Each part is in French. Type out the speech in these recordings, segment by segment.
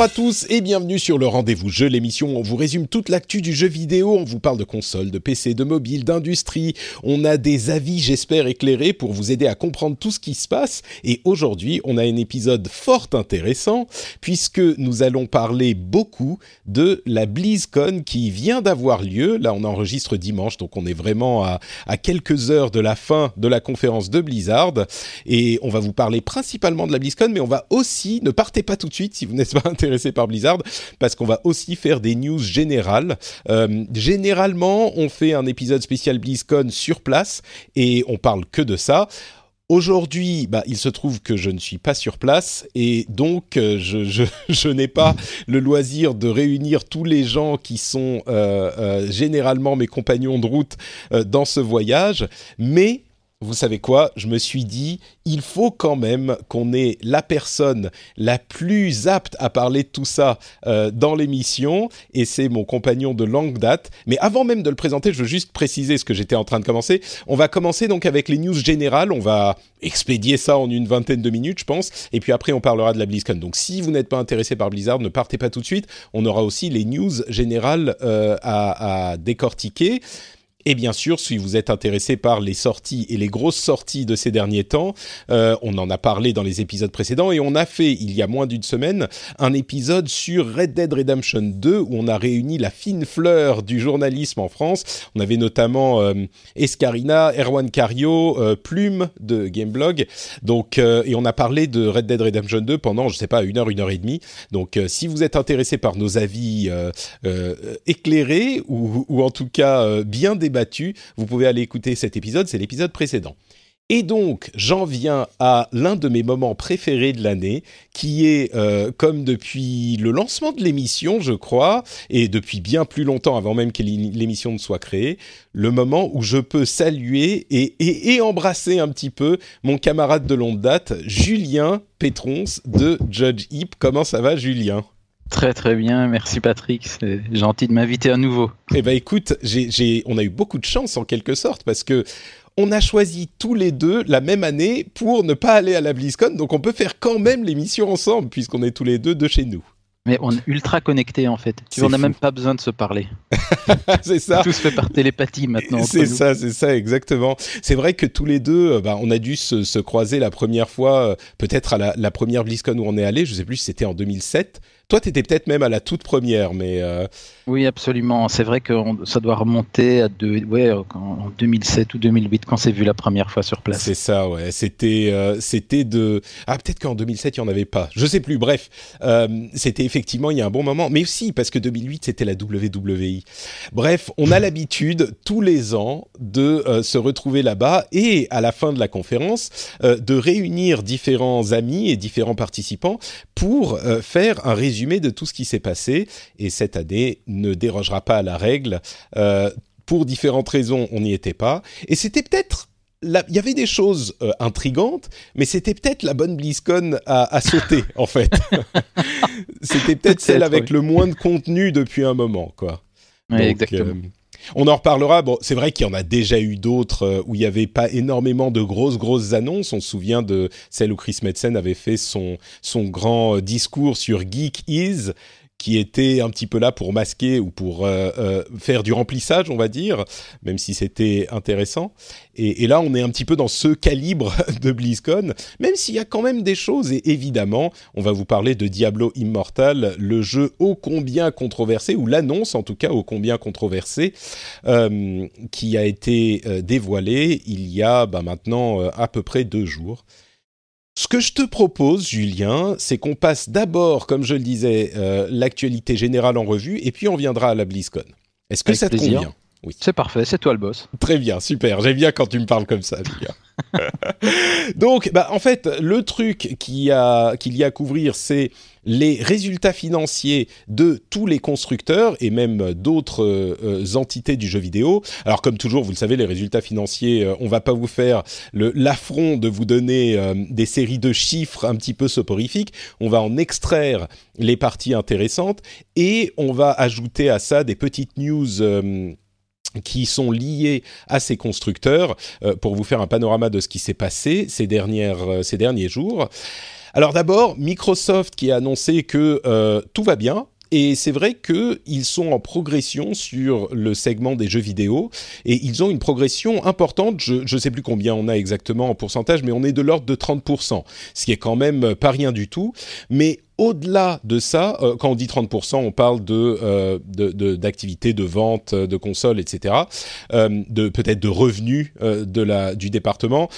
Bonjour à tous et bienvenue sur le Rendez-vous Jeu, l'émission où on vous résume toute l'actu du jeu vidéo, on vous parle de consoles, de PC, de mobile, d'industrie, on a des avis j'espère éclairés pour vous aider à comprendre tout ce qui se passe. Et aujourd'hui on a un épisode fort intéressant puisque nous allons parler beaucoup de la BlizzCon qui vient d'avoir lieu, là on enregistre dimanche donc on est vraiment à, à quelques heures de la fin de la conférence de Blizzard. Et on va vous parler principalement de la BlizzCon mais on va aussi, ne partez pas tout de suite si vous n'êtes pas intéressé par Blizzard parce qu'on va aussi faire des news générales. Euh, généralement, on fait un épisode spécial BlizzCon sur place et on parle que de ça. Aujourd'hui, bah, il se trouve que je ne suis pas sur place et donc euh, je, n'ai pas le loisir de réunir tous les gens qui sont euh, généralement mes compagnons de route dans ce voyage, mais vous savez quoi? Je me suis dit, il faut quand même qu'on ait la personne la plus apte à parler de tout ça euh, dans l'émission, et c'est mon compagnon de longue date. Mais avant même de le présenter, je veux juste préciser ce que j'étais en train de commencer. On va commencer donc avec les news générales. On va expédier ça en une vingtaine de minutes, je pense, et puis après on parlera de la BlizzCon. Donc si vous n'êtes pas intéressé par Blizzard, ne partez pas tout de suite. On aura aussi les news générales euh, à, à décortiquer. Et bien sûr, si vous êtes intéressé par les sorties et les grosses sorties de ces derniers temps, euh, on en a parlé dans les épisodes précédents et on a fait, il y a moins d'une semaine, un épisode sur Red Dead Redemption 2 où on a réuni la fine fleur du journalisme en France. On avait notamment euh, Escarina, Erwan Cario, euh, Plume de Gameblog. Donc, et on a parlé de Red Dead Redemption 2 pendant, je sais pas, une heure, une heure et demie. Donc, si vous êtes intéressé par nos avis éclairés ou, en tout cas bien débattus, vous pouvez aller écouter cet épisode. C'est l'épisode précédent. Et donc, j'en viens à l'un de mes moments préférés de l'année, qui est, euh, comme depuis le lancement de l'émission, je crois, et depuis bien plus longtemps avant même que l'émission ne soit créée, le moment où je peux saluer et, et, embrasser un petit peu mon camarade de longue date, Julien Pétrons de Judge Heap. Comment ça va, Julien? Très très bien, merci Patrick, c'est gentil de m'inviter à nouveau. Eh ben écoute, on a eu beaucoup de chance en quelque sorte parce que on a choisi tous les deux la même année pour ne pas aller à la BlizzCon, donc on peut faire quand même l'émission ensemble puisqu'on est tous les deux de chez nous. Mais on est ultra connectés en fait. Tu on n'a même pas besoin de se parler. c'est ça. Tout se fait par télépathie maintenant. C'est ça, c'est ça, exactement. C'est vrai que tous les deux, euh, bah, on a dû se, se croiser la première fois, euh, peut-être à la, la première BlizzCon où on est allé, je sais plus si c'était en 2007. Toi, t'étais peut-être même à la toute première, mais euh, Oui, absolument. C'est vrai que on- ça doit remonter à deux, ouais, en en 2007 ou 2008 quand c'est vu la première fois sur place. c'est ça, ouais. C'était, euh, c'était de. Ah, peut-être qu'en 2007, il y en avait pas. Je sais plus. Bref, euh, c'était effectivement il y a un bon moment, mais aussi parce que 2008, c'était la WWI. Bref, on a l'habitude tous les ans de se retrouver là-bas et à la fin de la conférence de réunir différents amis et différents participants pour faire un résumé de tout ce qui s'est passé. Et cette année ne dérogera pas à la règle. Euh, pour différentes raisons, on n'y était pas. Et c'était peut-être il y avait des choses euh, intrigantes, mais c'était peut-être la bonne BlizzCon à, à sauter, en fait. c'était peut-être celle avec oui. le moins de contenu depuis un moment, quoi. Ouais, Donc, exactement. euh, on en reparlera. Bon, c'est vrai qu'il y en a déjà eu d'autres euh, où il n'y avait pas énormément de grosses, grosses annonces. On se souvient de celle où Chris Metzen avait fait son, son grand euh, discours sur Geek Is, qui était un petit peu là pour masquer ou pour faire du remplissage, on va dire, même si c'était intéressant. Et, et, là, on est un petit peu dans ce calibre de BlizzCon, même s'il y a quand même des choses. Et évidemment, on va vous parler de Diablo Immortal, le jeu ô combien controversé, ou l'annonce en tout cas ô combien controversée, euh, qui a été euh, dévoilée il y a bah, maintenant euh, à peu près deux jours. Ce que je te propose, Julien, c'est qu'on passe d'abord, comme je le disais, l'actualité générale en revue, et puis on viendra à la BlizzCon. Est-ce que ça te convient? Oui. C'est parfait, c'est toi le boss. Très bien, super. J'aime bien quand tu me parles comme ça, Donc, bah, en fait, le truc qu'il y a, qu'il y a à couvrir, c'est les résultats financiers de tous les constructeurs et même d'autres euh, entités du jeu vidéo. Alors comme toujours, vous le savez, les résultats financiers, euh, on va pas vous faire l'affront de vous donner euh, des séries de chiffres un petit peu soporifiques. On va en extraire les parties intéressantes et on va ajouter à ça des petites news qui sont liés à ces constructeurs euh, pour vous faire un panorama de ce qui s'est passé ces, dernières, euh, ces derniers jours. Alors d'abord, Microsoft qui a annoncé que euh, tout va bien, et c'est vrai qu'ils sont en progression sur le segment des jeux vidéo et ils ont une progression importante. Je ne sais plus combien on a exactement en pourcentage, mais on est de l'ordre de 30%, ce qui est quand même pas rien du tout. Mais au-delà de ça, euh, quand on dit 30%, on parle de, euh, d'activités de, vente de consoles, etc., euh, de peut-être de revenus de la, du département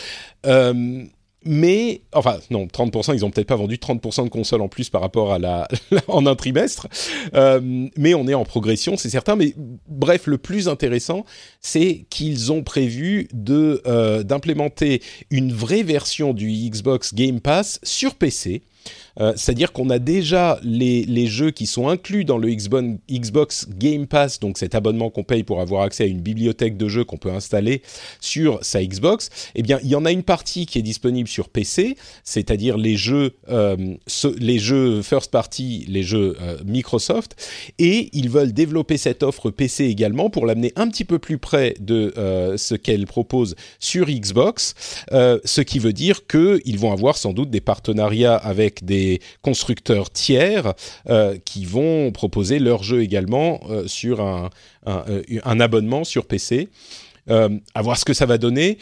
mais enfin non 30% ils ont peut-être pas vendu 30% de consoles en plus par rapport à la en un trimestre. Mais on est en progression c'est certain. Mais bref le plus intéressant c'est qu'ils ont prévu de d'implémenter une vraie version du Xbox Game Pass sur PC euh, c'est-à-dire qu'on a déjà les, jeux qui sont inclus dans le Xbox Game Pass, donc cet abonnement qu'on paye pour avoir accès à une bibliothèque de jeux qu'on peut installer sur sa Xbox. Eh bien, il y en a une partie qui est disponible sur PC, c'est-à-dire les jeux, euh, les jeux first party, les jeux euh, Microsoft, et ils veulent développer cette offre PC également pour l'amener un petit peu plus près de ce qu'elle propose sur Xbox, ce qui veut dire qu'ils vont avoir sans doute des partenariats avec des constructeurs tiers euh, qui vont proposer leur jeu également euh, sur un, euh, un, abonnement sur PC. à voir ce que ça va donner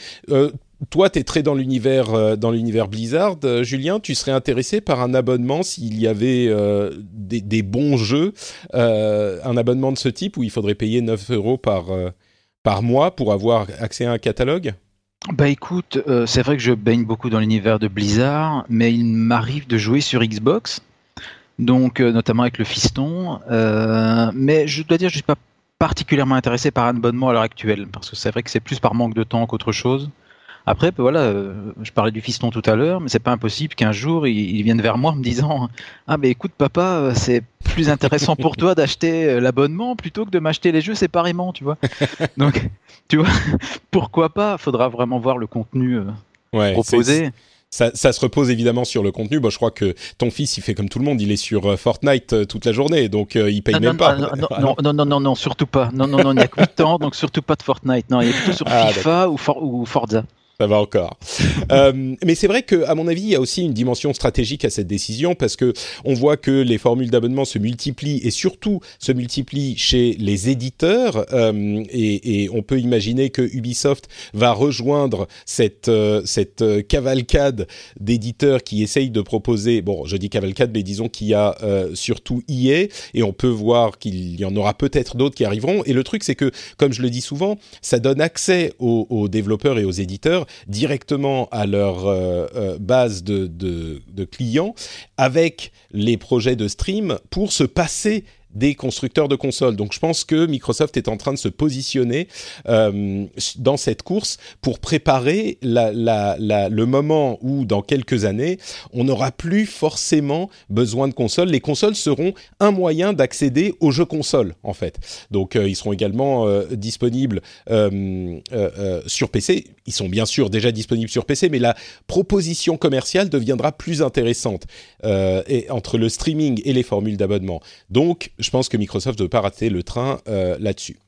toi, tu es très dans l'univers dans l'univers Blizzard, Julien. Tu serais intéressé par un abonnement s'il y avait des, des, bons jeux, un abonnement de ce type où il faudrait payer 9 euros par, par mois pour avoir accès à un catalogue? Bah écoute, euh, c'est vrai que je baigne beaucoup dans l'univers de Blizzard, mais il m'arrive de jouer sur Xbox, donc euh, notamment avec le fiston. Euh, mais je dois dire, je suis pas particulièrement intéressé par un abonnement à l'heure actuelle, parce que c'est vrai que c'est plus par manque de temps qu'autre chose. Après, ben voilà, euh, je parlais du fiston tout à l'heure, mais c'est pas impossible qu'un jour il, vienne vers moi en me disant Ah, ben écoute, papa, euh, c'est plus intéressant pour toi d'acheter euh, l'abonnement plutôt que de m'acheter les jeux séparément, tu vois. Donc, tu vois, pourquoi pas? Faudra vraiment voir le contenu proposé. Ça, ça, se repose évidemment sur le contenu. Bon, je crois que ton fils, il fait comme tout le monde, il est sur Fortnite toute la journée, donc il paye même pas. Non non, non, non, non, non, surtout pas. Non, non, non, il y a que 8 ans, donc surtout pas de Fortnite. Non, il est plutôt sur ah, FIFA ou, ou Forza ça va encore. euh, mais c'est vrai que, à mon avis, il y a aussi une dimension stratégique à cette décision parce que on voit que les formules d'abonnement se multiplient et surtout se multiplient chez les éditeurs. Euh, et, et, on peut imaginer que Ubisoft va rejoindre cette euh, cette cavalcade d'éditeurs qui essayent de proposer. Bon, je dis cavalcade, mais disons qu'il y a euh, surtout EA et on peut voir qu'il y en aura peut-être d'autres qui arriveront. Et le truc, c'est que, comme je le dis souvent, ça donne accès aux, aux développeurs et aux éditeurs directement à leur euh, euh, base de, de, clients avec les projets de stream pour se passer des constructeurs de consoles. Donc je pense que Microsoft est en train de se positionner euh, dans cette course pour préparer le moment où dans quelques années, on n'aura plus forcément besoin de consoles. Les consoles seront un moyen d'accéder aux jeux consoles en fait. Donc euh, ils seront également euh, disponibles sur PC. Ils sont bien sûr déjà disponibles sur PC, mais la proposition commerciale deviendra plus intéressante entre le streaming et les formules d'abonnement. Donc je pense que Microsoft ne veut pas rater le train euh, là-dessus.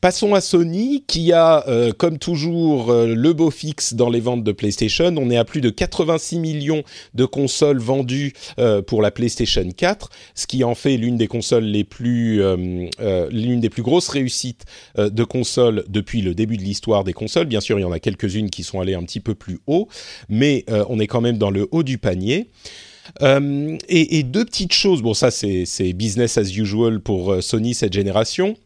Passons à Sony qui a, euh, comme toujours, euh, le beau fixe dans les ventes de PlayStation. On est à plus de 86 millions de consoles vendues pour la PlayStation 4, ce qui en fait l'une des consoles les plus, l'une des plus grosses réussites de consoles depuis le début de l'histoire des consoles. Bien sûr, il y en a quelques-unes qui sont allées un petit peu plus haut, mais on est quand même dans le haut du panier. Et, et, deux petites choses, bon ça c'est business as usual pour Sony cette génération.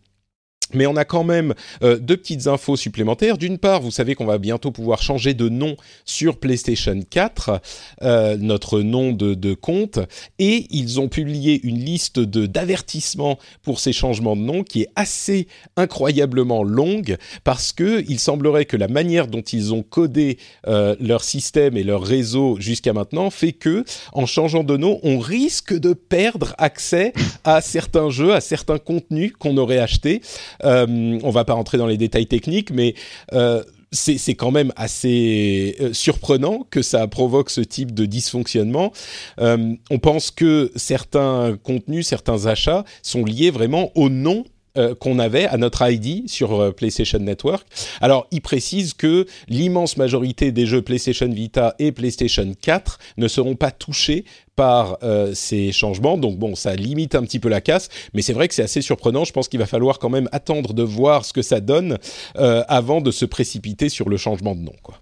Mais on a quand même euh, deux petites infos supplémentaires. D'une part, vous savez qu'on va bientôt pouvoir changer de nom sur PlayStation 4, euh, notre nom de, compte, et ils ont publié une liste d'avertissements pour ces changements de nom qui est assez incroyablement longue parce que il semblerait que la manière dont ils ont codé euh, leur système et leur réseau jusqu'à maintenant fait que, en changeant de nom, on risque de perdre accès à certains jeux, à certains contenus qu'on aurait achetés. Euh, on va pas rentrer dans les détails techniques, mais euh, c'est quand même assez euh, surprenant que ça provoque ce type de dysfonctionnement. on pense que certains contenus, certains achats sont liés vraiment au nom euh, qu'on avait à notre ID sur euh, PlayStation Network. Alors, il précise que l'immense majorité des jeux PlayStation Vita et PlayStation 4 ne seront pas touchés par euh, ces changements. Donc bon, ça limite un petit peu la casse, mais c'est vrai que c'est assez surprenant. Je pense qu'il va falloir quand même attendre de voir ce que ça donne avant de se précipiter sur le changement de nom. Quoi.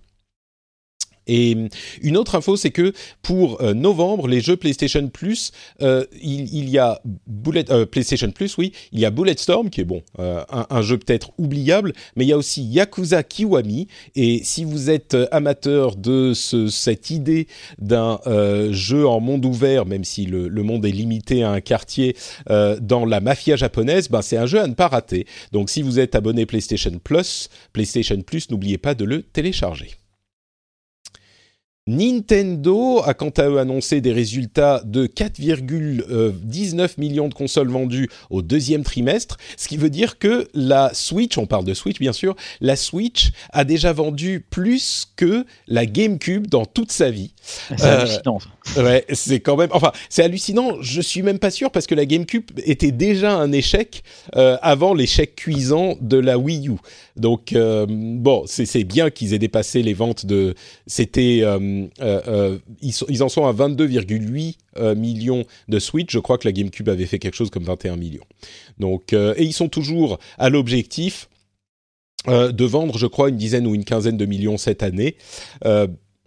Et une autre info, c'est que pour euh, novembre, les jeux PlayStation Plus, euh, il, y a Bullet, euh, PlayStation Plus, oui, il y a Bulletstorm qui est bon, un, jeu peut-être oubliable, mais il y a aussi Yakuza Kiwami. Et si vous êtes amateur de ce, cette idée d'un jeu en monde ouvert, même si le, le, monde est limité à un quartier dans la mafia japonaise, ben c'est un jeu à ne pas rater. Donc si vous êtes abonné PlayStation Plus, PlayStation Plus, n'oubliez pas de le télécharger. Nintendo a quant à eux annoncé des résultats de 4,19 millions de consoles vendues au deuxième trimestre, ce qui veut dire que la Switch, on parle de Switch bien sûr, la Switch a déjà vendu plus que la GameCube dans toute sa vie. C'est hallucinant. Euh, ouais, c'est quand même, enfin, c'est hallucinant. Je suis même pas sûr parce que la GameCube était déjà un échec euh, avant l'échec cuisant de la Wii U. Donc euh, bon, c'est bien qu'ils aient dépassé les ventes de, c'était ils, en sont à 22,8 millions de Switch. Je crois que la GameCube avait fait quelque chose comme 21 millions. Donc, et ils sont toujours à l'objectif de vendre, je crois, une dizaine ou une quinzaine de millions cette année.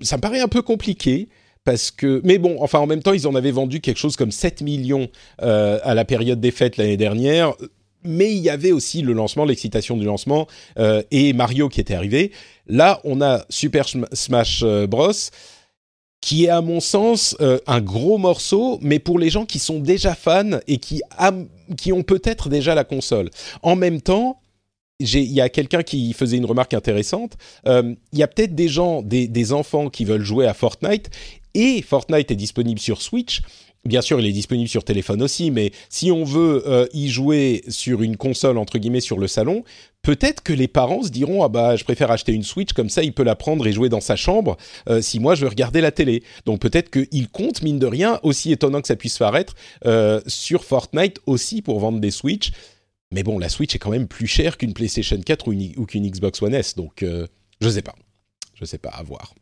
Ça me paraît un peu compliqué parce que, mais bon, enfin en même temps, ils en avaient vendu quelque chose comme 7 millions à la période des fêtes l'année dernière mais il y avait aussi le lancement, l'excitation du lancement euh, et Mario qui était arrivé. Là, on a Super Smash euh, Bros qui est à mon sens euh, un gros morceau, mais pour les gens qui sont déjà fans et qui, qui ont peut-être déjà la console. En même temps, il y a quelqu'un qui faisait une remarque intéressante. Il y a peut-être des gens, des, enfants qui veulent jouer à Fortnite et Fortnite est disponible sur Switch Bien sûr, il est disponible sur téléphone aussi, mais si on veut euh, y jouer sur une console entre guillemets sur le salon, peut-être que les parents se diront ah bah je préfère acheter une Switch comme ça il peut la prendre et jouer dans sa chambre euh, si moi je veux regarder la télé. Donc peut-être qu'il compte mine de rien aussi étonnant que ça puisse paraître euh, sur Fortnite aussi pour vendre des Switch. Mais bon, la Switch est quand même plus chère qu'une PlayStation 4 ou, qu'une Xbox One S, donc je sais pas, je sais pas à voir.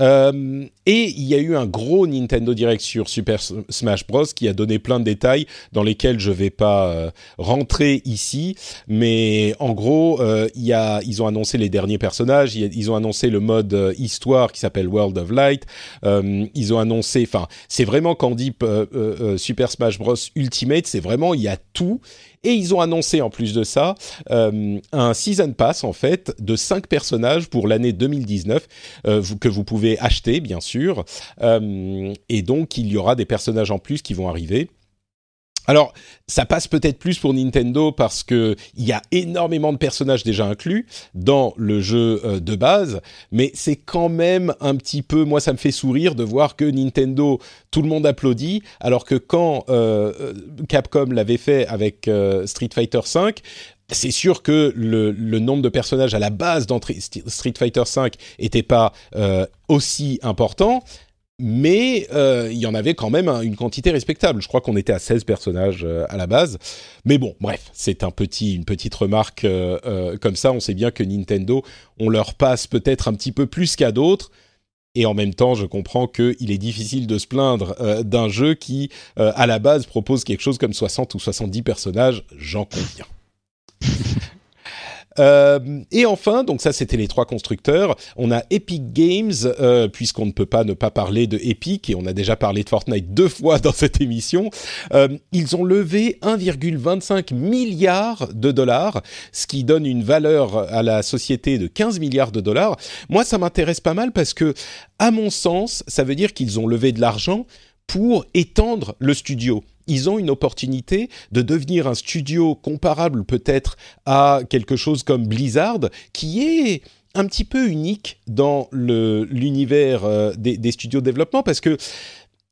Euh, et il y a eu un gros Nintendo Direct sur Super Smash Bros qui a donné plein de détails dans lesquels je vais pas euh, rentrer ici, mais en gros, euh, y a, ils ont annoncé les derniers personnages, ils ont annoncé le mode histoire qui s'appelle World of Light, ils ont annoncé, enfin, c'est vraiment quand on dit Super Smash Bros Ultimate, c'est vraiment il y a tout et ils ont annoncé en plus de ça euh, un season pass en fait de 5 personnages pour l'année 2019 euh, que vous pouvez acheter bien sûr. Euh, et donc il y aura des personnages en plus qui vont arriver. Alors, ça passe peut-être plus pour Nintendo parce que il y a énormément de personnages déjà inclus dans le jeu euh, de base, mais c'est quand même un petit peu, moi ça me fait sourire de voir que Nintendo, tout le monde applaudit, alors que quand euh, euh, Capcom l'avait fait avec Street Fighter V, c'est sûr que le, nombre de personnages à la base dans Street Fighter V était pas aussi important, mais euh, il y en avait quand même une quantité respectable. Je crois qu'on était à 16 personnages euh, à la base. Mais bon, bref, c'est un petit, une petite remarque euh, comme ça. On sait bien que Nintendo, on leur passe peut-être un petit peu plus qu'à d'autres. Et en même temps, je comprends qu'il est difficile de se plaindre d'un jeu qui, à la base, propose quelque chose comme 60 ou 70 personnages. J'en conviens. Euh, et enfin, donc ça c'était les trois constructeurs. On a Epic Games, euh, puisqu'on ne peut pas ne pas parler de Epic, et on a déjà parlé de Fortnite deux fois dans cette émission. Euh, ils ont levé 1,25 milliard de dollars, ce qui donne une valeur à la société de 15 milliards de dollars. Moi, ça m'intéresse pas mal parce que, à mon sens, ça veut dire qu'ils ont levé de l'argent pour étendre le studio ils ont une opportunité de devenir un studio comparable peut-être à quelque chose comme Blizzard, qui est un petit peu unique dans l'univers euh, des, studios de développement, parce que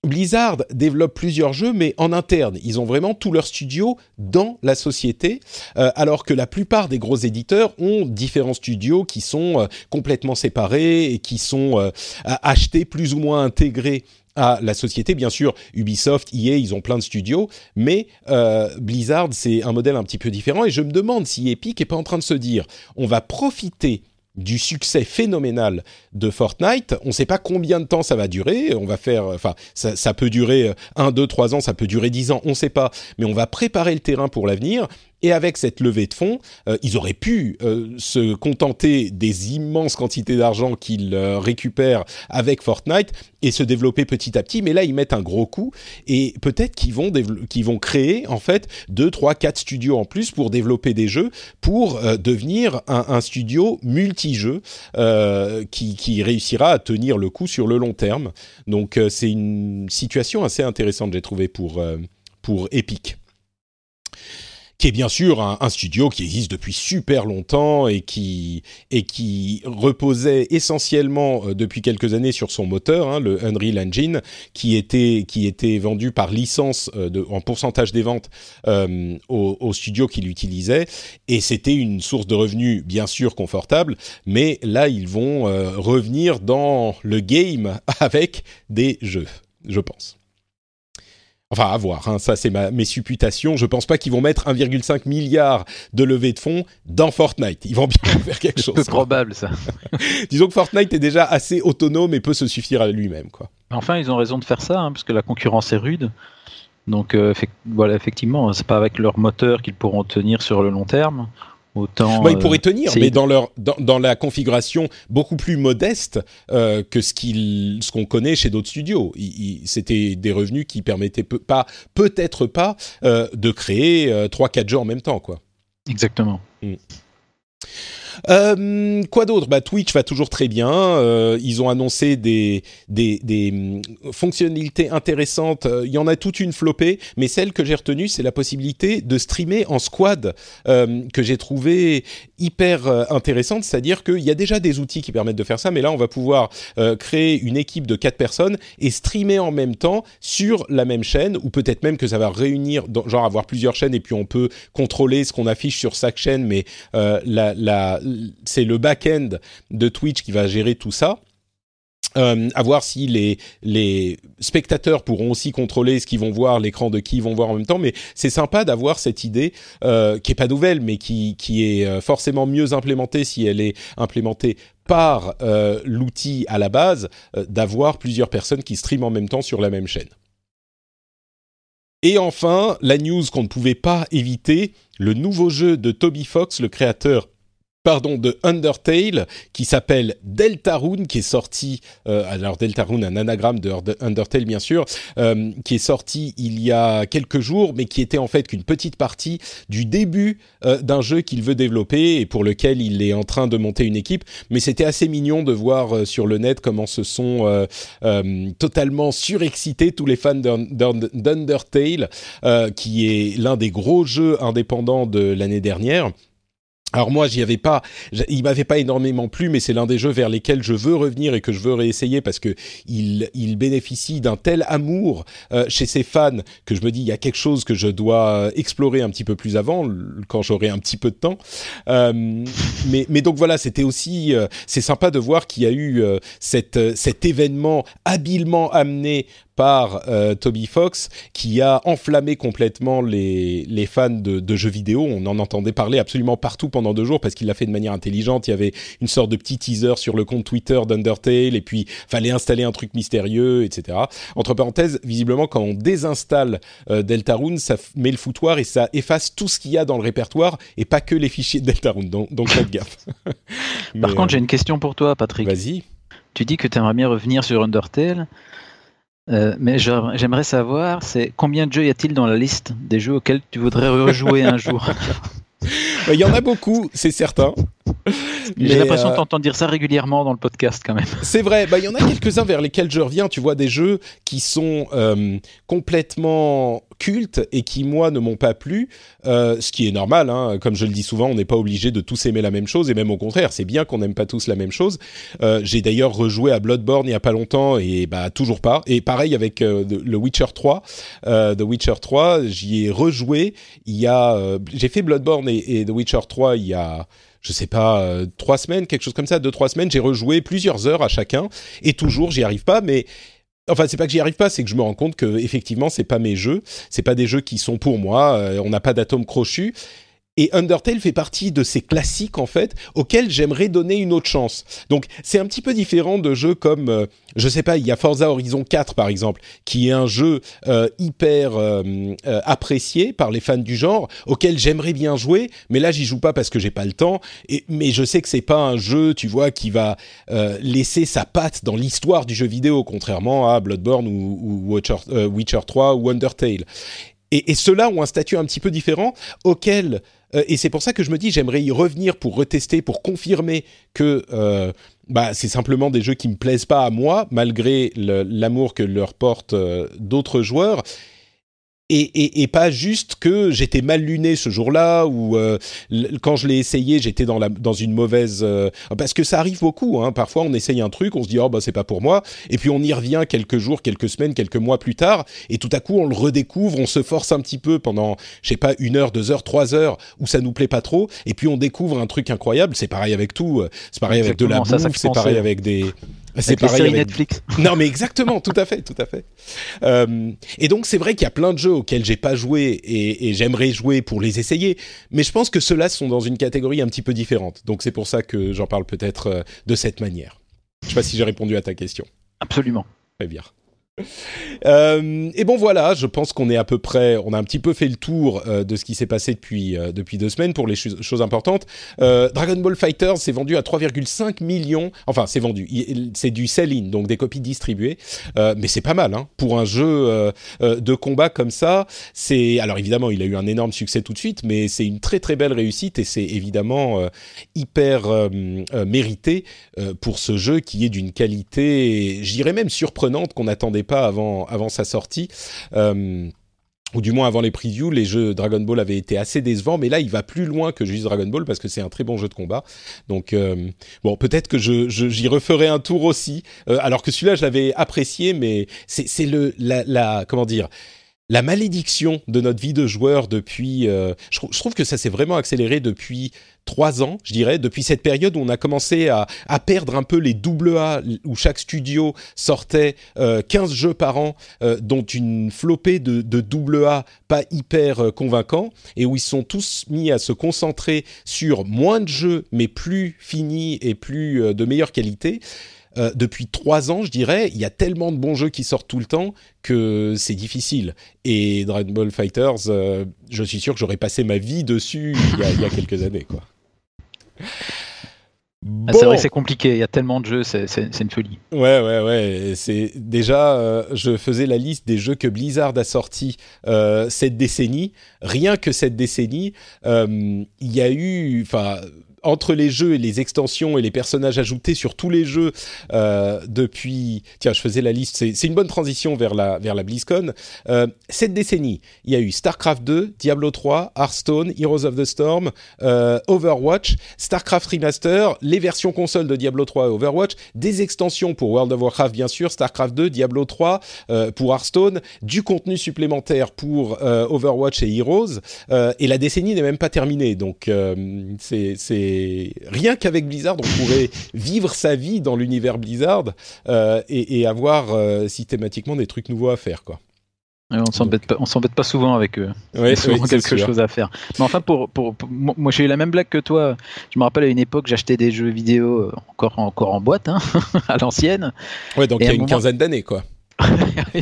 Blizzard développe plusieurs jeux, mais en interne. Ils ont vraiment tout leur studio dans la société, euh, alors que la plupart des gros éditeurs ont différents studios qui sont euh, complètement séparés et qui sont achetés plus ou moins intégrés à la société. Bien sûr, Ubisoft, EA, ils ont plein de studios, mais euh, Blizzard, c'est un modèle un petit peu différent. Et je me demande si Epic est pas en train de se dire, on va profiter du succès phénoménal de Fortnite. On ne sait pas combien de temps ça va durer. On va faire, enfin, ça, ça peut durer 1, 2, 3 ans, ça peut durer 10 ans, on ne sait pas. Mais on va préparer le terrain pour l'avenir. Et avec cette levée de fonds, euh, ils auraient pu euh, se contenter des immenses quantités d'argent qu'ils euh, récupèrent avec Fortnite et se développer petit à petit. Mais là, ils mettent un gros coup et peut-être qu'ils vont qu'ils vont créer en fait deux, trois, quatre studios en plus pour développer des jeux pour devenir un, un, studio multi-jeux qui, qui, réussira à tenir le coup sur le long terme. Donc, c'est une situation assez intéressante, j'ai trouvé pour pour Epic qui est bien sûr un, studio qui existe depuis super longtemps et qui et qui reposait essentiellement euh, depuis quelques années sur son moteur, hein, le Unreal Engine, qui était qui était vendu par licence euh, en pourcentage des ventes euh, au, au, studio qui l'utilisait et c'était une source de revenus bien sûr confortable, mais là ils vont revenir dans le game avec des jeux, je pense. Enfin, à voir, hein, ça c'est mes supputations. Je pense pas qu'ils vont mettre 1,5 milliard de levée de fonds dans Fortnite. Ils vont bien faire quelque chose. C'est probable ça. Disons que Fortnite est déjà assez autonome et peut se suffire à lui-même, quoi. Enfin, ils ont raison de faire ça, hein, parce que la concurrence est rude. Donc euh, voilà, effectivement, c'est pas avec leur moteur qu'ils pourront tenir sur le long terme. Autant, bah, ils pourraient euh, tenir, mais dans leur dans, dans, la configuration beaucoup plus modeste euh, que ce qu'il ce qu'on connaît chez d'autres studios. C'était des revenus qui permettaient peu, pas peut-être pas euh, de créer trois quatre jeux en même temps, quoi. Exactement. Mm. Euh, quoi d'autre? Bah, Twitch va toujours très bien. Euh, ils ont annoncé des, mm, fonctionnalités intéressantes. Euh, il y en a toute une flopée, mais celle que j'ai retenue, c'est la possibilité de streamer en squad, que j'ai trouvé hyper intéressante. C'est-à-dire qu'il y a déjà des outils qui permettent de faire ça, mais là, on va pouvoir créer une équipe de quatre personnes et streamer en même temps sur la même chaîne, ou peut-être même que ça va réunir, genre avoir plusieurs chaînes, et puis on peut contrôler ce qu'on affiche sur chaque chaîne, mais la c'est le back-end de Twitch qui va gérer tout ça. Euh, à voir si les, spectateurs pourront aussi contrôler ce qu'ils vont voir, l'écran de qui ils vont voir en même temps. Mais c'est sympa d'avoir cette idée euh, qui est pas nouvelle, mais qui, qui est euh, forcément mieux implémentée si elle est implémentée par euh, l'outil à la base, d'avoir plusieurs personnes qui streament en même temps sur la même chaîne. Et enfin, la news qu'on ne pouvait pas éviter, le nouveau jeu de Toby Fox, le créateur pardon, de Undertale qui s'appelle Deltarune, qui est sorti, euh, alors Deltarune, un anagramme de Undertale bien sûr, euh, qui est sorti il y a quelques jours, mais qui était en fait qu'une petite partie du début euh, d'un jeu qu'il veut développer et pour lequel il est en train de monter une équipe. Mais c'était assez mignon de voir euh, sur le net comment se sont totalement surexcités tous les fans d'Undertale, qui est l'un des gros jeux indépendants de l'année dernière alors moi, j'y avais pas, il m'avait pas énormément plu, mais c'est l'un des jeux vers lesquels je veux revenir et que je veux réessayer parce que il, il bénéficie d'un tel amour euh, chez ses fans que je me dis il y a quelque chose que je dois explorer un petit peu plus avant quand j'aurai un petit peu de temps. Euh, mais, mais donc voilà, c'était aussi, euh, c'est sympa de voir qu'il y a eu euh, cet événement habilement amené par euh, Toby Fox qui a enflammé complètement les, les fans de, de, jeux vidéo. On en entendait parler absolument partout pendant deux jours parce qu'il l'a fait de manière intelligente. Il y avait une sorte de petit teaser sur le compte Twitter d'Undertale et puis fallait installer un truc mystérieux, etc. Entre parenthèses, visiblement quand on désinstalle euh, Deltarune, ça met le foutoir et ça efface tout ce qu'il y a dans le répertoire et pas que les fichiers de Deltarune. Donc, donc faites gaffe. Par contre, j'ai une question pour toi, Patrick. Vas-y. Tu dis que tu aimerais bien revenir sur Undertale. Euh, mais j'aimerais savoir, c'est combien de jeux y a-t-il dans la liste des jeux auxquels tu voudrais rejouer un jour? Il y en a beaucoup, c'est certain. J'ai l'impression euh... de t'entendre dire ça régulièrement dans le podcast quand même. C'est vrai, bah il y en a quelques-uns vers lesquels je reviens, tu vois, des jeux qui sont euh, complètement cultes et qui moi ne m'ont pas plu, euh, ce qui est normal, hein, comme je le dis souvent, on n'est pas obligé de tous aimer la même chose et même au contraire, c'est bien qu'on n'aime pas tous la même chose. Euh, J'ai d'ailleurs rejoué à Bloodborne il y a pas longtemps et bah toujours pas. Et pareil avec euh, le Witcher 3, euh, The Witcher 3, j'y ai rejoué. Il y a, euh, j'ai fait Bloodborne et, et The Witcher 3 il y a je sais pas, trois semaines, quelque chose comme ça, deux, trois semaines, j'ai rejoué plusieurs heures à chacun, et toujours, j'y arrive pas, mais Enfin, c'est pas que j'y arrive pas, c'est que je me rends compte que effectivement, c'est pas mes jeux, c'est pas des jeux qui sont pour moi. Euh, on n'a pas d'atome crochu. Et Undertale fait partie de ces classiques en fait auxquels j'aimerais donner une autre chance. Donc c'est un petit peu différent de jeux comme euh, je sais pas, il y a Forza Horizon 4 par exemple, qui est un jeu euh, hyper euh, euh, apprécié par les fans du genre, auquel j'aimerais bien jouer, mais là j'y joue pas parce que j'ai pas le temps. Et mais je sais que c'est pas un jeu, tu vois, qui va laisser sa patte dans l'histoire du jeu vidéo, contrairement à Bloodborne ou, ou Witcher, Witcher 3 ou Undertale. Et, et ceux-là ont un statut un petit peu différent auquel euh, et c'est pour ça que je me dis j'aimerais y revenir pour retester, pour confirmer que euh, bah, c'est simplement des jeux qui me plaisent pas à moi, malgré l'amour que leur portent euh, d'autres joueurs. Et, et, et, pas juste que j'étais mal luné ce jour-là ou euh, quand je l'ai essayé j'étais dans la dans une mauvaise euh, parce que ça arrive beaucoup hein, parfois on essaye un truc on se dit oh bah c'est pas pour moi. Et puis on y revient quelques jours quelques semaines quelques mois plus tard. Et tout à coup on le redécouvre on se force un petit peu pendant je sais pas une heure deux heures trois heures où ça nous plaît pas trop. Et puis on découvre un truc incroyable. C'est pareil avec tout. C'est pareil Exactement, avec de la bouffe c'est pareil avec des c'est pareil avec Netflix. Non, mais exactement, tout à fait, tout à fait. Euh, et donc c'est vrai qu'il y a plein de jeux auxquels j'ai pas joué et, et j'aimerais jouer pour les essayer, mais je pense que ceux-là sont dans une catégorie un petit peu différente. Donc c'est pour ça que j'en parle peut-être euh, de cette manière. Je sais pas si j'ai répondu à ta question. Absolument. Très bien. Euh, et bon voilà, je pense qu'on est à peu près, on a un petit peu fait le tour euh, de ce qui s'est passé depuis euh, depuis deux semaines pour les ch choses importantes. Dragon Ball Fighters s'est vendu à 3,5 millions, enfin c'est vendu, c'est du sell-in, donc des copies distribuées, mais c'est pas mal hein, pour un jeu de combat comme ça. C'est alors évidemment il a eu un énorme succès tout de suite, mais c'est une très très belle réussite et c'est évidemment hyper mérité pour ce jeu qui est d'une qualité, je dirais même surprenante qu'on attendait avant, sa sortie. Euh, ou du moins avant les previews, les jeux Dragon Ball avaient été assez décevants, mais là il va plus loin que juste Dragon Ball parce que c'est un très bon jeu de combat. Donc euh, bon, peut-être que je, j'y referai un tour aussi, euh, alors que celui-là je l'avais apprécié, mais c'est, c'est le la comment dire la malédiction de notre vie de joueur depuis. Euh, je, trouve que ça s'est vraiment accéléré depuis trois ans, je dirais, depuis cette période où on a commencé à, perdre un peu les double A, où chaque studio sortait euh, 15 jeux par an, euh, dont une flopée de, de double A pas hyper euh, convaincants, et où ils sont tous mis à se concentrer sur moins de jeux, mais plus finis et plus de meilleure qualité. Euh, depuis trois ans, je dirais, il y a tellement de bons jeux qui sortent tout le temps que c'est difficile. Et Dragon Ball Fighters, euh, je suis sûr que j'aurais passé ma vie dessus il y a, il y a quelques années, quoi. Bon. C'est vrai que c'est compliqué, il y a tellement de jeux, c'est une folie. Ouais, ouais, ouais. C'est déjà, euh, je faisais la liste des jeux que Blizzard a sortis cette décennie. Rien que cette décennie, il y a eu, enfin, entre les jeux et les extensions et les personnages ajoutés sur tous les jeux euh, depuis. Tiens, je faisais la liste. C'est une bonne transition vers la vers la BlizzCon. Euh, cette décennie, il y a eu StarCraft 2, Diablo 3, Hearthstone, Heroes of the Storm, euh, Overwatch, StarCraft Remaster, les versions console de Diablo 3 et Overwatch, des extensions pour World of Warcraft bien sûr, StarCraft 2, Diablo 3 euh, pour Hearthstone, du contenu supplémentaire pour euh, Overwatch et Heroes. Et la décennie n'est même pas terminée, donc c'est rien qu'avec Blizzard, on pourrait vivre sa vie dans l'univers Blizzard euh, et, et, avoir euh, systématiquement des trucs nouveaux à faire, quoi. on s'embête pas, on s'embête pas souvent avec eux. Ouais, souvent quelque chose à faire. Mais enfin, pour, pour, moi, j'ai eu la même blague que toi. Je me rappelle à une époque, j'achetais des jeux vidéo euh, encore, encore en boîte, hein, à l'ancienne. Ouais, donc il y a une quinzaine d'années, quoi.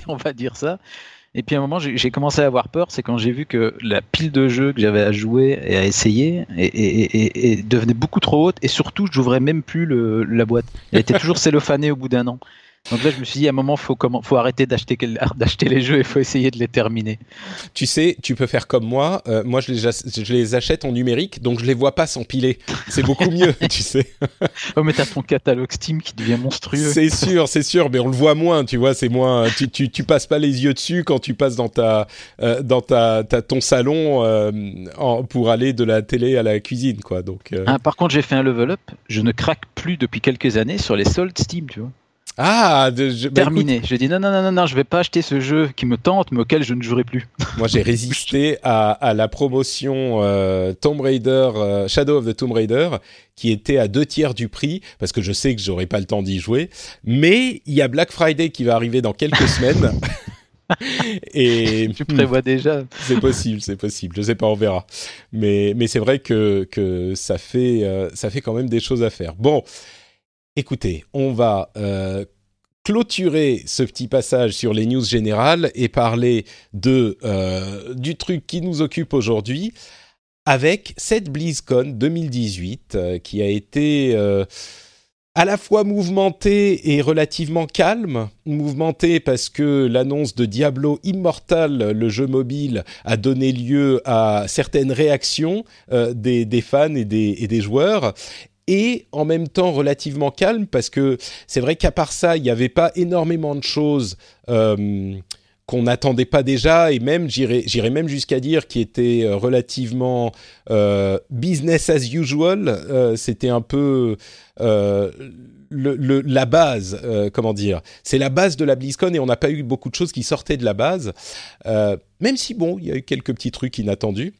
on va dire ça. Et puis à un moment, j'ai commencé à avoir peur, c'est quand j'ai vu que la pile de jeux que j'avais à jouer et à essayer et, devenait beaucoup trop haute, et surtout, je n'ouvrais même plus le, la boîte. Elle était toujours cellophanée au bout d'un an. Donc là, je me suis dit, à un moment, faut comment, faut arrêter d'acheter d'acheter les jeux et faut essayer de les terminer. Tu sais, tu peux faire comme moi. Euh, moi, je les, je les achète en numérique, donc je les vois pas s'empiler. C'est beaucoup mieux, tu sais. oh, mais t'as ton catalogue Steam qui devient monstrueux. C'est sûr, c'est sûr, mais on le voit moins, tu vois. C'est moins. Tu, tu, tu, passes pas les yeux dessus quand tu passes dans ta euh, dans ta, ta, ton salon euh, en, pour aller de la télé à la cuisine, quoi. Donc. Ah, par contre, j'ai fait un level up. Je ne craque plus depuis quelques années sur les soldes Steam, tu vois. Ah, de, je, bah, terminé. J'ai dit non, non, non, non, non, je vais pas acheter ce jeu qui me tente, mais auquel je ne jouerai plus. Moi, j'ai résisté à, à, la promotion euh, Tomb Raider, euh, Shadow of the Tomb Raider, qui était à deux tiers du prix, parce que je sais que j'aurai pas le temps d'y jouer. Mais il y a Black Friday qui va arriver dans quelques semaines. Et tu prévois déjà C'est possible, c'est possible. Je sais pas, on verra. Mais mais c'est vrai que que ça fait euh, ça fait quand même des choses à faire. Bon, Écoutez, on va euh, clôturer ce petit passage sur les news générales et parler euh, du truc qui nous occupe aujourd'hui avec cette BlizzCon 2018 euh, qui a été à la fois mouvementée et relativement calme. Mouvementée parce que l'annonce de Diablo Immortal, le jeu mobile, a donné lieu à certaines réactions des, fans et des joueurs et en même temps relativement calme parce que c'est vrai qu'à part ça, il n'y avait pas énormément de choses euh, qu'on n'attendait pas déjà et même j'irais même jusqu'à dire qui était euh, relativement euh, business as usual. C'était un peu le, la base, comment dire, c'est la base de la BlizzCon et on n'a pas eu beaucoup de choses qui sortaient de la base, même si bon, il y a eu quelques petits trucs inattendus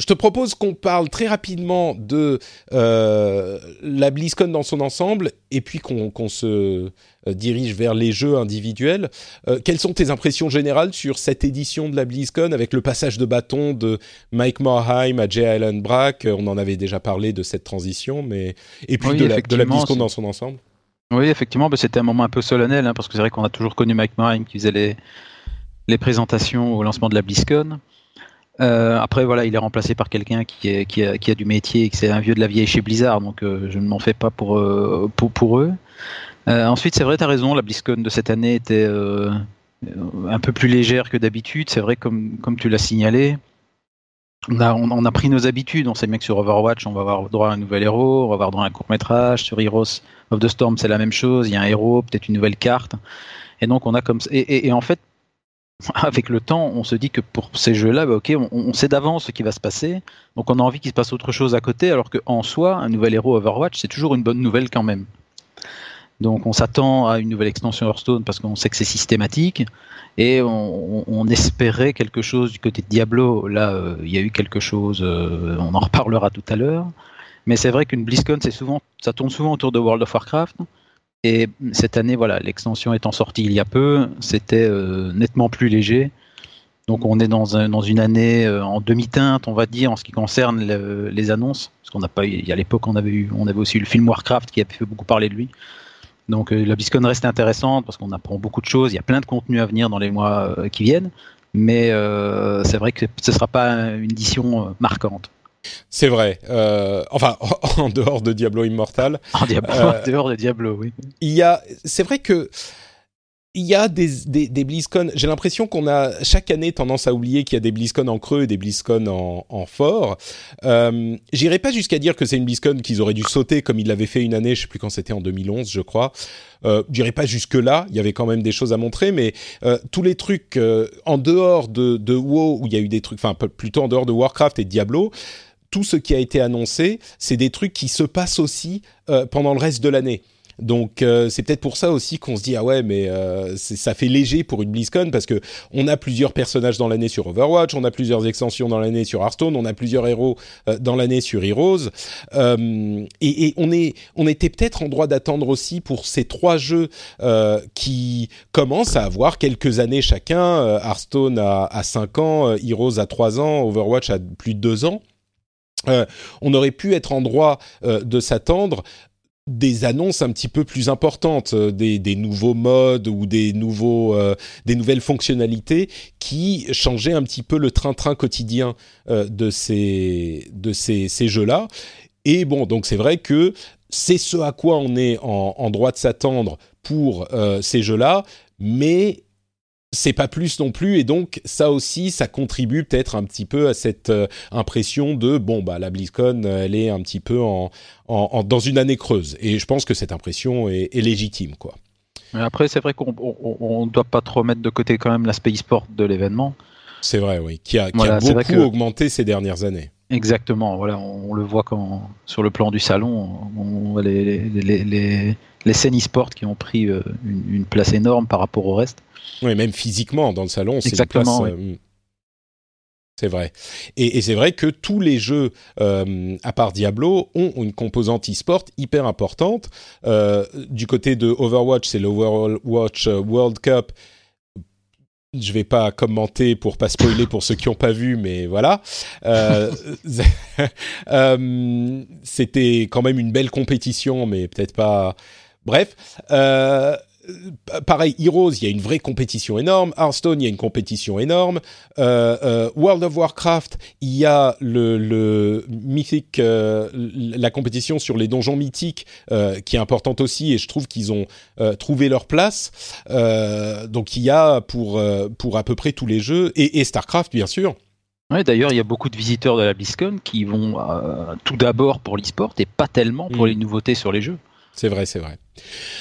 je te propose qu'on parle très rapidement de euh, la BlizzCon dans son ensemble et puis qu'on se euh, dirige vers les jeux individuels. Euh, quelles sont tes impressions générales sur cette édition de la BlizzCon avec le passage de bâton de Mike Morheim à Jay Allen Brack? On en avait déjà parlé de cette transition, mais et puis de, la, de, la, BlizzCon dans son ensemble. Oui, effectivement, bah, c'était un moment un peu solennel hein, parce que c'est vrai qu'on a toujours connu Mike Morheim qui faisait les, les présentations au lancement de la BlizzCon. Euh, après, voilà, il est remplacé par quelqu'un qui, a, du métier et que c'est un vieux de la vieille chez Blizzard, donc euh, je ne m'en fais pas pour, euh, eux. ensuite, c'est vrai, tu as raison, la BlizzCon de cette année était un peu plus légère que d'habitude. C'est vrai, comme, comme tu l'as signalé, on a, on, a, pris nos habitudes. On sait bien que sur Overwatch, on va avoir droit à un nouvel héros, on va avoir droit à un court métrage. Sur Heroes of the Storm, c'est la même chose. Il y a un héros, peut-être une nouvelle carte. Et donc, on a comme et, et en fait, avec le temps, on se dit que pour ces jeux-là, bah, on, sait d'avance ce qui va se passer, donc on a envie qu'il se passe autre chose à côté, alors qu'en soi, un nouvel héros Overwatch, c'est toujours une bonne nouvelle quand même. Donc on s'attend à une nouvelle extension Hearthstone parce qu'on sait que c'est systématique, et on, espérait quelque chose du côté de Diablo. Là, euh, il y a eu quelque chose, euh, on en reparlera tout à l'heure. Mais c'est vrai qu'une BlizzCon, souvent, ça tourne souvent autour de World of Warcraft. Et cette année, voilà, l'extension étant sortie il y a peu, c'était euh, nettement plus léger. Donc on est dans, un, dans une année euh, en demi-teinte, on va dire, en ce qui concerne les annonces. Parce qu'on n'a pas, il y a l'époque, on avait eu, on avait aussi eu le film Warcraft qui a fait beaucoup parler de lui. Donc euh, la BlizzCon reste intéressante parce qu'on apprend beaucoup de choses. Il y a plein de contenu à venir dans les mois qui viennent, mais c'est vrai que ce ne sera pas une édition marquante. C'est vrai. Euh, enfin, en dehors de Diablo Immortal. En, euh, dehors de Diablo, oui. Il y a. C'est vrai que il y a des, des, des BlizzCon. J'ai l'impression qu'on a chaque année tendance à oublier qu'il y a des BlizzCon en creux et des BlizzCon en, en fort. Euh, J'irai pas jusqu'à dire que c'est une BlizzCon qu'ils auraient dû sauter comme ils l'avaient fait une année, je sais plus quand c'était en 2011, je crois. Euh, J'irai pas jusque là. Il y avait quand même des choses à montrer, mais euh, tous les trucs euh, en dehors de, de WoW où il y a eu des trucs, enfin plutôt en dehors de Warcraft et de Diablo. Tout ce qui a été annoncé, c'est des trucs qui se passent aussi euh, pendant le reste de l'année. Donc euh, c'est peut-être pour ça aussi qu'on se dit ah ouais mais euh, ça fait léger pour une BlizzCon parce que on a plusieurs personnages dans l'année sur Overwatch, on a plusieurs extensions dans l'année sur Hearthstone, on a plusieurs héros euh, dans l'année sur Heroes euh, et, et, on est on était peut-être en droit d'attendre aussi pour ces trois jeux euh, qui commencent à avoir quelques années chacun. Hearthstone à, à 5 ans, Heroes à 3 ans, Overwatch à plus de 2 ans. Euh, on aurait pu être en droit euh, de s'attendre des annonces un petit peu plus importantes, euh, des, nouveaux modes ou des, nouvelles fonctionnalités qui changeaient un petit peu le train-train quotidien de ces, jeux-là. Et bon, donc c'est vrai que c'est ce à quoi on est en, droit de s'attendre pour ces jeux-là, mais c'est pas plus non plus et donc ça aussi ça contribue peut-être un petit peu à cette euh, impression de bon bah la BlizzCon elle est un petit peu en, en, en dans une année creuse et je pense que cette impression est, est légitime quoi. Mais après c'est vrai qu'on on, doit pas trop mettre de côté quand même l'aspect e-sport de l'événement. C'est vrai oui qui a, qui voilà, a beaucoup que... augmenté ces dernières années. Exactement voilà on, on le voit quand sur le plan du salon on, les, les, les, les scènes e-sport qui ont pris euh, une, une place énorme par rapport au reste. Oui, même physiquement, dans le salon, c'est place. Oui. Euh, c'est vrai. Et, et c'est vrai que tous les jeux, euh, à part Diablo, ont une composante e-sport hyper importante. Euh, du côté de Overwatch, c'est l'Overwatch World Cup. Je vais pas commenter pour pas spoiler pour ceux qui n'ont pas vu, mais voilà. Euh, C'était quand même une belle compétition, mais peut-être pas. Bref. Euh, pareil, Heroes, il y a une vraie compétition énorme. Hearthstone, il y a une compétition énorme. Euh, euh, World of Warcraft, il y a le, le mythique, euh, la compétition sur les donjons mythiques qui est importante aussi, et je trouve qu'ils ont trouvé leur place. Donc il y a pour pour à peu près tous les jeux et, et Starcraft bien sûr. Ouais, D'ailleurs, il y a beaucoup de visiteurs de la BlizzCon qui vont tout d'abord pour l'e-sport et pas tellement pour mmh. les nouveautés sur les jeux. C'est vrai, c'est vrai.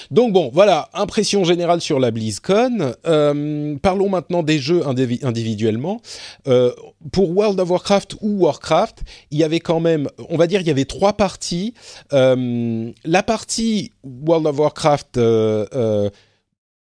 Donc bon, voilà, impression générale sur la BlizzCon. Euh, parlons maintenant des jeux individuellement. Euh, pour World of Warcraft ou Warcraft, il y avait quand même, on va dire, il y avait trois parties. Euh, la partie World of Warcraft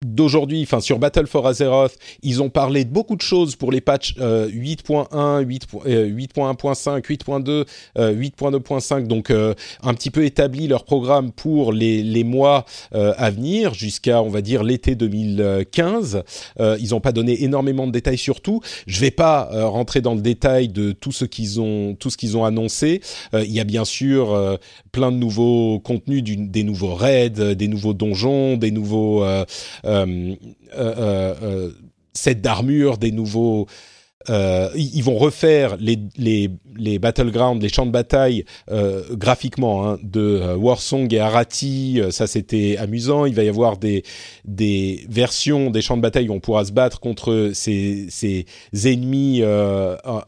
d'aujourd'hui, enfin sur Battle for Azeroth, ils ont parlé de beaucoup de choses pour les patchs euh, 8.1, 8.1.5, 8.2, 8.2.5, donc euh, un petit peu établi leur programme pour les, les mois euh, à venir jusqu'à on va dire l'été 2015. Euh, ils n'ont pas donné énormément de détails sur tout. Je vais pas euh, rentrer dans le détail de tout ce qu'ils ont tout ce qu'ils ont annoncé. il y a bien sûr plein de nouveaux contenus, des nouveaux raids, des nouveaux donjons, des nouveaux euh, euh, euh, sets d'armure, des nouveaux ils vont refaire les, battlegrounds, les champs de bataille graphiquement hein, de Warsong et Arati. Ça, c'était amusant. Il va y avoir des, des versions des champs de bataille où on pourra se battre contre ces, ennemis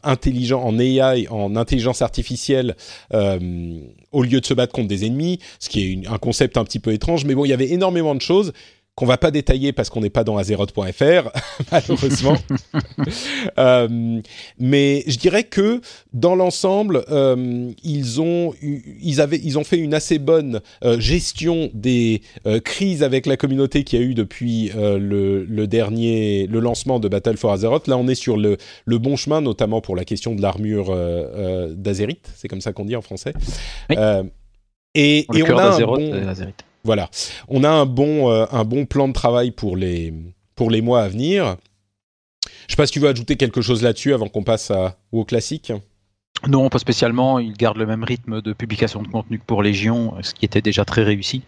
intelligents en AI, en intelligence artificielle, au lieu de se battre contre des ennemis, ce qui est un concept un petit peu étrange. Mais bon, il y avait énormément de choses qu'on va pas détailler parce qu'on n'est pas dans azeroth.fr malheureusement. euh, mais je dirais que dans l'ensemble, euh, ils ont ils avaient ils ont fait une assez bonne euh, gestion des crises avec la communauté qu'il y a eu depuis le, le, dernier le lancement de Battle for Azeroth. Là, on est sur le, le bon chemin, notamment pour la question de l'armure d'Azerite. C'est comme ça qu'on dit en français. Oui. et, le et on a un bon... Voilà, on a un bon, euh, un bon plan de travail pour les, pour les mois à venir. Je sais pas si tu veux ajouter quelque chose là-dessus avant qu'on passe à, au classique. Non, pas spécialement. Ils gardent le même rythme de publication de contenu que pour Légion, ce qui était déjà très réussi.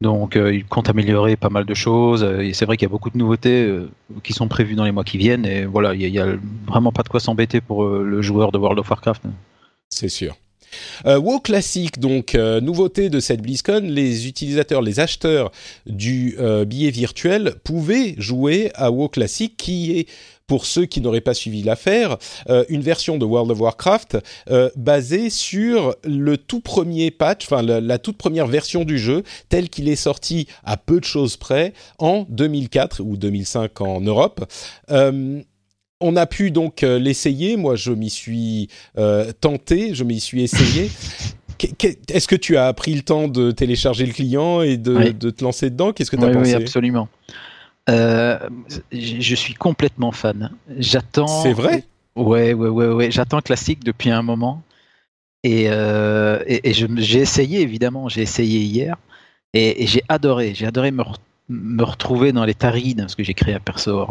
Donc, euh, ils comptent améliorer pas mal de choses. Et c'est vrai qu'il y a beaucoup de nouveautés euh, qui sont prévues dans les mois qui viennent. Et voilà, il n'y a, a, vraiment pas de quoi s'embêter pour euh, le joueur de World of Warcraft. C'est sûr. Euh, WoW Classic, donc nouveauté de cette BlizzCon, les utilisateurs, les acheteurs du billet virtuel pouvaient jouer à WoW Classic, qui est pour ceux qui n'auraient pas suivi l'affaire, euh, une version de World of Warcraft euh, basée sur le tout premier patch, enfin la, toute première version du jeu, tel qu'il est sorti à peu de choses près en 2004 ou 2005 en Europe. Euh, on a pu donc l'essayer. Moi, je m'y suis tenté, je m'y suis essayé. Est-ce que tu as pris le temps de télécharger le client et de, te lancer dedans? Qu'est-ce que tu as pensé? Oui, absolument. Euh, je suis complètement fan. J'attends. C'est vrai? Ouais, ouais, ouais, ouais. J'attends classique depuis un moment. Et, euh, et, j'ai essayé évidemment. J'ai essayé hier et, j'ai adoré. J'ai adoré me, me, retrouver dans les tarines parce que j'ai créé un perso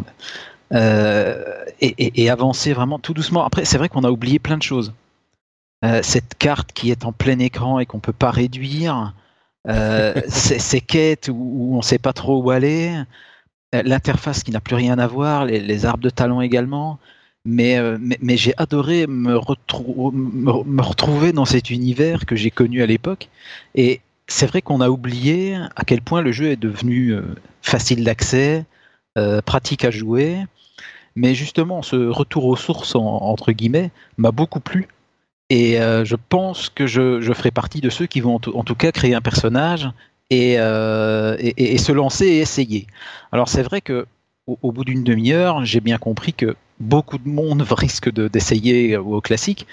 euh, et, avancer vraiment tout doucement. Après, c'est vrai qu'on a oublié plein de choses. cette carte qui est en plein écran et qu'on peut pas réduire. ces, quêtes où, on sait pas trop où aller. Euh, l'interface qui n'a plus rien à voir, les, arbres de talent également. Mais, euh, mais, j'ai adoré me, me, retrouver dans cet univers que j'ai connu à l'époque. Et c'est vrai qu'on a oublié à quel point le jeu est devenu euh, facile d'accès, pratique à jouer. Mais justement, ce retour aux sources, entre guillemets, m'a beaucoup plu. Et je pense que je, je, ferai partie de ceux qui vont en tout cas créer un personnage euh, et, se lancer et essayer. Alors c'est vrai que au, bout d'une demi-heure, j'ai bien compris que beaucoup de monde risque d'essayer au classique,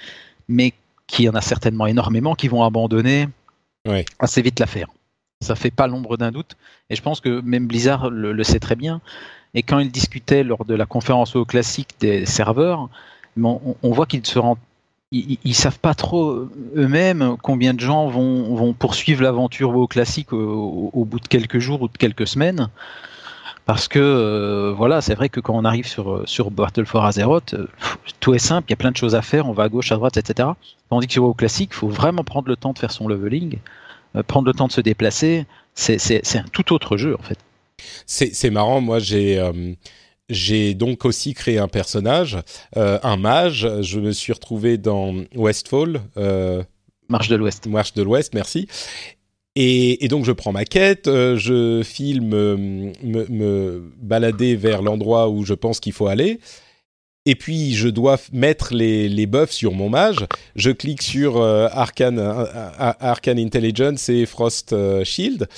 mais qu'il y en a certainement énormément qui vont abandonner assez vite l'affaire. Ça fait pas l'ombre d'un doute, et je pense que même Blizzard le, sait très bien. Et quand il discutait lors de la conférence au classique des serveurs, on, voit qu'ils se rendent ils, ils, savent pas trop eux-mêmes combien de gens vont, vont poursuivre l'aventure WoW classique au, bout de quelques jours ou de quelques semaines. Parce que euh, voilà, c'est vrai que quand on arrive sur, sur Battle for Azeroth, euh, tout est simple, il y a plein de choses à faire, on va à gauche, à droite, etc. Tandis que sur WoW classique, il faut vraiment prendre le temps de faire son leveling, euh, prendre le temps de se déplacer. C'est un tout autre jeu en fait. C'est marrant, moi j'ai j'ai donc aussi créé un personnage, euh, un mage. Je me suis retrouvé dans Westfall. Euh, Marche de l'Ouest. Marche de l'Ouest, merci. Et, donc je prends ma quête, euh, je filme me, me, balader vers l'endroit où je pense qu'il faut aller. Et puis je dois mettre les, les buffs sur mon mage. Je clique sur Arcane, Arcane Intelligence et Frost Shield.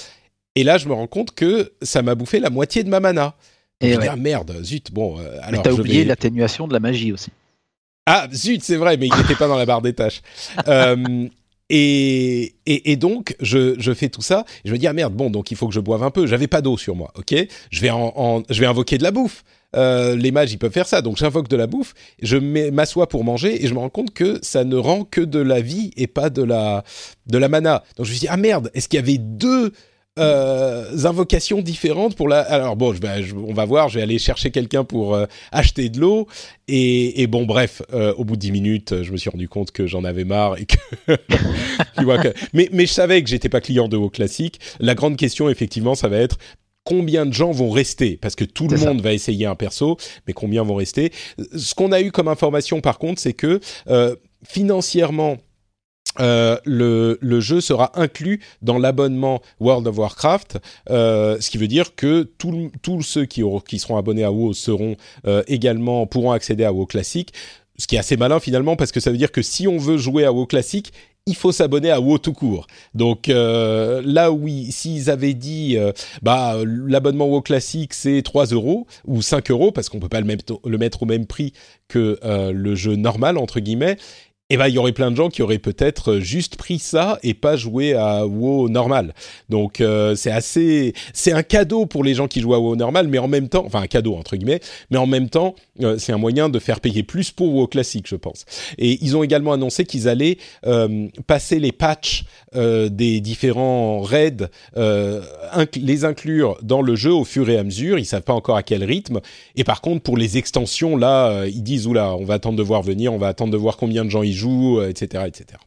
Et là je me rends compte que ça m'a bouffé la moitié de ma mana. Et ah, merde, zut, bon. Euh, alors, mais t'as oublié l'atténuation de la magie aussi. Ah, zut, c'est vrai, mais il n'était pas dans la barre des tâches. Euh, et, et, et, donc, je, je, fais tout ça. Et je me dis, ah merde, bon, donc il faut que je boive un peu. J'avais pas d'eau sur moi, ok? Je vais, en, je vais invoquer de la bouffe. Euh, les mages, ils peuvent faire ça. Donc, j'invoque de la bouffe. Je m'assois pour manger et je me rends compte que ça ne rend que de la vie et pas de la, de la mana. Donc, je me dis, ah merde, est-ce qu'il y avait deux euh, invocations différentes pour la. Alors bon, je on va voir. Je vais aller chercher quelqu'un pour euh, acheter de l'eau. Et, bon, bref, euh, au bout de 10 minutes, je me suis rendu compte que j'en avais marre et que. tu vois que... Mais, mais je savais que j'étais pas client de haut classique. La grande question, effectivement, ça va être combien de gens vont rester? Parce que tout le monde va essayer un perso, mais combien vont rester? Ce qu'on a eu comme information, par contre, c'est que financièrement euh, le, le, jeu sera inclus dans l'abonnement World of Warcraft, euh, ce qui veut dire que tous ceux qui, auront, qui, seront abonnés à WoW seront euh, également pourront accéder à WoW classique. Ce qui est assez malin finalement parce que ça veut dire que si on veut jouer à WoW classique, il faut s'abonner à WoW tout court. Donc euh, là oui, s'ils avaient dit euh, bah l'abonnement WoW classique c'est 3 euros ou 5 euros parce qu'on peut pas le mettre, le mettre au même prix que euh, le jeu normal entre guillemets, eh ben il y aurait plein de gens qui auraient peut-être juste pris ça et pas joué à WoW normal. Donc euh, c'est assez, c'est un cadeau pour les gens qui jouent à WoW normal, mais en même temps, enfin un cadeau entre guillemets, mais en même temps euh, c'est un moyen de faire payer plus pour WoW classique, je pense. Et ils ont également annoncé qu'ils allaient euh, passer les patchs des différents raids, les inclure dans le jeu au fur et à mesure. Ils savent pas encore à quel rythme. Et par contre pour les extensions là, ils disent oula, on va attendre de voir venir, on va attendre de voir combien de gens y jouent, etc., etc.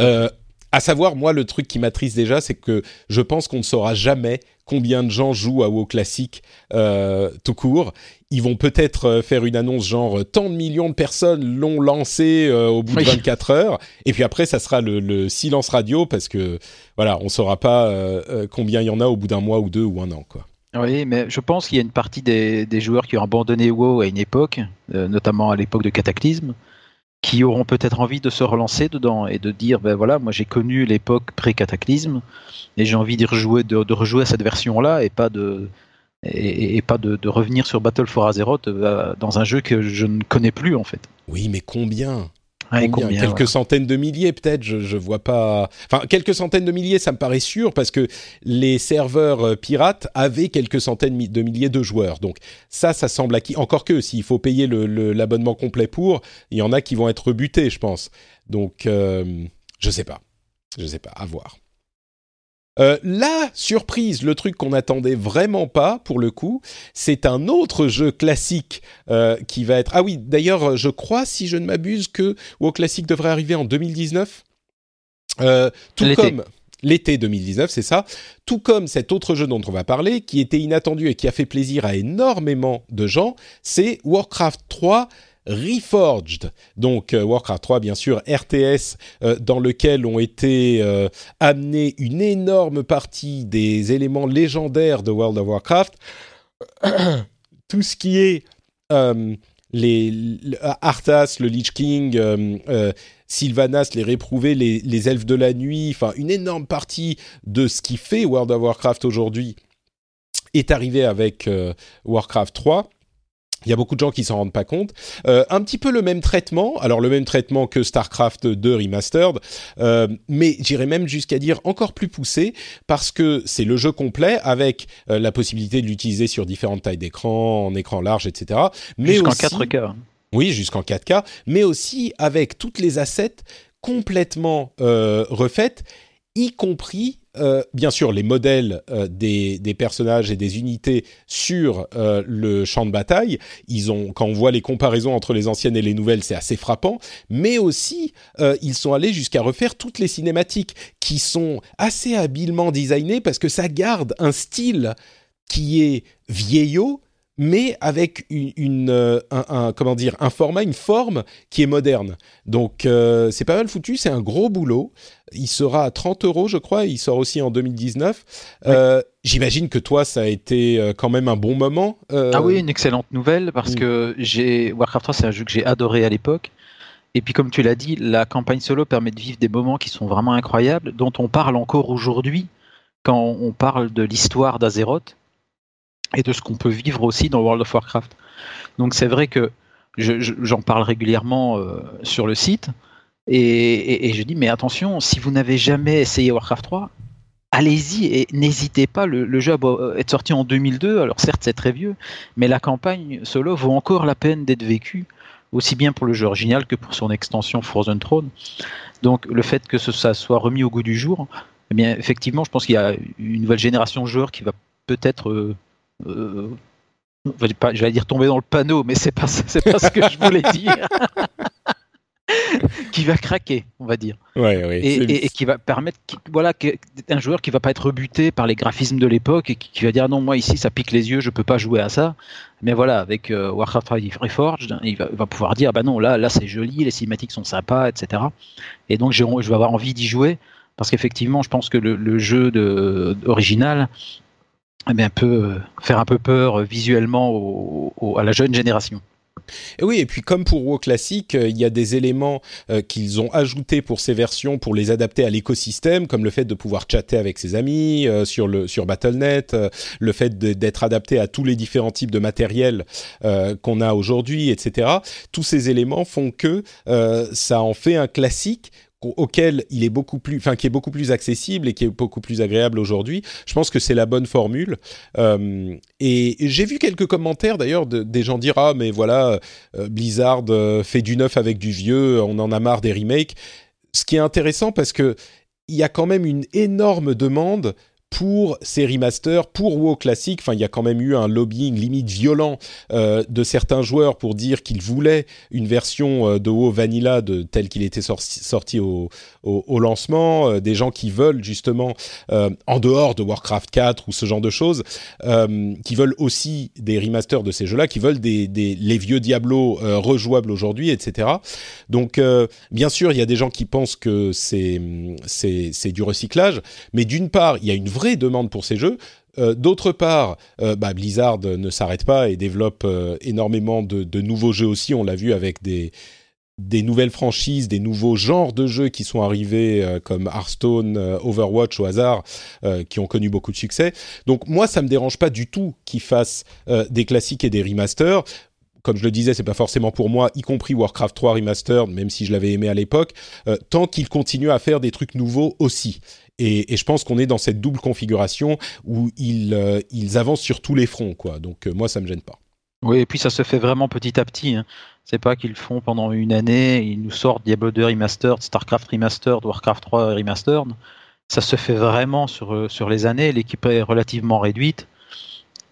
Euh, à savoir, moi, le truc qui m'attriste déjà, c'est que je pense qu'on ne saura jamais combien de gens jouent à WoW classique euh, tout court. Ils vont peut-être euh, faire une annonce genre tant de millions de personnes l'ont lancé euh, au bout de 24 heures, et puis après ça sera le, silence radio parce que voilà, on saura pas combien il y en a au bout d'un mois ou deux ou un an quoi. Oui, mais je pense qu'il y a une partie des, joueurs qui ont abandonné WoW à une époque, notamment à l'époque de Cataclysme, qui auront peut-être envie de se relancer dedans et de dire ben voilà moi j'ai connu l'époque pré-cataclysme et j'ai envie rejouer de, rejouer à cette version là et pas de et, pas de, revenir sur Battle for Azeroth euh, dans un jeu que je ne connais plus en fait. Oui mais combien? Quelques centaines de milliers peut-être, je, je vois pas. Enfin, quelques centaines de milliers, ça me paraît sûr parce que les serveurs euh, pirates avaient quelques centaines de milliers de joueurs. Donc ça, ça semble acquis. Encore que s'il faut payer l'abonnement complet pour, il y en a qui vont être rebutés, je pense. Donc euh, je sais pas, je sais pas, à voir. Euh, la surprise, le truc qu'on n'attendait vraiment pas pour le coup, c'est un autre jeu classique euh, qui va être. Ah oui, d'ailleurs, je crois, si je ne m'abuse, que WoW Classic devrait arriver en 2019. Euh, tout comme l'été 2019, c'est ça. Tout comme cet autre jeu dont on va parler, qui était inattendu et qui a fait plaisir à énormément de gens, c'est Warcraft 3 Reforged, donc euh, Warcraft 3 bien sûr, RTS euh, dans lequel ont été euh, amenés une énorme partie des éléments légendaires de World of Warcraft, tout ce qui est les, Arthas, le Lich King, Sylvanas, les réprouvés, les, les, elfes de la nuit, enfin une énorme partie de ce qui fait World of Warcraft aujourd'hui est arrivé avec Warcraft 3. Il y a beaucoup de gens qui s'en rendent pas compte. Euh, un petit peu le même traitement, alors le même traitement que StarCraft 2 Remastered, euh, mais j'irais même jusqu'à dire encore plus poussé parce que c'est le jeu complet avec euh, la possibilité de l'utiliser sur différentes tailles d'écran, en écran large, etc. Jusqu'en 4K. Oui, jusqu'en 4K, mais aussi avec toutes les assets complètement refaites, y compris euh, bien sûr les modèles euh, des, personnages et des unités sur euh, le champ de bataille. Ils ont, quand on voit les comparaisons entre les anciennes et les nouvelles, c'est assez frappant. Mais aussi, ils sont allés jusqu'à refaire toutes les cinématiques qui sont assez habilement designées parce que ça garde un style qui est vieillot mais avec une, un, comment dire un format, une forme qui est moderne. Donc c'est pas mal foutu, c'est un gros boulot. Il sera à 30 euros, je crois. Il sort aussi en 2019. Euh, j'imagine que toi, ça a été euh, quand même un bon moment. Euh. Ah oui, une excellente nouvelle parce mm. que j'ai Warcraft 3, c'est un jeu que j'ai adoré à l'époque. Et puis, comme tu l'as dit, la campagne solo permet de vivre des moments qui sont vraiment incroyables, dont on parle encore aujourd'hui quand on parle de l'histoire d'Azeroth et de ce qu'on peut vivre aussi dans World of Warcraft. Donc, c'est vrai que j'en parle régulièrement sur le site. Et, je dis, mais attention, si vous n'avez jamais essayé Warcraft 3, allez-y et n'hésitez pas. Le, jeu est sorti en 2002, alors certes c'est très vieux, mais la campagne solo vaut encore la peine d'être vécue, aussi bien pour le jeu original que pour son extension Frozen Throne. Donc le fait que ça soit remis au goût du jour, eh bien effectivement, je pense qu'il y a une nouvelle génération de joueurs qui va peut-être euh, euh, j'allais dire tomber dans le panneau, mais c'est pas, c'est pas ce que je voulais dire. qui va craquer, on va dire. et, qui va permettre, voilà, un joueur qui va pas être rebuté par les graphismes de l'époque et qui, va dire non, moi ici ça pique les yeux, je peux pas jouer à ça. Mais voilà, avec euh, Warcraft Reforged, il va, pouvoir dire bah non, là, là c'est joli, les cinématiques sont sympas, etc. Et donc je vais avoir envie d'y jouer parce qu'effectivement, je pense que le, jeu de, original eh bien, peut euh, faire un peu peur visuellement à la jeune génération. Et oui, et puis comme pour WoW classique, euh, il y a des éléments euh, qu'ils ont ajoutés pour ces versions pour les adapter à l'écosystème, comme le fait de pouvoir chatter avec ses amis euh, sur le sur Battle.net, le fait d'être adapté à tous les différents types de matériel qu'on a aujourd'hui, etc. Tous ces éléments font que ça en fait un classique auquel il est beaucoup plus, enfin qui est beaucoup plus accessible et qui est beaucoup plus agréable aujourd'hui. Je pense que c'est la bonne formule. Euh, et, j'ai vu quelques commentaires d'ailleurs de, des gens dire ah mais voilà euh, Blizzard euh, fait du neuf avec du vieux, on en a marre des remakes. Ce qui est intéressant parce que il y a quand même une énorme demande pour ces remasters, pour WoW classique. Enfin, il y a quand même eu un lobbying limite violent euh, de certains joueurs pour dire qu'ils voulaient une version euh, de WoW Vanilla de tel qu'il était sorti, au, au, lancement. Euh, des gens qui veulent justement, en dehors de Warcraft 4 ou ce genre de choses, qui veulent aussi des remasters de ces jeux-là, qui veulent des, les vieux Diablo rejouables aujourd'hui, etc. Donc, bien sûr, il y a des gens qui pensent que c'est du recyclage, mais d'une part, il y a une vraie demande pour ces jeux. Euh, d'autre part, euh, bah, Blizzard ne s'arrête pas et développe euh, énormément de, nouveaux jeux aussi. On l'a vu avec des, des nouvelles franchises, des nouveaux genres de jeux qui sont arrivés comme Hearthstone, Overwatch au hasard, qui ont connu beaucoup de succès. Donc moi, ça me dérange pas du tout qu'ils fassent des classiques et des remasters comme je le disais, c'est pas forcément pour moi, y compris Warcraft 3 Remastered, même si je l'avais aimé à l'époque, tant qu'ils continuent à faire des trucs nouveaux aussi. Et, je pense qu'on est dans cette double configuration où ils, euh, avancent sur tous les fronts, quoi. Donc euh, moi, ça me gêne pas. Oui, et puis ça se fait vraiment petit à petit. Hein. C'est pas qu'ils font pendant une année, ils nous sortent Diablo 2 Remastered, Starcraft Remastered, Warcraft 3 Remastered. Ça se fait vraiment sur, euh, sur les années. L'équipe est relativement réduite.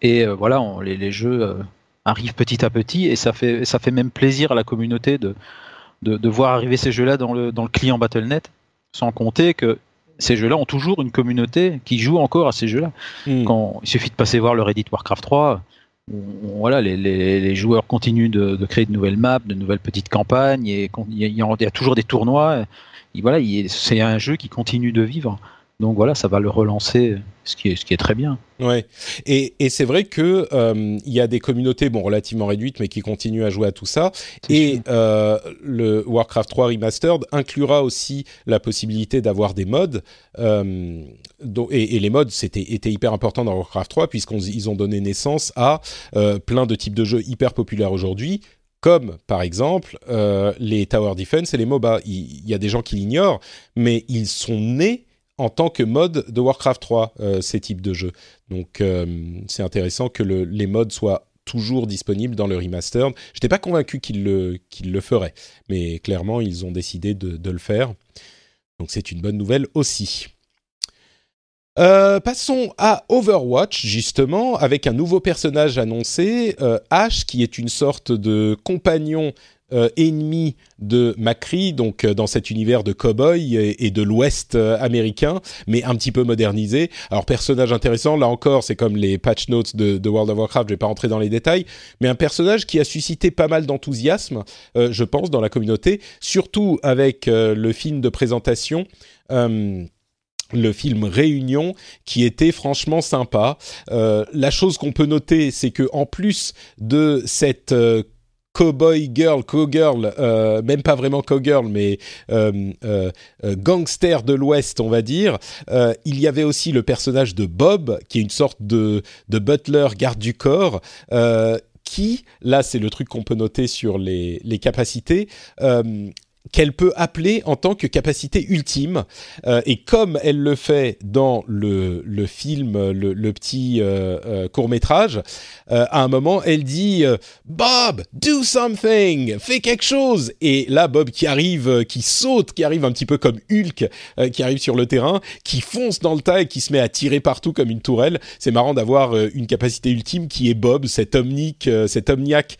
Et voilà, les, les, jeux arrivent petit à petit. Et ça fait, ça fait même plaisir à la communauté de, de, de voir arriver ces jeux-là dans le, dans le client Battle.net. Sans compter que ces jeux-là ont toujours une communauté qui joue encore à ces jeux-là. Hmm. Quand il suffit de passer voir le Reddit Warcraft 3, voilà, les, joueurs continuent de, créer de nouvelles maps, de nouvelles petites campagnes, et il y, a toujours des tournois. Et voilà, c'est un jeu qui continue de vivre. Donc voilà, ça va le relancer, ce qui est, ce qui est très bien. Ouais, et, et c'est vrai que euh, il y a des communautés, bon, relativement réduites, mais qui continuent à jouer à tout ça. Et euh, le Warcraft 3 Remastered inclura aussi la possibilité d'avoir des mods. Euh, et, et, les mods, c'était était hyper important dans Warcraft 3 puisqu'ils ont donné naissance à euh, plein de types de jeux hyper populaires aujourd'hui, comme par exemple euh, les Tower Defense et les MOBA. Il, il y a des gens qui l'ignorent, mais ils sont nés en tant que mode de Warcraft 3, euh, ces types de jeux. Donc euh, c'est intéressant que les modes soient toujours disponibles dans le remaster. Je n'étais pas convaincu qu'ils le, feraient, mais clairement ils ont décidé de, le faire. Donc c'est une bonne nouvelle aussi. Euh, passons à Overwatch, justement, avec un nouveau personnage annoncé, Ash, qui est une sorte de compagnon euh, ennemi de Macri, donc euh, dans cet univers de cowboy et, de l'Ouest euh, américain, mais un petit peu modernisé. Alors personnage intéressant, là encore, c'est comme les patch notes de, World of Warcraft, je vais pas rentrer dans les détails, mais un personnage qui a suscité pas mal d'enthousiasme, je pense, dans la communauté, surtout avec le film de présentation le film Réunion qui était franchement sympa. La chose qu'on peut noter, c'est que en plus de cette cowboy girl, cowgirl, euh, même pas vraiment cowgirl, mais euh, euh, gangster de l'Ouest, on va dire. il y avait aussi le personnage de Bob, qui est une sorte de, butler garde du corps. qui, là c'est le truc qu'on peut noter sur les capacités, qu'elle peut appeler en tant que capacité ultime. Euh, et comme elle le fait dans le, le film, le, petit euh, euh, court métrage, à un moment, elle dit Bob, do something, fais quelque chose. Et là, Bob qui arrive, qui saute, qui arrive un petit peu comme Hulk, qui arrive sur le terrain, qui fonce dans le tas et qui se met à tirer partout comme une tourelle. C'est marrant d'avoir une capacité ultime qui est Bob, cet omnique, cet omniac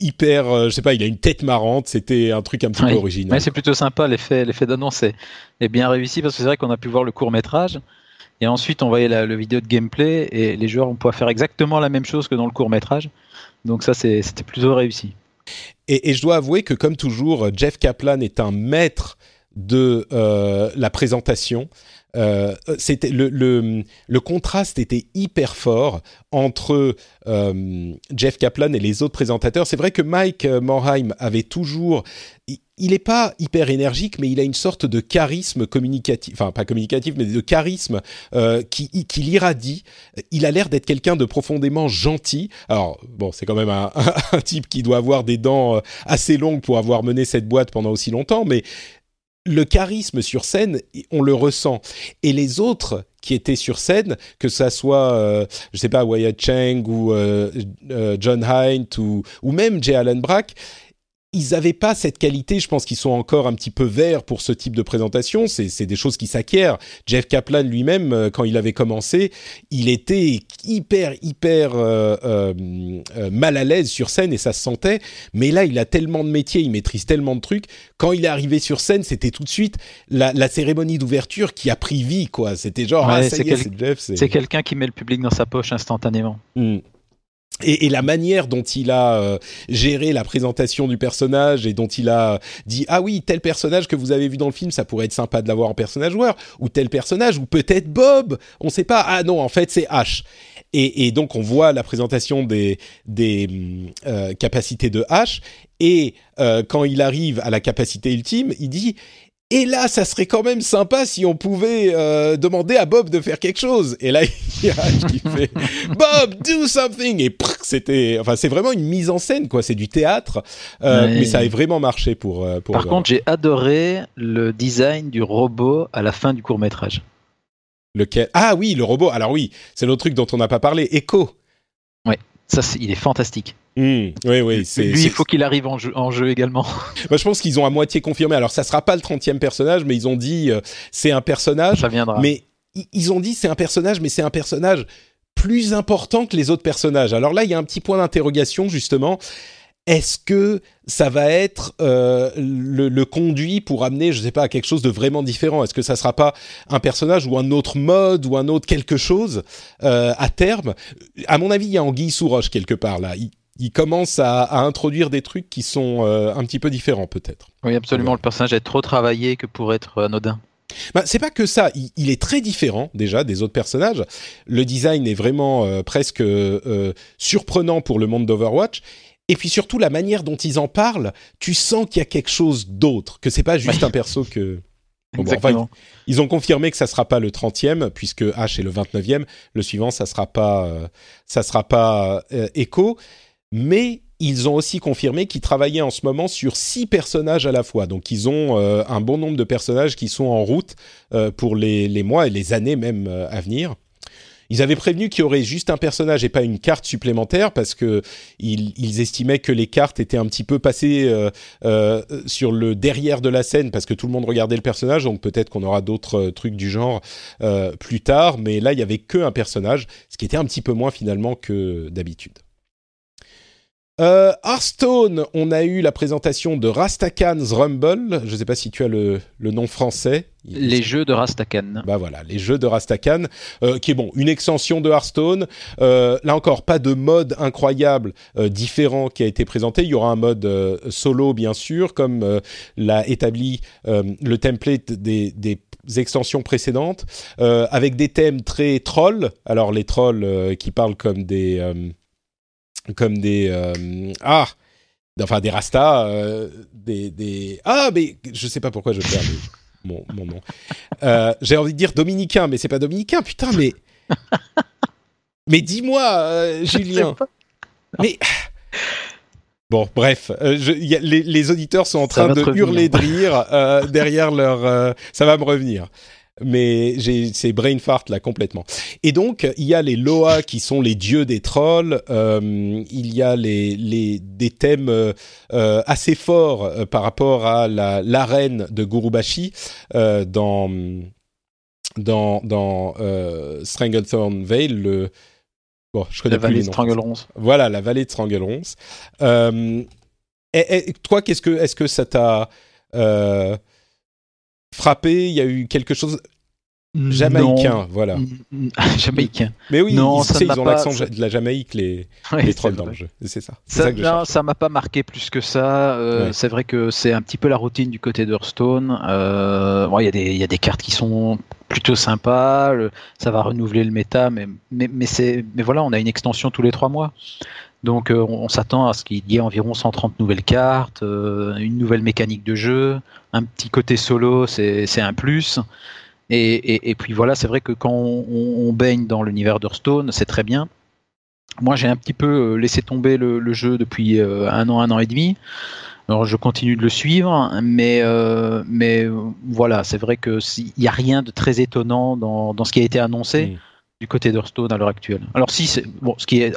hyper, je sais pas, il a une tête marrante. C'était un truc un petit peu original. c'est plutôt sympa, l'effet, l'effet d'annonce est, bien réussi parce que c'est vrai qu'on a pu voir le court métrage. Et ensuite, on voyait la, le vidéo de gameplay et les joueurs, on pouvait faire exactement la même chose que dans le court métrage. Donc ça, c'était plutôt réussi. Et, je dois avouer que, comme toujours, Jeff Kaplan est un maître de euh, la présentation. Euh, c'était le, le, contraste était hyper fort entre euh, Jeff Kaplan et les autres présentateurs. C'est vrai que Mike Morheim avait toujours il n'est pas hyper énergique, mais il a une sorte de charisme communicatif, enfin pas communicatif, mais de charisme euh, qui, qui l'irradie. Il a l'air d'être quelqu'un de profondément gentil. Alors bon, c'est quand même un, un, type qui doit avoir des dents assez longues pour avoir mené cette boîte pendant aussi longtemps, mais le charisme sur scène, on le ressent. Et les autres qui étaient sur scène, que ça soit, euh, je sais pas, Wyatt Cheng ou euh, euh, John Hine ou, ou même Jay Allen Brack, ils n'avaient pas cette qualité. Je pense qu'ils sont encore un petit peu verts pour ce type de présentation. C'est des choses qui s'acquièrent. Jeff Kaplan lui-même, euh, quand il avait commencé, il était hyper, hyper euh, euh, mal à l'aise sur scène et ça se sentait. Mais là, il a tellement de métiers, il maîtrise tellement de trucs. Quand il est arrivé sur scène, c'était tout de suite la, cérémonie d'ouverture qui a pris vie, quoi. C'était genre, ah, c'est Jeff. C'est quelqu'un qui met le public dans sa poche instantanément. Hmm. Et, la manière dont il a euh, géré la présentation du personnage et dont il a dit ah oui tel personnage que vous avez vu dans le film ça pourrait être sympa de l'avoir en personnage joueur. Ou tel personnage ou peut-être Bob. On sait pas. Ah non en fait c'est H. Et, donc on voit la présentation des, des euh, capacités de H. Et euh, quand il arrive à la capacité ultime il dit et là, ça serait quand même sympa si on pouvait euh, demander à Bob de faire quelque chose. Et là, il y a qui fait Bob, do something. Et c'était, enfin, c'est vraiment une mise en scène, quoi. C'est du théâtre, euh, mais ça a vraiment marché pour. Euh, pour Par contre, j'ai adoré le design du robot à la fin du court métrage. Lequel? Ah oui, le robot. Alors oui, c'est l'autre truc dont on n'a pas parlé. Echo. Ouais, ça, il est fantastique. Hmm, oui, oui. Lui, il faut qu'il arrive en jeu, en jeu également. Moi, je pense qu'ils ont à moitié confirmé. Alors, ça sera pas le 30e personnage, mais ils ont dit euh, c'est un personnage. Ça viendra. Mais ils ont dit c'est un personnage, mais c'est un personnage plus important que les autres personnages. Alors là, il y a un petit point d'interrogation, justement est-ce que ça va être euh, le, conduit pour amener, je ne sais pas, à quelque chose de vraiment différent? Est-ce que ça sera pas un personnage ou un autre mode ou un autre quelque chose euh, à terme? À mon avis, il y a Anguille sous roche quelque part là. Il, commence à, introduire des trucs qui sont euh, un petit peu différents peut-être. Oui, absolument. Le personnage est trop travaillé que pour être anodin. Bah, c'est pas que ça, il, est très différent déjà des autres personnages. Le design est vraiment presque surprenant pour le monde d'Overwatch et puis surtout la manière dont ils en parlent, tu sens qu'il y a quelque chose d'autre, que c'est pas juste un perso que. ils, ont confirmé que ça sera pas le 30e puisque H est le 29e. Le suivant, ça sera pas, euh, ça sera pas euh, Echo, mais ils ont aussi confirmé qu'ils travaillaient en ce moment sur six personnages à la fois. Donc ils ont euh, un bon nombre de personnages qui sont en route pour les, mois et les années même à venir. Ils avaient prévenu qu'il y aurait juste un personnage et pas une carte supplémentaire parce que ils, estimaient que les cartes étaient un petit peu passées euh, euh, sur le derrière de la scène parce que tout le monde regardait le personnage. Donc peut-être qu'on aura d'autres euh, trucs du genre plus tard. Mais là, il y avait que un personnage, ce qui était un petit peu moins finalement que d'habitude. Euh, Hearthstone, on a eu la présentation de Rastakan's Rumble. Je ne sais pas si tu as le, nom français. Les jeux de Rastakan. Bah voilà, les jeux de Rastakan, euh, qui est bon, une extension de Hearthstone. Euh, là encore, pas de mode incroyable différent qui a été présenté. Il y aura un mode solo, bien sûr, comme l'a établi le template des, des extensions précédentes, avec des thèmes très trolls. Alors les trolls qui parlent comme des comme des euh, ah enfin des rastas euh, des, des ah mais je sais pas pourquoi je perds mon, mon nom. Euh, j'ai envie de dire dominicain mais c'est pas dominicain putain mais mais dis-moi Julien. mais Bon, bref, y a, les, les, auditeurs sont en train de hurler de rire derrière leur. ça va me revenir mais j'ai c'est brain fart là complètement. Et donc il y a les Loa qui sont les dieux des trolls. Euh, il y a les, les des thèmes euh, assez forts euh, par rapport à la l'arène de Gurubashi euh, dans dans dans Stranglethorn Vale le bon je connais la vallée de. Voilà la vallée de Stranglerons. et, et, toi qu'est-ce que est-ce que ça t'a frappé, il y a eu quelque chose jamaïcain, voilà. jamaïcain. Mais oui, non, ils, ils ont l'accent de la Jamaïque, les, les trolls dans le jeu. C'est ça. Ça, non, ça m'a pas marqué plus que ça. Euh, c'est vrai que c'est un petit peu la routine du côté d'Hearthstone. Euh, il y, y, a des cartes qui sont plutôt sympas. ça va renouveler le méta, mais, mais, mais, mais voilà, on a une extension tous les trois mois. Donc euh, on, s'attend à ce qu'il y ait environ 130 nouvelles cartes, euh, une nouvelle mécanique de jeu, un petit côté solo, c'est un plus. Et, puis voilà, c'est vrai que quand on, baigne dans l'univers d'Hearthstone, c'est très bien. Moi, j'ai un petit peu euh, laissé tomber le, jeu depuis un an, un an et demi. Alors, je continue de le suivre, mais, mais voilà, c'est vrai qu'il n'y a rien de très étonnant dans, ce qui a été annoncé. du côté d'Hearthstone à l'heure actuelle. Alors si, bon, ce qui est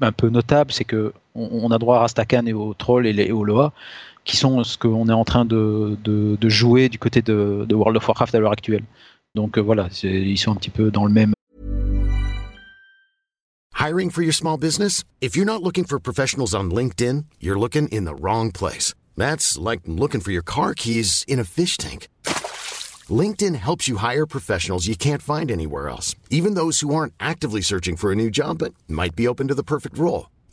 un peu notable, c'est que on, a droit à Rastakan et au Troll et, les, au Loa, qui sont ce qu'on est en train de, jouer du côté de, World of Warcraft à l'heure actuelle. Donc voilà, ils sont un petit peu dans le même. Hiring for your small business? If you're not looking for professionals on LinkedIn, you're looking in the wrong place. That's like looking for your car keys in a fish tank. LinkedIn helps you hire professionals you can't find anywhere else, even those who aren't actively searching for a new job but might be open to the perfect role.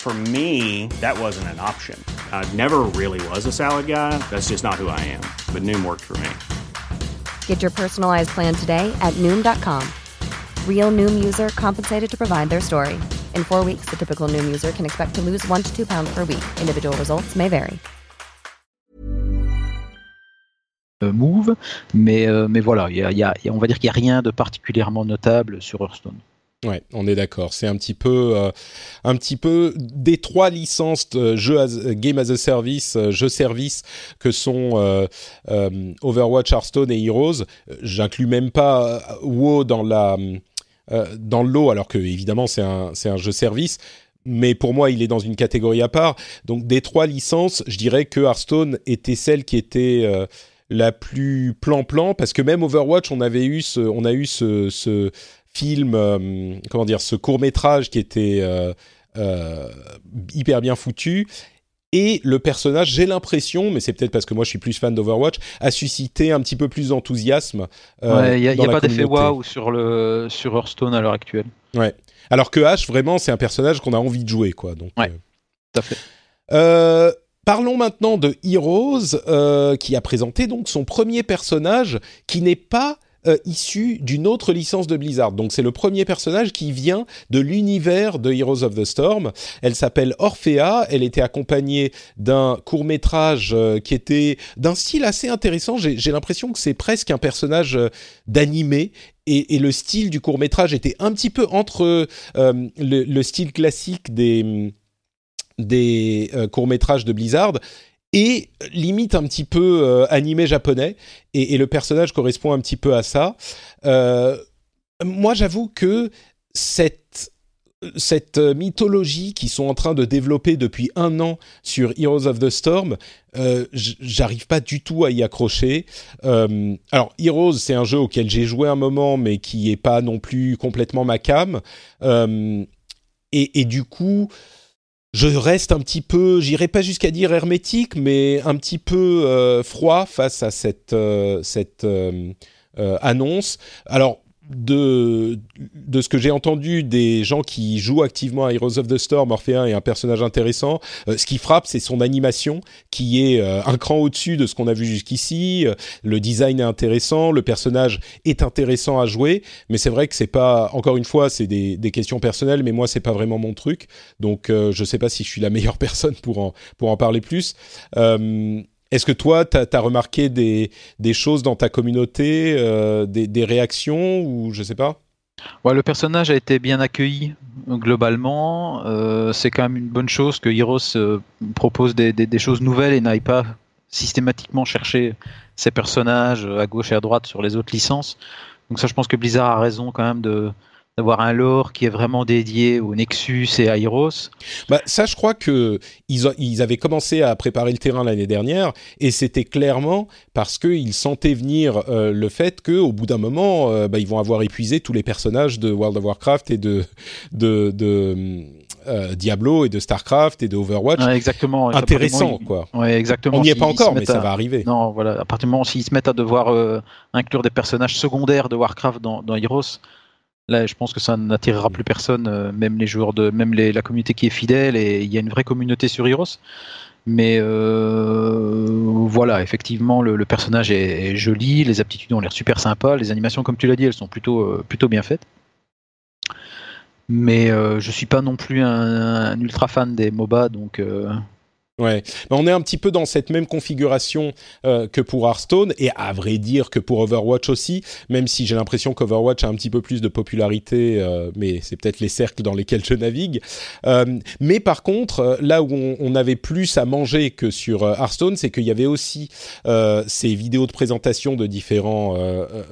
For me, that wasn't an option. I never really was a salad guy. That's just not who I am. But Noom worked for me. Get your personalized plan today at Noom.com. Real Noom user compensated to provide their story. In four weeks, the typical Noom user can expect to lose one to two pounds per week. Individual results may vary. Euh, move, mais, euh, mais voilà, y a, y a, on va dire qu'il n'y a rien de particulièrement notable sur Hearthstone. Ouais, on est d'accord. C'est un petit peu, euh, un petit peu des trois licences de jeux game as a service, euh, jeux service que sont euh, Overwatch, Hearthstone et Heroes. J'inclus même pas WoW dans la dans le lot, alors que évidemment c'est un c'est un jeu service. Mais pour moi, il est dans une catégorie à part. Donc, des trois licences, je dirais que Hearthstone était celle qui était la plus plan-plan, parce que même Overwatch, on avait eu ce, on a eu ce, ce film, euh, comment dire, ce court métrage qui était euh, euh, hyper bien foutu. Et le personnage, j'ai l'impression, mais c'est peut-être parce que moi je suis plus fan d'Overwatch, a suscité un petit peu plus d'enthousiasme. Il n'y a, pas d'effet waouh sur, le, sur Hearthstone à l'heure actuelle. Ouais. Alors que Ash, vraiment, c'est un personnage qu'on a envie de jouer, quoi. Donc, ouais, tout à fait. Parlons maintenant de Heroes, qui a présenté donc son premier personnage qui n'est pas euh, issu d'une autre licence de Blizzard. Donc c'est le premier personnage qui vient de l'univers de Heroes of the Storm. Elle s'appelle Orphea. Elle était accompagnée d'un court métrage euh, qui était d'un style assez intéressant. J'ai l'impression que c'est presque un personnage euh, d'animé et, le style du court métrage était un petit peu entre le, style classique des des courts métrages de Blizzard et limite un petit peu euh, animé japonais, et, le personnage correspond un petit peu à ça. Euh, moi, j'avoue que cette cette mythologie qu'ils sont en train de développer depuis un an sur Heroes of the Storm, euh, j'arrive pas du tout à y accrocher. Euh, alors Heroes, c'est un jeu auquel j'ai joué un moment, mais qui est pas non plus complètement ma cam. et, du coup, je reste un petit peu, j'irai pas jusqu'à dire hermétique, mais un petit peu euh, froid face à cette, euh, euh, annonce. Alors, de, de ce que j'ai entendu des gens qui jouent activement à Heroes of the Storm, Orphéen est un personnage intéressant. Euh, ce qui frappe, c'est son animation, qui est euh, un cran au-dessus de ce qu'on a vu jusqu'ici. Euh, le design est intéressant, le personnage est intéressant à jouer, mais c'est vrai que c'est pas, encore une fois, c'est des, des, questions personnelles, mais moi, c'est pas vraiment mon truc. Donc, je sais pas si je suis la meilleure personne pour en, pour en parler plus. Est-ce que toi, tu as, remarqué des, choses dans ta communauté, euh, des, réactions ou je sais pas? Ouais, Le personnage a été bien accueilli globalement. Euh, c'est quand même une bonne chose que Heroes euh, propose des, choses nouvelles et n'aille pas systématiquement chercher ses personnages à gauche et à droite sur les autres licences. Donc ça, je pense que Blizzard a raison quand même de, d'avoir un lore qui est vraiment dédié au Nexus et à Heroes bah, Ça, je crois que ils, avaient commencé à préparer le terrain l'année dernière, et c'était clairement parce qu'ils sentaient venir euh, le fait qu'au bout d'un moment, euh, bah, ils vont avoir épuisé tous les personnages de World of Warcraft et de, de, euh, Diablo et de Starcraft et de Overwatch. exactement. Intéressant, quoi. Ouais, exactement. On n'y est pas encore, mais ça va arriver. Non, voilà. À partir du moment s'ils se mettent à devoir inclure des personnages secondaires de Warcraft dans, dans Heroes, Là, je pense que ça n'attirera plus personne, euh, même les joueurs de, même la communauté qui est fidèle et il y a une vraie communauté sur Heroes. Mais euh, voilà, effectivement, le, personnage est, joli, les aptitudes ont l'air super sympas, les animations, comme tu l'as dit, elles sont plutôt, euh, plutôt bien faites. Mais je suis pas non plus un, ultra fan des MOBA, donc Ouais, on est un petit peu dans cette même configuration euh, que pour Hearthstone et à vrai dire que pour Overwatch aussi, même si j'ai l'impression qu'Overwatch a un petit peu plus de popularité, euh, mais c'est peut-être les cercles dans lesquels je navigue. Euh, mais par contre, là où on, avait plus à manger que sur Hearthstone, c'est qu'il y avait aussi ces vidéos de présentation de différents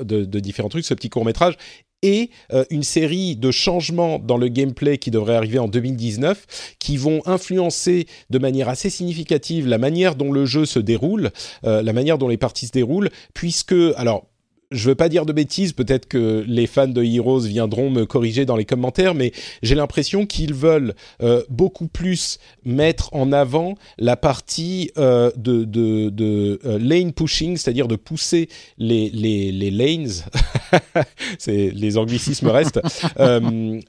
de, de différents trucs, ce petit court métrage et euh, une série de changements dans le gameplay qui devrait arriver en 2019, qui vont influencer de manière assez significative la manière dont le jeu se déroule, euh, la manière dont les parties se déroulent, puisque alors je veux pas dire de bêtises, peut-être que les fans de Heroes viendront me corriger dans les commentaires, mais j'ai l'impression qu'ils veulent euh, beaucoup plus mettre en avant la partie euh, de, de, de euh, lane pushing, c'est-à-dire de pousser les, les, les lanes, c'est les anglicismes restent,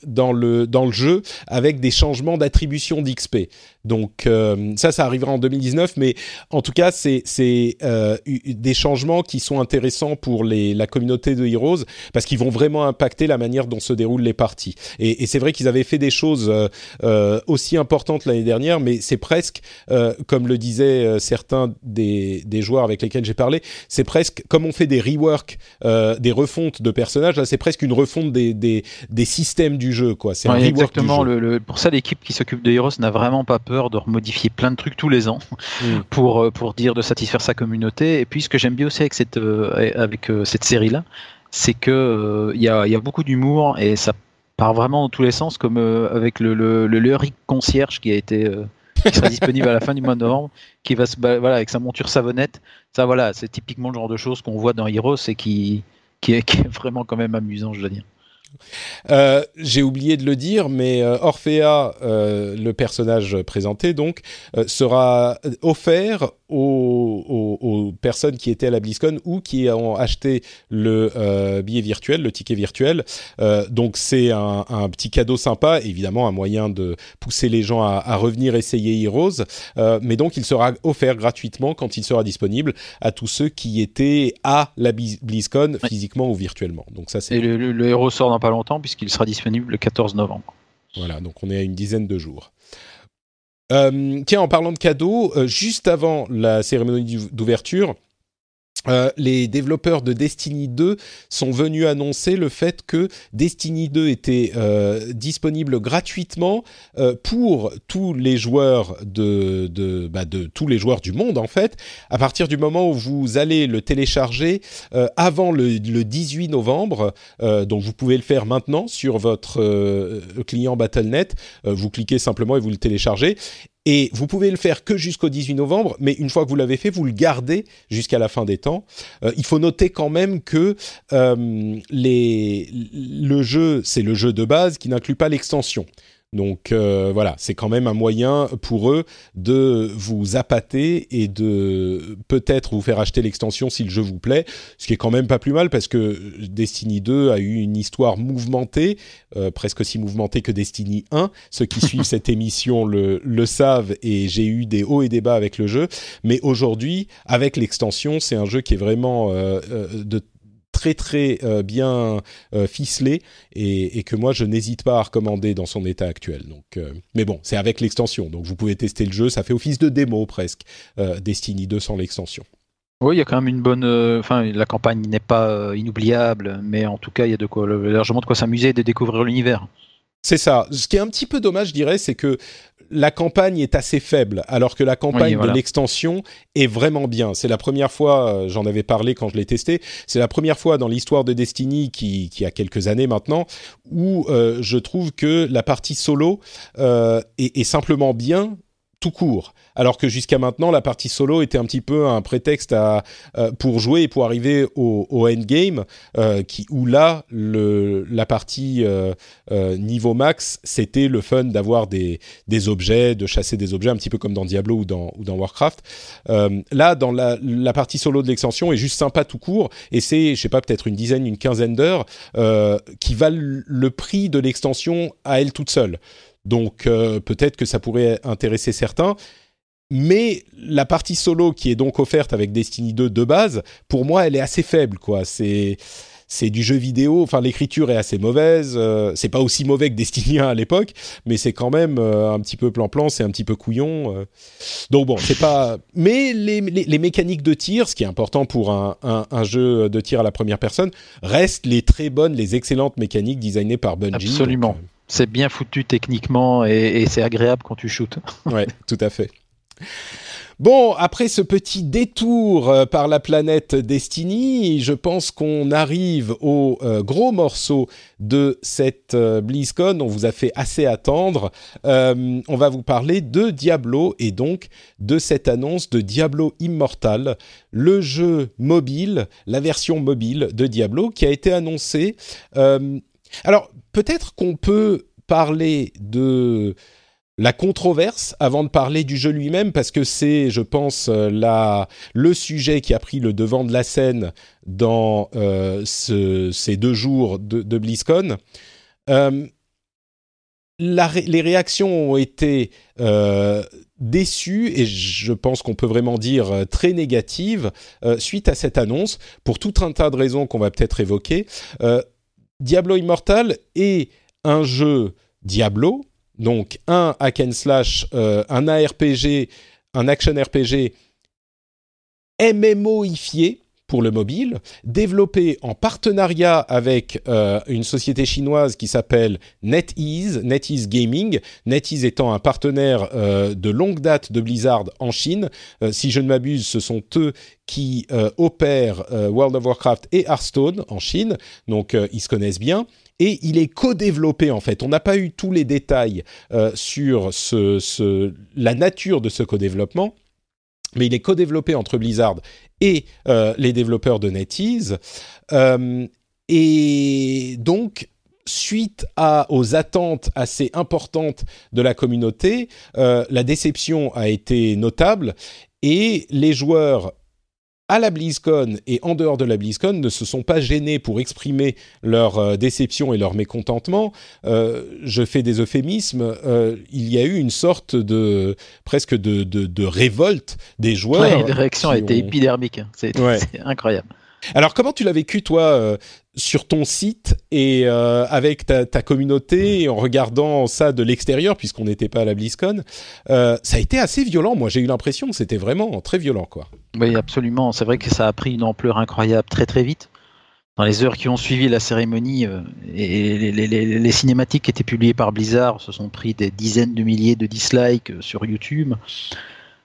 dans, le, dans le jeu avec des changements d'attribution d'XP. Donc ça, ça arrivera en 2019, mais en tout cas, c'est des changements qui sont intéressants pour les la communauté de Heroes parce qu'ils vont vraiment impacter la manière dont se déroulent les parties. Et, c'est vrai qu'ils avaient fait des choses euh, euh, aussi importantes l'année dernière, mais c'est presque, euh, comme le disaient certains des, des, joueurs avec lesquels j'ai parlé, c'est presque comme on fait des reworks, des refontes de personnages, là c'est presque une refonte des, des, des, systèmes du jeu. Quoi. C'est exactement. Le, pour ça, l'équipe qui s'occupe de Heroes n'a vraiment pas peur de remodifier plein de trucs tous les ans mm. pour, pour dire de satisfaire sa communauté. Et puis ce que j'aime bien aussi avec cette, avec cette série-là, c'est que euh, il y, a, beaucoup d'humour et ça part vraiment dans tous les sens, comme euh, avec le, le, le, concierge qui a été euh, qui sera disponible à la fin du mois de novembre, qui va se voilà avec sa monture savonnette. Ça voilà, c'est typiquement le genre de choses qu'on voit dans Heroes et qui qui est, qui est vraiment quand même amusant, je dois dire. Euh, j'ai oublié de le dire, mais euh, Orphea, euh, le personnage présenté, donc, sera offert aux, personnes qui étaient à la BlizzCon ou qui ont acheté le billet virtuel, le ticket virtuel. donc, c'est un, petit cadeau sympa, évidemment, un moyen de pousser les gens à, revenir essayer Heroes. mais donc, il sera offert gratuitement quand il sera disponible à tous ceux qui étaient à la BlizzCon, physiquement ou virtuellement. Donc, ça, c'est. Et le, le héros sort pas longtemps puisqu'il sera disponible le 14 novembre. Voilà, donc on est à une dizaine de jours. Euh, tiens, en parlant de cadeaux, euh, juste avant la cérémonie d'ouverture, euh, les développeurs de Destiny 2 sont venus annoncer le fait que Destiny 2 était euh, disponible gratuitement euh, pour tous les joueurs de, bah de, tous les joueurs du monde en fait. À partir du moment où vous allez le télécharger avant le, le, 18 novembre donc vous pouvez le faire maintenant sur votre client Battle.net vous cliquez simplement et vous le téléchargez et vous pouvez le faire que jusqu'au 18 novembre, mais une fois que vous l'avez fait, vous le gardez jusqu'à la fin des temps. Euh, il faut noter quand même que euh, les, le jeu, c'est le jeu de base qui n'inclut pas l'extension. Donc euh, voilà, c'est quand même un moyen pour eux de vous appâter et de peut-être vous faire acheter l'extension si le jeu vous plaît, ce qui est quand même pas plus mal parce que Destiny 2 a eu une histoire mouvementée, euh, presque aussi mouvementée que Destiny 1. Ceux qui suivent cette émission le, le savent et j'ai eu des hauts et des bas avec le jeu. Mais aujourd'hui, avec l'extension, c'est un jeu qui est vraiment euh, de très très euh, bien euh, ficelé et, que moi je n'hésite pas à recommander dans son état actuel. Donc, euh, mais bon, c'est avec l'extension, donc vous pouvez tester le jeu. Ça fait office de démo presque, Destiny 2 sans l'extension. Oui, il y a quand même une bonne. Enfin, la campagne n'est pas inoubliable, mais en tout cas, il y a de quoi largement de quoi s'amuser et de découvrir l'univers. C'est ça. Ce qui est un petit peu dommage, je dirais, c'est que la campagne est assez faible, alors que la campagne de l'extension est vraiment bien. C'est la première fois, euh, j'en avais parlé quand je l'ai testé, c'est la première fois dans l'histoire de Destiny, qui, qui, a quelques années maintenant, où euh, je trouve que la partie solo euh, est, simplement bien tout court alors que jusqu'à maintenant la partie solo était un petit peu un prétexte à, euh, pour jouer et pour arriver au, au endgame, euh, qui, où là le, la partie euh, niveau max, c'était le fun d'avoir des, des objets, de chasser des objets, un petit peu comme dans Diablo ou dans, ou dans Warcraft. là, dans la, la partie solo de l'extension est juste sympa tout court, et c'est, je sais pas, peut-être une dizaine, une quinzaine d'heures qui valent le prix de l'extension à elle toute seule. Donc peut-être que ça pourrait intéresser certains. Mais la partie solo qui est donc offerte avec Destiny 2 de base, pour moi, elle est assez faible, quoi. C'est c'est du jeu vidéo. Enfin, l'écriture est assez mauvaise. Euh, c'est pas aussi mauvais que Destiny 1 à l'époque, mais c'est quand même euh, un petit peu plan-plan, c'est un petit peu couillon. Euh. Donc bon, c'est pas. Mais les, les, mécaniques de tir, ce qui est important pour un, un, jeu de tir à la première personne, restent les très bonnes, les excellentes mécaniques designées par Bungie. Absolument. C'est bien foutu techniquement et, c'est agréable quand tu shootes. ouais, tout à fait. Bon, après ce petit détour euh, par la planète Destiny, je pense qu'on arrive au euh, gros morceau de cette euh, BlizzCon. On vous a fait assez attendre. on va vous parler de Diablo et donc de cette annonce de Diablo Immortal, le jeu mobile, la version mobile de Diablo qui a été annoncée. Alors, peut-être qu'on peut parler de la controverse avant de parler du jeu lui-même parce que c'est, je pense, euh, la, le sujet qui a pris le devant de la scène dans euh, ces deux jours de, BlizzCon. Euh, les réactions ont été déçues et je pense qu'on peut vraiment dire très négatives suite à cette annonce pour tout un tas de raisons qu'on va peut-être évoquer. Diablo Immortal est un jeu Diablo, donc un hack and slash, euh, un ARPG, un action RPG MMOifié pour le mobile, développé en partenariat avec euh, une société chinoise qui s'appelle NetEase, NetEase Gaming, NetEase étant un partenaire euh, de longue date de Blizzard en Chine. si je ne m'abuse, ce sont eux qui opèrent World of Warcraft et Hearthstone en Chine, donc ils se connaissent bien et il est co-développé en fait. On n'a pas eu tous les détails euh, sur la nature de ce co-développement, mais il est co-développé entre Blizzard et euh, les développeurs de NetEase. Euh, et donc, suite aux attentes assez importantes de la communauté, la déception a été notable et les joueurs à la BlizzCon et en dehors de la BlizzCon ne se sont pas gênés pour exprimer leur euh, déception et leur mécontentement. Euh, je fais des euphémismes. Euh, il y a eu une sorte de presque de, de, révolte des joueurs. Ouais, la réaction a été épidermique. Hein. C'est incroyable. Alors, comment tu l'as vécu, toi, sur ton site et euh, avec ta, communauté, en regardant ça de l'extérieur, puisqu'on n'était pas à la BlizzCon euh, Ça a été assez violent. Moi, j'ai eu l'impression que c'était vraiment très violent, quoi. Oui, absolument. C'est vrai que ça a pris une ampleur incroyable très, très vite. Dans les heures qui ont suivi la cérémonie, et les, cinématiques qui étaient publiées par Blizzard se sont pris des dizaines de milliers de dislikes sur YouTube.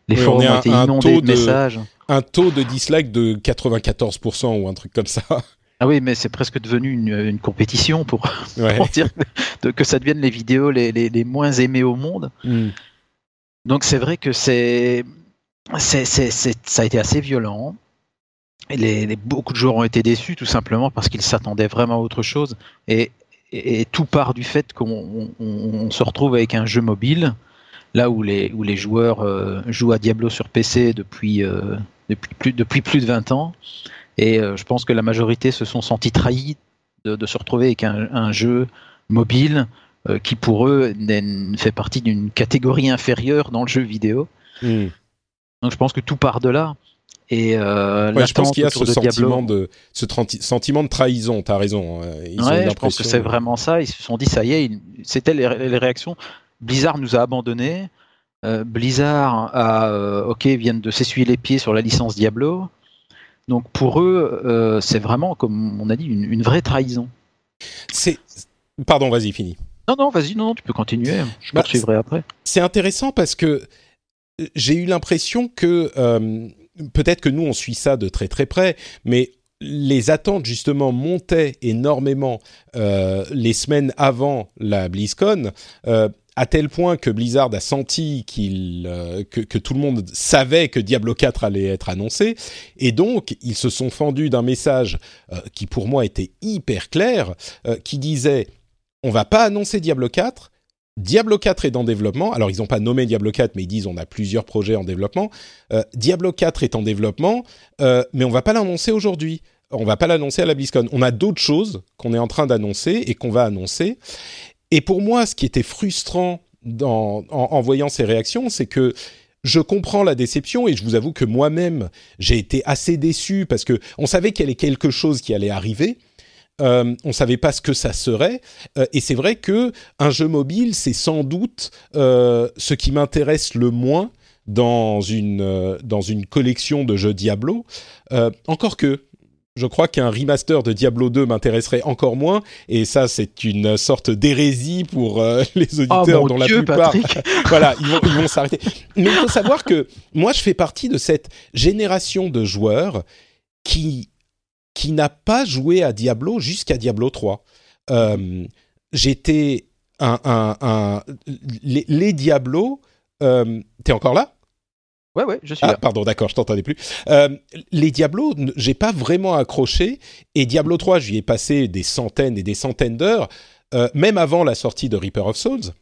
Les forums ont été inondés de messages un taux de dislike de 94% ou un truc comme ça. Ah oui, mais c'est presque devenu une, compétition pour, dire que, ça devienne les vidéos les, moins aimées au monde. Hmm. Donc c'est vrai que c'est, ça a été assez violent. Et les, beaucoup de joueurs ont été déçus tout simplement parce qu'ils s'attendaient vraiment à autre chose. Et, tout part du fait qu'on se retrouve avec un jeu mobile, là où les, où les joueurs euh, jouent à Diablo sur PC depuis, euh, depuis plus, depuis plus de 20 ans. Et euh, je pense que la majorité se sont sentis trahis de, se retrouver avec un, jeu mobile euh, qui pour eux fait partie d'une catégorie inférieure dans le jeu vidéo. Hmm. Donc je pense que tout part de là. Et euh, je pense qu'il y a ce sentiment de ce sentiment de trahison. T'as raison. Hein. je pense que c'est vraiment ça. Ils se sont dit ça y est. C'était les, réactions. Blizzard nous a abandonnés. Euh, Blizzard a, euh, ok, viennent de s'essuyer les pieds sur la licence Diablo. Donc pour eux, euh, c'est vraiment, comme on a dit, une, vraie trahison. C'est, pardon, vas-y, fini. Non, non, vas-y, non, tu peux continuer. Je bah, poursuivrai après. C'est intéressant parce que j'ai eu l'impression que peut-être que nous on suit ça de très très près, mais les attentes justement montaient énormément les semaines avant la BlizzCon à tel point que Blizzard a senti qu'il euh, que, tout le monde savait que Diablo 4 allait être annoncé et donc ils se sont fendus d'un message euh, qui pour moi était hyper clair euh, qui disait on va pas annoncer Diablo 4 Diablo 4 est en développement. Alors, ils n'ont pas nommé Diablo 4, mais ils disent on a plusieurs projets en développement. Diablo 4 est en développement, mais on va pas l'annoncer aujourd'hui. On va pas l'annoncer à la BlizzCon. On a d'autres choses qu'on est en train d'annoncer et qu'on va annoncer. Et pour moi, ce qui était frustrant en, voyant ces réactions, c'est que je comprends la déception et je vous avoue que moi-même j'ai été assez déçu parce que on savait qu'il y avait quelque chose qui allait arriver, euh, on savait pas ce que ça serait. Euh, et c'est vrai que un jeu mobile, c'est sans doute euh, ce qui m'intéresse le moins dans une dans une collection de jeux Diablo. Encore que. Je crois qu'un remaster de Diablo 2 m'intéresserait encore moins, et ça c'est une sorte d'hérésie pour euh, les auditeurs Oh mon dont la plupart voilà, ils vont, ils vont s'arrêter. Mais il faut savoir que moi, je fais partie de cette génération de joueurs qui, qui n'a pas joué à Diablo jusqu'à Diablo 3. Euh, J'étais un, un, un- les, les Diablo. Euh, T'es encore là? Ouais, ouais, je suis ah, là. pardon, d'accord, je t'entendais plus. Euh, les Diablo, j'ai pas vraiment accroché. Et Diablo 3, j'y ai passé des centaines et des centaines d'heures, euh, même avant la sortie de Reaper of Souls.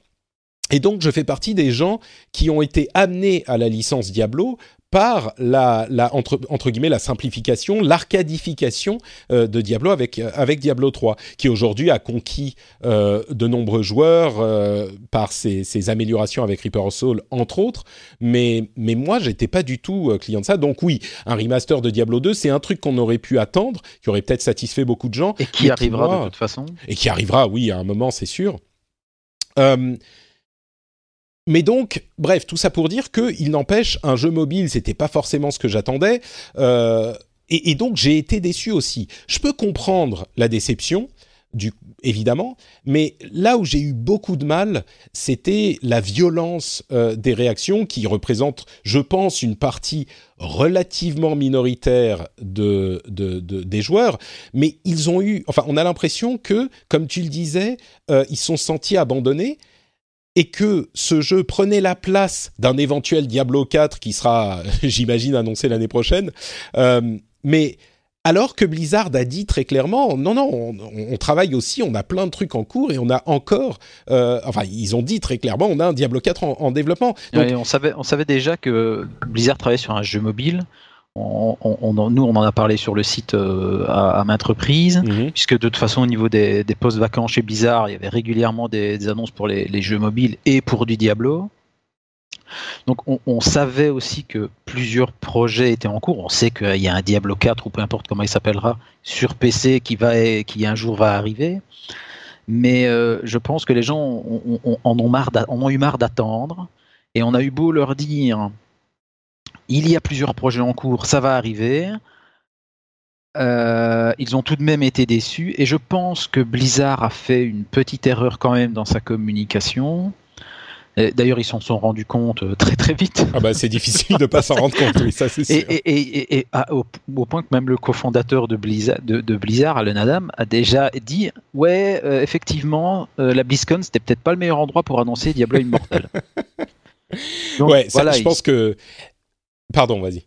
Et donc, je fais partie des gens qui ont été amenés à la licence Diablo par la, la entre, entre guillemets, la simplification, l'arcadification euh, de Diablo avec, euh, avec Diablo 3, qui aujourd'hui a conquis euh, de nombreux joueurs euh, par ses, ses améliorations avec Reaper of Souls, entre autres. Mais, mais moi, j'étais pas du tout client de ça. Donc oui, un remaster de Diablo 2, c'est un truc qu'on aurait pu attendre, qui aurait peut-être satisfait beaucoup de gens. Et qui arrivera moi- de toute façon? et qui arrivera, oui, à un moment, c'est sûr. Mais donc, bref, tout ça pour dire que, il n'empêche, un jeu mobile, c'était pas forcément ce que j'attendais, euh, et, donc j'ai été déçu aussi. Je peux comprendre la déception, du, évidemment, mais là où j'ai eu beaucoup de mal, c'était la violence euh, des réactions qui représente, je pense, une partie relativement minoritaire de, de, de- des joueurs, mais ils ont eu, enfin, on a l'impression que, comme tu le disais, euh, ils sont sentis abandonnés et que ce jeu prenait la place d'un éventuel Diablo 4 qui sera, j'imagine, annoncé l'année prochaine. Euh, mais alors que Blizzard a dit très clairement, non, non, on, on travaille aussi, on a plein de trucs en cours et on a encore, euh, enfin, ils ont dit très clairement, on a un Diablo 4 en, en développement. Donc, Ouais, on, savait, on savait déjà que Blizzard travaillait sur un jeu mobile. On, on- on en- nous, on en a parlé sur le site euh, à, à maintes reprises, Mhm. puisque de toute façon, au niveau des, des postes vacants chez Blizzard, il y avait régulièrement des, des annonces pour les, les jeux mobiles et pour du Diablo. Donc, on, on savait aussi que plusieurs projets étaient en cours. On sait qu'il y a un Diablo 4 ou peu importe comment il s'appellera sur PC qui, va, qui un jour va arriver. Mais euh, je pense que les gens ont marre en ont eu marre d'attendre. Et on a eu beau leur dire il y a plusieurs projets en cours, ça va arriver. Euh, ils ont tout de même été déçus. Et je pense que Blizzard a fait une petite erreur quand même dans sa communication. D'ailleurs, ils s'en sont rendus compte euh, très très vite. Ah bah c'est difficile de pas s'en rendre compte, oui, ça c'est sûr. Et, et- et- et- et à- au, au point que même le cofondateur de Blizzard, de, de Blizzard, Alan Adam, a déjà dit Ouais, euh, effectivement, euh, la BlizzCon, c'était peut-être pas le meilleur endroit pour annoncer Diablo Immortal. Donc, ouais, ça, je il- pense que... Pardon, vas-y.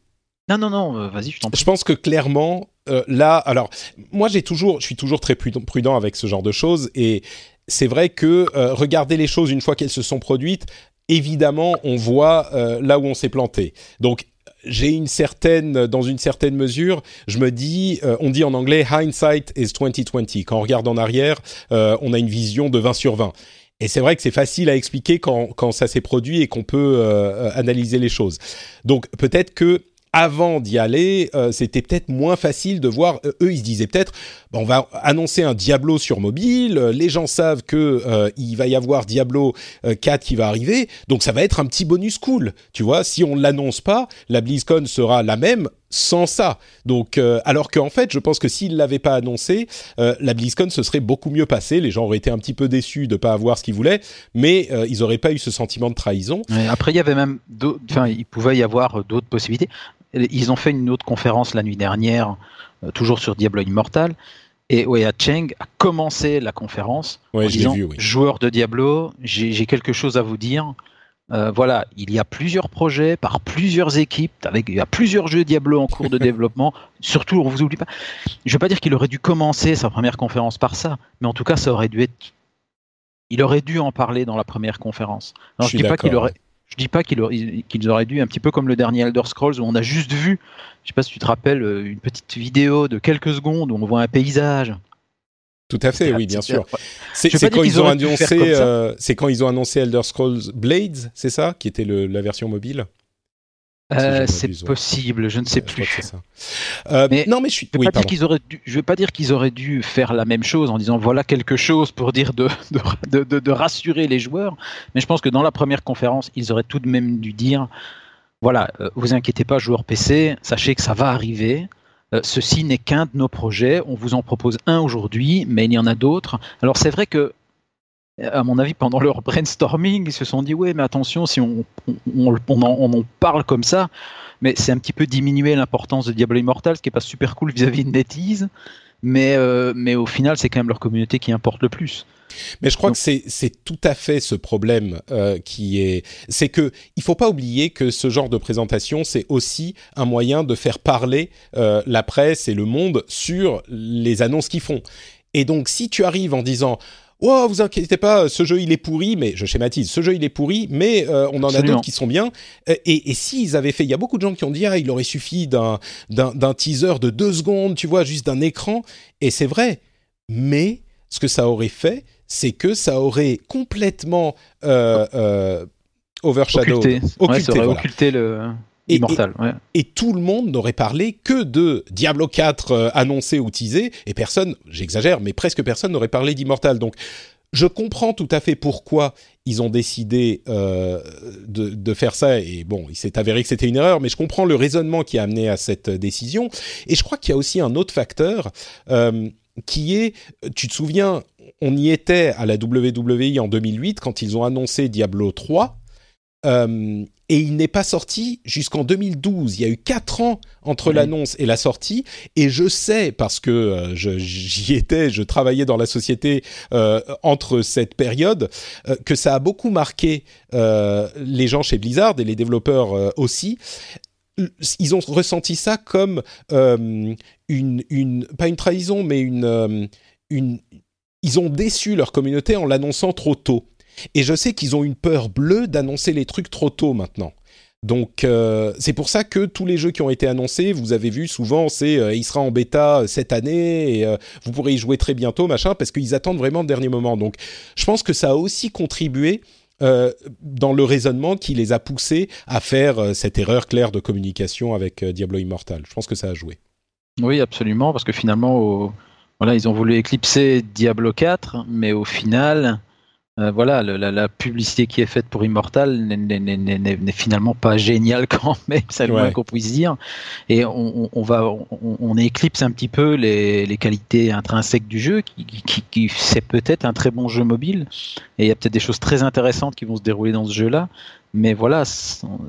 Non, non, non, euh, vas-y, je t'en prie. Je pense que clairement, euh, là, alors, moi, j'ai toujours, je suis toujours très prudent, prudent avec ce genre de choses, et c'est vrai que euh, regarder les choses une fois qu'elles se sont produites, évidemment, on voit euh, là où on s'est planté. Donc, j'ai une certaine, dans une certaine mesure, je me dis, euh, on dit en anglais hindsight is 2020. Quand on regarde en arrière, euh, on a une vision de 20 sur 20. Et c'est vrai que c'est facile à expliquer quand, quand ça s'est produit et qu'on peut euh, analyser les choses. Donc peut-être que avant d'y aller, euh, c'était peut-être moins facile de voir. euh, eux, ils se disaient peut-être, bah, on va annoncer un Diablo sur mobile. euh, les gens savent que euh, il va y avoir Diablo euh, 4 qui va arriver, donc ça va être un petit bonus cool. Tu vois, si on l'annonce pas, la BlizzCon sera la même sans ça. Donc, euh, alors qu'en fait, je pense que s'ils l'avaient pas annoncé, euh, la BlizzCon se serait beaucoup mieux passée. Les gens auraient été un petit peu déçus de pas avoir ce qu'ils voulaient, mais euh, ils auraient pas eu ce sentiment de trahison. Après, il y avait même, enfin, il pouvait y avoir d'autres possibilités. Ils ont fait une autre conférence la nuit dernière, toujours sur Diablo Immortal. Et Wei Cheng a commencé la conférence Ouais, en disant vu, oui. joueur de Diablo, j'ai quelque chose à vous dire. Euh, voilà, il y a plusieurs projets par plusieurs équipes, avec il y a plusieurs jeux Diablo en cours de développement. Surtout, on vous oublie pas. Je vais pas dire qu'il aurait dû commencer sa première conférence par ça, mais en tout cas, ça aurait dû être. Il aurait dû en parler dans la première conférence. Je suis dis pas qu'il aurait. Je dis pas qu'ils auraient dû, un petit peu comme le dernier Elder Scrolls, où on a juste vu, je sais pas si tu te rappelles, euh, une petite vidéo de quelques secondes où on voit un paysage. Tout à fait, oui, bien sûr. C'est quand ils ont annoncé, euh, c'est quand ils ont annoncé Elder Scrolls Blades, c'est ça, qui était le, la version mobile? Euh, c'est possible, je ne sais plus. Euh, mais, non, mais je suis. Je ne vais pas dire qu'ils auraient dû faire la même chose en disant voilà quelque chose pour dire de, de, de, de, rassurer les joueurs. Mais je pense que dans la première conférence, ils auraient tout de même dû dire voilà, euh, vous inquiétez pas, joueurs PC, sachez que ça va arriver. Ceci n'est qu'un de nos projets. On vous en propose un aujourd'hui, mais il y en a d'autres. Alors c'est vrai que à mon avis, pendant leur brainstorming, ils se sont dit ouais, mais attention, si on, on, en, parle comme ça, mais c'est un petit peu diminuer l'importance de Diablo Immortal, ce qui est pas super cool vis-à-vis de NetEase, euh, mais au final, c'est quand même leur communauté qui importe le plus. Mais je crois que c'est tout à fait ce problème euh, qui est, c'est que il faut pas oublier que ce genre de présentation c'est aussi un moyen de faire parler euh, la presse et le monde sur les annonces qu'ils font. Et donc si tu arrives en disant oh vous inquiétez pas, ce jeu il est pourri, mais je schématise, ce jeu il est pourri, mais euh, on en a d'autres qui sont bien. Et, et s'ils avaient fait, il y a beaucoup de gens qui ont dit ah il aurait suffi d'un teaser de deux secondes, tu vois, juste d'un écran. Et c'est vrai, mais ce que ça aurait fait, c'est que ça aurait complètement euh, euh overshadow, occulté, occulté, ouais, ça aurait occulté le et, et, tout le monde n'aurait parlé que de Diablo 4 euh, annoncé ou teasé, et personne, j'exagère, mais presque personne n'aurait parlé d'Immortal. Donc, je comprends tout à fait pourquoi ils ont décidé euh, de, de, faire ça. Et bon, il s'est avéré que c'était une erreur, mais je comprends le raisonnement qui a amené à cette décision. Et je crois qu'il y a aussi un autre facteur euh, qui est, tu te souviens, on y était à la WWE en 2008 quand ils ont annoncé Diablo 3. Euh, et il n'est pas sorti jusqu'en 2012. Il y a eu quatre ans entre l'annonce et la sortie, et je sais parce que euh, j'y étais, je travaillais dans la société euh, entre cette période, euh, que ça a beaucoup marqué euh, les gens chez Blizzard et les développeurs euh, aussi. Ils ont ressenti ça comme une, pas une trahison, mais une, une, ils ont déçu leur communauté en l'annonçant trop tôt. Et je sais qu'ils ont une peur bleue d'annoncer les trucs trop tôt maintenant. Donc euh, c'est pour ça que tous les jeux qui ont été annoncés, vous avez vu souvent, c'est euh, il sera en bêta cette année et euh, vous pourrez y jouer très bientôt, machin, parce qu'ils attendent vraiment le dernier moment. Donc je pense que ça a aussi contribué dans le raisonnement qui les a poussés à faire cette erreur claire de communication avec Diablo Immortal. Je pense que ça a joué. Oui, absolument, parce que finalement, voilà, ils ont voulu éclipser Diablo 4, mais au final, euh, voilà, la, publicité qui est faite pour Immortal n'est finalement pas géniale quand même, c'est le moins qu'on puisse dire. Et on, va, on, éclipse un petit peu les, qualités intrinsèques du jeu, qui, c'est peut-être un très bon jeu mobile, et il y a peut-être des choses très intéressantes qui vont se dérouler dans ce jeu-là. Mais voilà,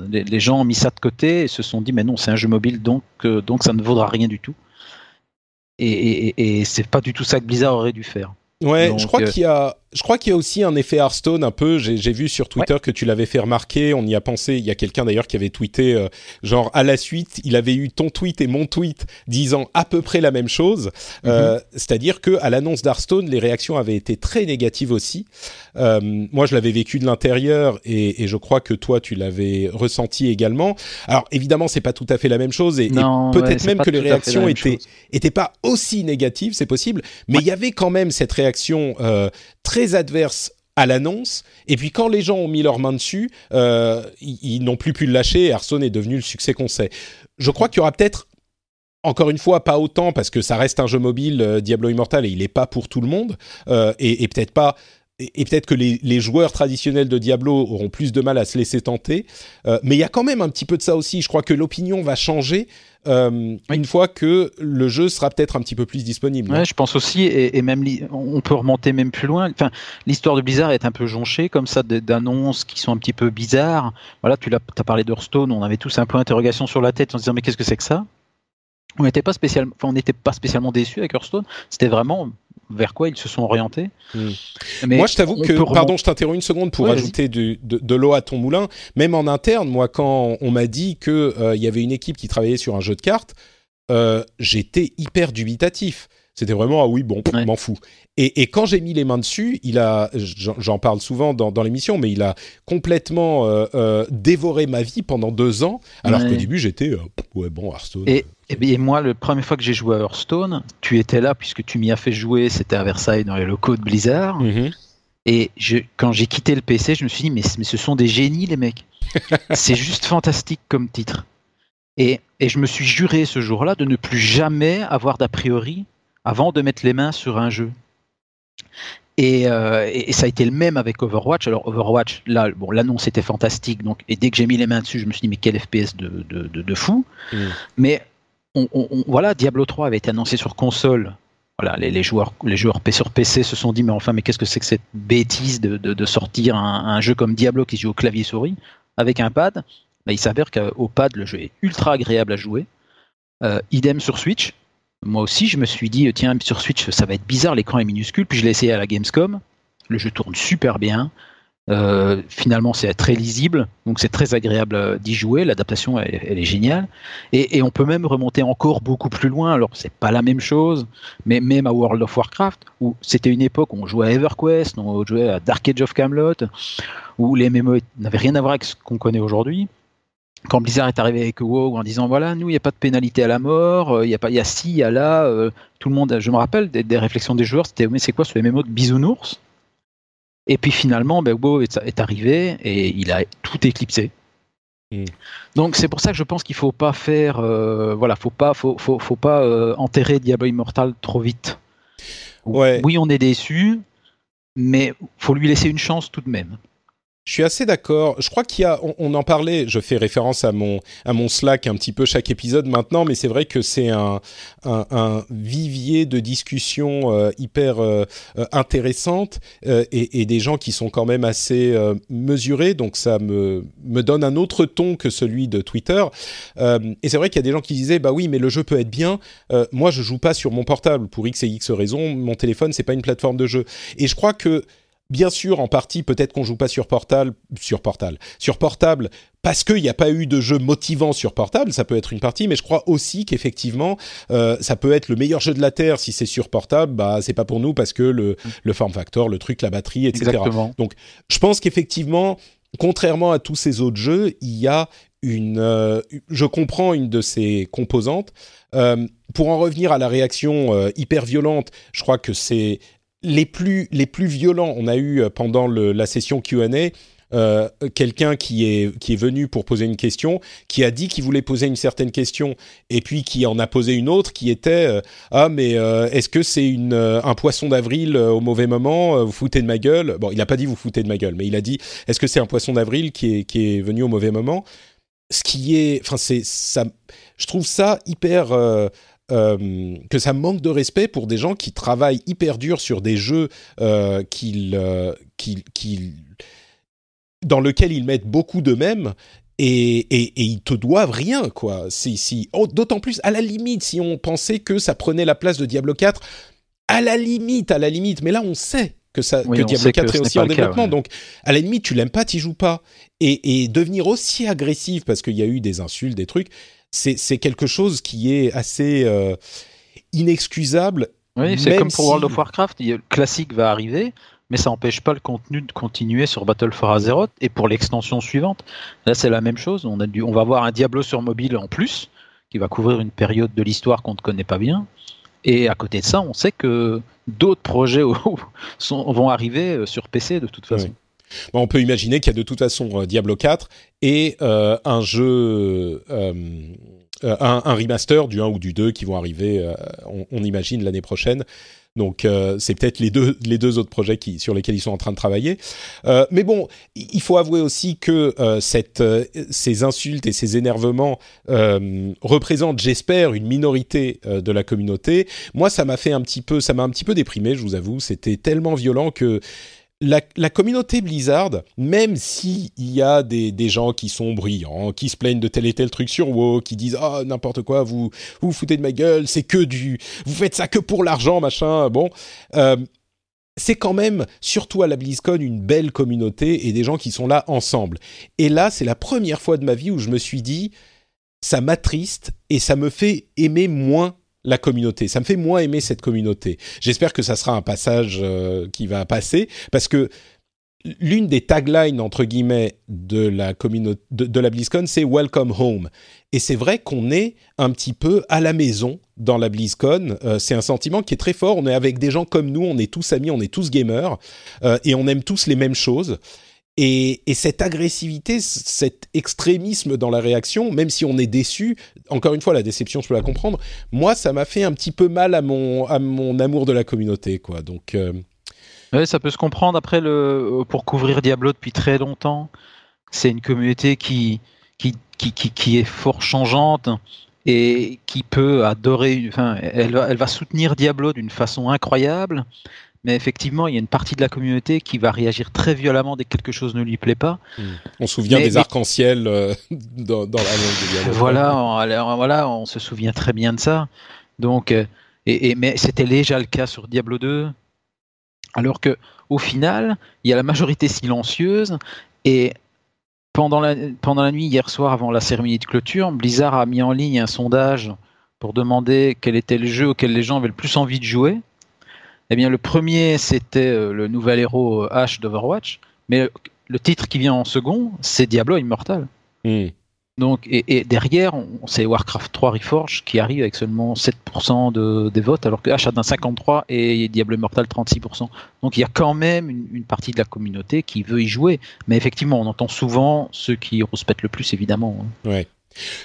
les, gens ont mis ça de côté et se sont dit, mais non, c'est un jeu mobile, donc, euh, donc ça ne vaudra rien du tout. Et, et, et c'est pas du tout ça que Blizzard aurait dû faire. Ouais, je crois euh, qu'il y a je crois qu'il y a aussi un effet Hearthstone un peu. J'ai vu sur Twitter que tu l'avais fait remarquer. On y a pensé. Il y a quelqu'un d'ailleurs qui avait tweeté euh, genre à la suite, il avait eu ton tweet et mon tweet disant à peu près la même chose. Euh, mhm. C'est-à-dire que à l'annonce d'Hearthstone, les réactions avaient été très négatives aussi. Euh, moi, je l'avais vécu de l'intérieur et, et, je crois que toi, tu l'avais ressenti également. Alors évidemment, c'est pas tout à fait la même chose et, et peut-être même que les réactions étaient étaient pas aussi négatives, c'est possible. Mais il y avait quand même cette réaction euh, très adverse à l'annonce. Et puis quand les gens ont mis leurs mains dessus, euh, ils, n'ont plus pu le lâcher. Hearthstone est devenu le succès qu'on sait. Je crois qu'il y aura peut-être encore une fois, pas autant parce que ça reste un jeu mobile euh, Diablo Immortal et il n'est pas pour tout le monde euh, et, et peut-être pas et, peut-être que les, les, joueurs traditionnels de Diablo auront plus de mal à se laisser tenter. Euh, mais il y a quand même un petit peu de ça aussi. Je crois que l'opinion va changer euh, une fois que le jeu sera peut-être un petit peu plus disponible. Ouais, je pense aussi, et, et, même on peut remonter même plus loin. Enfin, l'histoire de Blizzard est un peu jonchée comme ça d'annonces qui sont un petit peu bizarres. Voilà, tu as, parlé d'Hearthstone, on avait tous un point d'interrogation sur la tête en se disant mais qu'est-ce que c'est que ça? On n'était pas spécialement, enfin, on n'était pas spécialement déçus avec Hearthstone. C'était vraiment vers quoi ils se sont orientés. Hmm. Mais moi, je t'avoue que, pardon, je t'interromps une seconde pour ajouter de, de l'eau à ton moulin. Même en interne, moi, quand on m'a dit qu'il euh, y avait une équipe qui travaillait sur un jeu de cartes, euh, j'étais hyper dubitatif. C'était vraiment ah oui bon, m'en fous. Et, et, quand j'ai mis les mains dessus, il a, j'en parle souvent dans, dans l'émission, mais il a complètement euh, euh, dévoré ma vie pendant deux ans, alors qu'au début j'étais euh, ouais bon Hearthstone. Et, et, moi, la première fois que j'ai joué à Hearthstone, tu étais là puisque tu m'y as fait jouer, c'était à Versailles dans les locaux de Blizzard. Mm-hmm. Et je, quand j'ai quitté le PC, je me suis dit, mais, mais ce sont des génies, les mecs. c'est juste fantastique comme titre. Et, et, je me suis juré ce jour-là de ne plus jamais avoir d'a priori avant de mettre les mains sur un jeu. Et, euh, et, ça a été le même avec Overwatch. Alors Overwatch, là, bon, l'annonce était fantastique. Donc, et dès que j'ai mis les mains dessus, je me suis dit mais quel FPS de, de, de, fou. Mm. Mais voilà, Diablo 3 avait été annoncé sur console. Voilà, les, joueurs, les joueurs sur PC se sont dit mais enfin mais qu'est-ce que c'est que cette bêtise de, sortir un, un, jeu comme Diablo qui joue au clavier souris avec un pad? Bah, Il s'avère qu'au pad le jeu est ultra agréable à jouer. Euh, idem sur Switch moi aussi, je me suis dit, tiens, sur Switch, ça va être bizarre, l'écran est minuscule. Puis je l'ai essayé à la Gamescom. Le jeu tourne super bien. Euh, finalement, c'est très lisible, donc c'est très agréable euh, d'y jouer. L'adaptation, elle, est géniale. Et, on peut même remonter encore beaucoup plus loin. Alors, c'est pas la même chose, mais même à World of Warcraft, où c'était une époque où on jouait à EverQuest, on jouait à Dark Age of Camelot, où les MMO n'avaient rien à voir avec ce qu'on connaît aujourd'hui quand Blizzard est arrivé avec WoW en disant voilà nous il n'y a pas de pénalité à la mort, euh, il y a pas il y a ci, il y a là, tout le monde, je me rappelle des, réflexions des joueurs, c'était mais c'est quoi ce MMO de bisounours? Et puis finalement WoW est, arrivé et il a tout éclipsé. Donc c'est pour ça que je pense qu'il faut pas faire euh, voilà faut pas faut, faut, faut pas enterrer Diablo Immortal trop vite. Ouais. Oui on est déçu, mais faut lui laisser une chance tout de même. Je suis assez d'accord. Je crois qu'il y a, on, en parlait. Je fais référence à mon à mon Slack un petit peu chaque épisode maintenant, mais c'est vrai que c'est un, un, vivier de discussions euh, hyper euh, euh, intéressantes et, et, des gens qui sont quand même assez mesurés. Donc ça me me donne un autre ton que celui de Twitter. et c'est vrai qu'il y a des gens qui disaient bah oui, mais le jeu peut être bien. moi, je joue pas sur mon portable pour x et x raisons. Mon téléphone, c'est pas une plateforme de jeu. Et je crois que Bien sûr, en partie, peut-être qu'on joue pas sur portable, sur portable, sur portable, parce qu'il n'y a pas eu de jeu motivant sur portable. Ça peut être une partie, mais je crois aussi qu'effectivement, euh, ça peut être le meilleur jeu de la terre si c'est sur portable. Bah, c'est pas pour nous parce que le, le form factor, le truc, la batterie, etc. Exactement. Donc, je pense qu'effectivement, contrairement à tous ces autres jeux, il y a une, euh, je comprends une de ces composantes. Euh, pour en revenir à la réaction euh, hyper violente, je crois que c'est les plus, les plus violents, on a eu euh, pendant la session Q&A, euh, quelqu'un qui est, qui est venu pour poser une question, qui a dit qu'il voulait poser une certaine question, et puis qui en a posé une autre qui était euh, Ah, mais est-ce que c'est une, un poisson d'avril au mauvais moment Vous foutez de ma gueule? Bon, il n'a pas dit vous foutez de ma gueule, mais il a dit Est-ce que c'est un poisson d'avril qui est, qui est venu au mauvais moment? Ce qui est. Enfin, c'est. Je trouve ça hyper euh, que ça manque de respect pour des gens qui travaillent hyper dur sur des jeux euh, qu'ils, euh, dans lesquels ils mettent beaucoup d'eux-mêmes et, et, et, ils te doivent rien, quoi. Si, si, oh, d'autant plus, à la limite, si on pensait que ça prenait la place de Diablo 4, à la limite, à la limite, mais là on sait que, ça, que Diablo 4 est aussi en développement, donc à la limite, tu l'aimes pas, tu joues pas. Et, et devenir aussi agressif, parce qu'il y a eu des insultes, des trucs, c'est quelque chose qui est assez euh, inexcusable. Oui, c'est comme pour World of Warcraft, le classique va arriver, mais ça n'empêche pas le contenu de continuer sur Battle for Azeroth et pour l'extension suivante. Là, c'est la même chose. On, a on va avoir un Diablo sur mobile en plus, qui va couvrir une période de l'histoire qu'on ne connaît pas bien. Et à côté de ça, on sait que d'autres projets vont arriver euh, sur PC de toute façon on peut imaginer qu'il y a de toute façon euh, Diablo 4 et euh, un jeu, euh, un, remaster du 1 ou du 2 qui vont arriver, on, imagine, l'année prochaine. Donc c'est peut-être les deux, les deux autres projets sur lesquels ils sont en train de travailler. mais bon, il faut avouer aussi que ces insultes et ces énervements représentent, j'espère, une minorité de la communauté. Moi, ça m'a fait un petit peu, ça m'a un petit peu déprimé, je vous avoue. C'était tellement violent que la, communauté Blizzard, même s'il y a des, gens qui sont brillants, qui se plaignent de tel et tel truc sur WoW, qui disent ah n'importe quoi, vous vous foutez de ma gueule, c'est que du, vous faites ça que pour l'argent, machin, bon. Euh, c'est quand même, surtout à la BlizzCon, une belle communauté et des gens qui sont là ensemble. Et là, c'est la première fois de ma vie où je me suis dit, ça m'attriste et ça me fait aimer moins la communauté. Ça me fait moins aimer cette communauté. J'espère que ça sera un passage euh, qui va passer parce que l'une des taglines entre guillemets de la communauté de, la BlizzCon, c'est Welcome Home. Et c'est vrai qu'on est un petit peu à la maison dans la BlizzCon. Euh, c'est un sentiment qui est très fort. On est avec des gens comme nous, on est tous amis, on est tous gamers euh, et on aime tous les mêmes choses. Et, cette agressivité, cet extrémisme dans la réaction, même si on est déçu, encore une fois, la déception, je peux la comprendre. Moi, ça m'a fait un petit peu mal à mon, amour de la communauté, quoi. Donc, euh, oui, ça peut se comprendre. Après, le, pour couvrir Diablo depuis très longtemps, c'est une communauté qui, est fort changeante et qui peut adorer. Enfin, elle va soutenir Diablo d'une façon incroyable, mais effectivement, il y a une partie de la communauté qui va réagir très violemment dès que quelque chose ne lui plaît pas. Hmm. On se souvient des arcs-en-ciel euh, dans, dans, la langue de Diablo. Voilà, on, voilà, on se souvient très bien de ça. Donc, euh, et, et mais c'était déjà le cas sur Diablo 2. Alors que au final, il y a la majorité silencieuse et pendant la, pendant la nuit hier soir avant la cérémonie de clôture, Blizzard a mis en ligne un sondage pour demander quel était le jeu auquel les gens avaient le plus envie de jouer. Eh bien, le premier, c'était euh, le nouvel héros euh, Ash d'Overwatch, mais le titre qui vient en second, c'est Diablo Immortal. Hmm. Donc, et, derrière, c'est Warcraft 3 Reforged qui arrive avec seulement 7% de, des votes, alors que H a 53 et Diablo Immortal 36%. Donc il y a quand même une, partie de la communauté qui veut y jouer. Mais effectivement, on entend souvent ceux qui respectent le plus, évidemment. Hein. Ouais.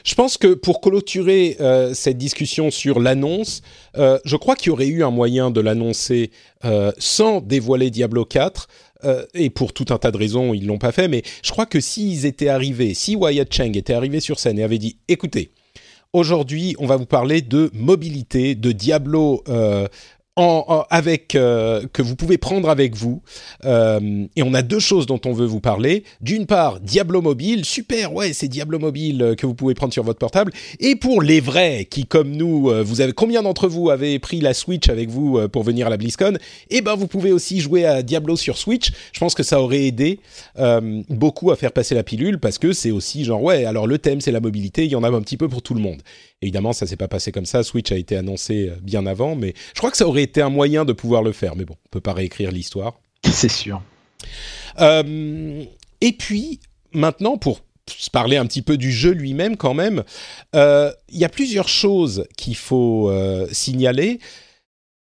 Je pense que pour clôturer euh, cette discussion sur l'annonce, euh, je crois qu'il y aurait eu un moyen de l'annoncer euh, sans dévoiler Diablo 4. Euh, et pour tout un tas de raisons, ils l'ont pas fait, mais je crois que s'ils étaient arrivés, si Wyatt Cheng était arrivé sur scène et avait dit, écoutez, aujourd'hui, on va vous parler de mobilité, de Diablo en, avec euh, que vous pouvez prendre avec vous. Euh, et on a deux choses dont on veut vous parler. D'une part, Diablo Mobile, super, ouais, c'est Diablo Mobile euh, que vous pouvez prendre sur votre portable. Et pour les vrais qui, comme nous, vous avez combien d'entre vous avez pris la Switch avec vous pour venir à la BlizzCon? Eh ben, vous pouvez aussi jouer à Diablo sur Switch. Je pense que ça aurait aidé beaucoup à faire passer la pilule parce que c'est aussi genre ouais. Alors le thème c'est la mobilité, il y en a un petit peu pour tout le monde. Évidemment, ça s'est pas passé comme ça. Switch a été annoncé euh, bien avant, mais je crois que ça aurait été un moyen de pouvoir le faire. Mais bon, on peut pas réécrire l'histoire. C'est sûr. Euh, et puis maintenant, pour se parler un petit peu du jeu lui-même, quand même, euh, il y a plusieurs choses qu'il faut signaler.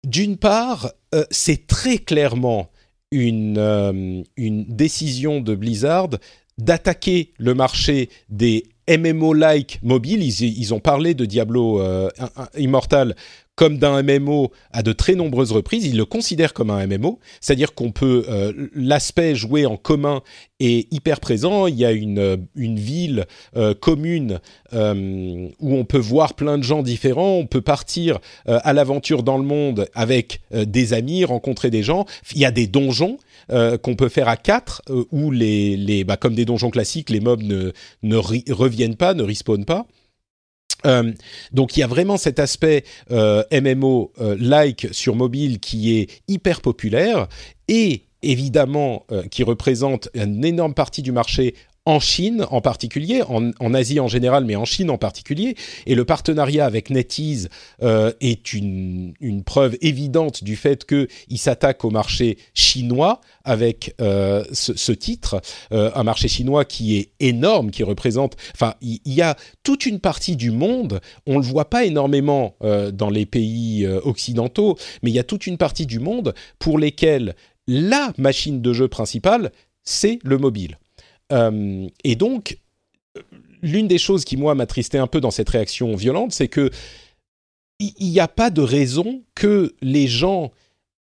D'une part, c'est très clairement une, une décision de Blizzard d'attaquer le marché des MMO-like mobile. Ils, ont parlé de Diablo euh, Immortal comme d'un MMO à de très nombreuses reprises. Ils le considèrent comme un MMO, c'est-à-dire qu'on peut euh, l'aspect joué en commun est hyper présent. Il y a une, euh, une ville commune où on peut voir plein de gens différents. On peut partir à l'aventure dans le monde avec des amis, rencontrer des gens. Il y a des donjons euh, qu'on peut faire à 4 euh, où les, les bah, comme des donjons classiques, les mobs ne, ne reviennent pas, ne respawnent pas. Euh, donc il y a vraiment cet aspect MMO like sur mobile qui est hyper populaire et évidemment qui représente une énorme partie du marché en Chine en particulier, en, Asie en général, mais en Chine en particulier. Et le partenariat avec NetEase euh, est une, preuve évidente du fait qu'il s'attaque au marché chinois avec euh, ce, titre, euh, un marché chinois qui est énorme, qui représente... Enfin, il y, a toute une partie du monde, on ne le voit pas énormément dans les pays occidentaux, mais il y a toute une partie du monde pour lesquels la machine de jeu principale, c'est le mobile. Euh, et donc, l'une des choses qui, moi, m'a tristé un peu dans cette réaction violente, c'est que il n'y a pas de raison que les gens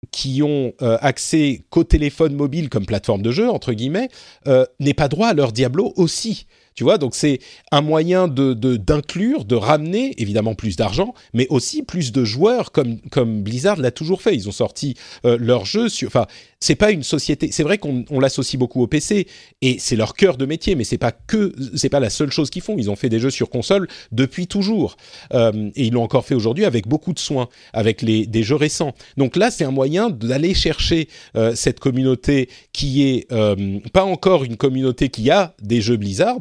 qui ont euh, accès qu'au téléphone mobile comme plateforme de jeu, entre guillemets, euh, n'aient pas droit à leur Diablo aussi. Tu vois, donc c'est un moyen de d'inclure, de, ramener évidemment plus d'argent, mais aussi plus de joueurs comme comme Blizzard l'a toujours fait. Ils ont sorti euh, leur jeu enfin, c'est pas une société. C'est vrai qu'on l'associe beaucoup au PC et c'est leur cœur de métier, mais c'est pas que, c'est pas la seule chose qu'ils font. Ils ont fait des jeux sur console depuis toujours euh, et ils l'ont encore fait aujourd'hui avec beaucoup de soins, avec les des jeux récents. Donc là, c'est un moyen d'aller chercher euh, cette communauté qui est euh, pas encore une communauté qui a des jeux Blizzard.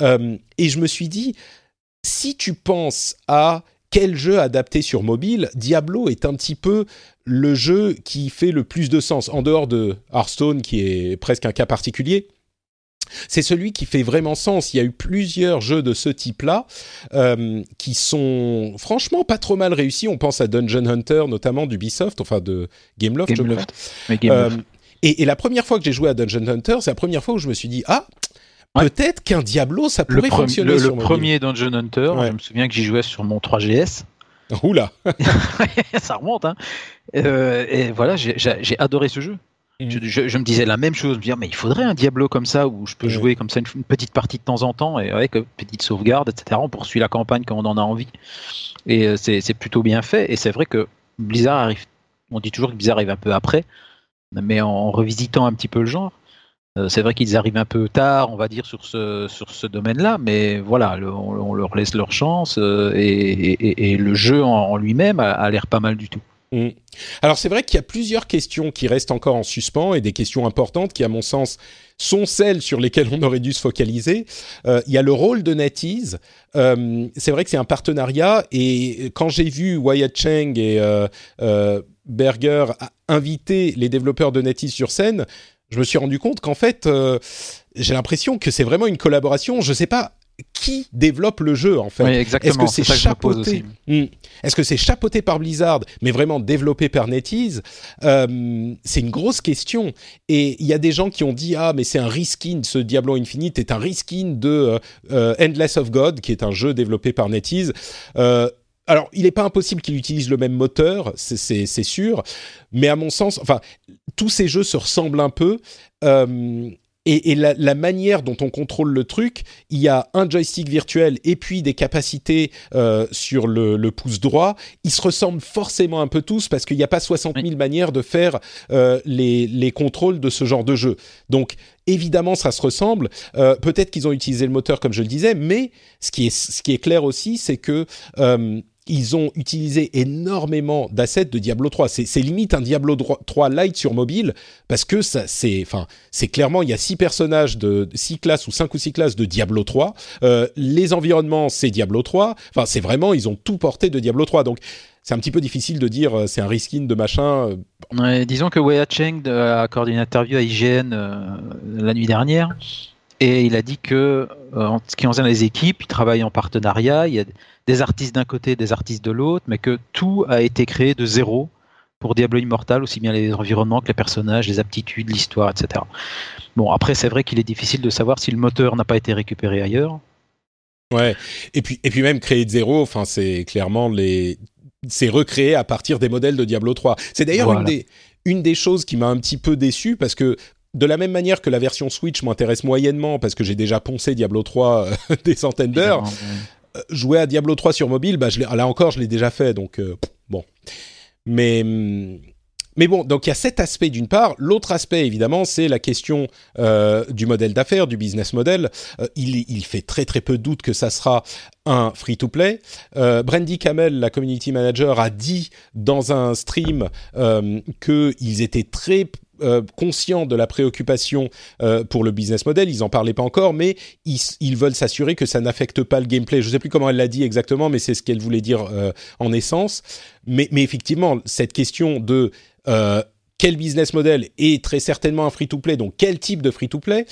Euh, et je me suis dit, si tu penses à quel jeu adapté sur mobile Diablo est un petit peu le jeu qui fait le plus de sens, en dehors de Hearthstone, qui est presque un cas particulier. C'est celui qui fait vraiment sens. Il y a eu plusieurs jeux de ce type-là euh, qui sont franchement pas trop mal réussis. On pense à Dungeon Hunter, notamment d'Ubisoft, enfin de Gameloft, je crois. Euh, et, et, la première fois que j'ai joué à Dungeon Hunter, c'est la première fois où je me suis dit ah peut-être qu'un Diablo ça pourrait le fonctionner. Le, sur le premier Dungeon Hunter, je me souviens que j'y jouais sur mon 3GS. Oula Ça remonte, hein. Euh, et voilà, j'ai adoré ce jeu. Mm. Je, je, me disais la même chose, me dire mais il faudrait un Diablo comme ça où je peux jouer comme ça une, petite partie de temps en temps et avec une petite sauvegarde, etc. On poursuit la campagne quand on en a envie. Et euh, c'est plutôt bien fait. Et c'est vrai que Blizzard arrive, on dit toujours que Blizzard arrive un peu après, mais en, revisitant un petit peu le genre, c'est vrai qu'ils arrivent un peu tard, on va dire, sur ce, sur ce domaine-là, mais voilà, on, leur laisse leur chance euh, et, le jeu en, lui-même a l'air pas mal du tout. Mm. Alors c'est vrai qu'il y a plusieurs questions qui restent encore en suspens et des questions importantes qui, à mon sens, sont celles sur lesquelles on aurait dû se focaliser. Euh, il y a le rôle de NetEase. Euh, c'est vrai que c'est un partenariat et quand j'ai vu Wyatt Cheng et euh, Berger inviter les développeurs de NetEase sur scène, je me suis rendu compte qu'en fait, j'ai l'impression que c'est vraiment une collaboration. Je ne sais pas qui développe le jeu en fait. Est-ce que c'est chapeauté hmm. Est-ce que c'est chapeauté par Blizzard, mais vraiment développé par NetEase euh, C'est une grosse question. Et il y a des gens qui ont dit ah mais c'est un reskin, ce Diablo Infinite est un reskin de euh, euh, Endless of God, qui est un jeu développé par NetEase. Alors, il n'est pas impossible qu'il utilise le même moteur, c'est sûr, mais à mon sens, enfin, tous ces jeux se ressemblent un peu. Euh, et, la, manière dont on contrôle le truc, il y a un joystick virtuel et puis des capacités euh, sur le, pouce droit. Ils se ressemblent forcément un peu tous parce qu'il n'y a pas 60 000 manières de faire euh, les, contrôles de ce genre de jeu. Donc évidemment, ça se ressemble. Peut-être qu'ils ont utilisé le moteur comme je le disais, mais ce qui est clair aussi, c'est que ils ont utilisé énormément d'assets de Diablo 3. C'est limite un Diablo 3 light sur mobile parce que c'est, enfin, clairement il y a six personnages de six classes ou cinq ou six classes de Diablo 3. Euh, les environnements c'est Diablo 3. Enfin, c'est vraiment ils ont tout porté de Diablo 3. Donc c'est un petit peu difficile de dire euh, c'est un reskin de machin. Euh. Disons que Wei Cheng a accordé une interview à IGN la nuit dernière et il a dit que en ce qui concerne les équipes, ils travaillent en partenariat. Des artistes d'un côté, des artistes de l'autre, mais que tout a été créé de zéro pour Diablo Immortal, aussi bien les environnements que les personnages, les aptitudes, l'histoire, etc. Bon, après, c'est vrai qu'il est difficile de savoir si le moteur n'a pas été récupéré ailleurs. Ouais, et puis, et puis même créer de zéro, enfin, c'est clairement les. C'est recréé à partir des modèles de Diablo 3. C'est d'ailleurs une, des, une des choses qui m'a un petit peu déçu parce que de la même manière que la version Switch m'intéresse moyennement parce que j'ai déjà poncé Diablo 3 des centaines d'heures, euh, jouer à Diablo 3 sur mobile, bah, là encore, je l'ai déjà fait, donc euh, bon. Mais hum, mais bon, donc il y a cet aspect d'une part. L'autre aspect, évidemment, c'est la question euh, du modèle d'affaires, du business model. il, il, fait très très peu de doute que ça sera un free-to-play. Euh, Brandy Camel, la community manager, a dit dans un stream euh, qu'ils étaient très euh, conscients de la préoccupation euh, pour le business model. Ils en parlaient pas encore, mais ils, veulent s'assurer que ça n'affecte pas le gameplay. Je sais plus comment elle l'a dit exactement, mais c'est ce qu'elle voulait dire euh, en essence. Mais, effectivement, cette question de quel business model est très certainement un free-to-play, donc quel type de free-to-play,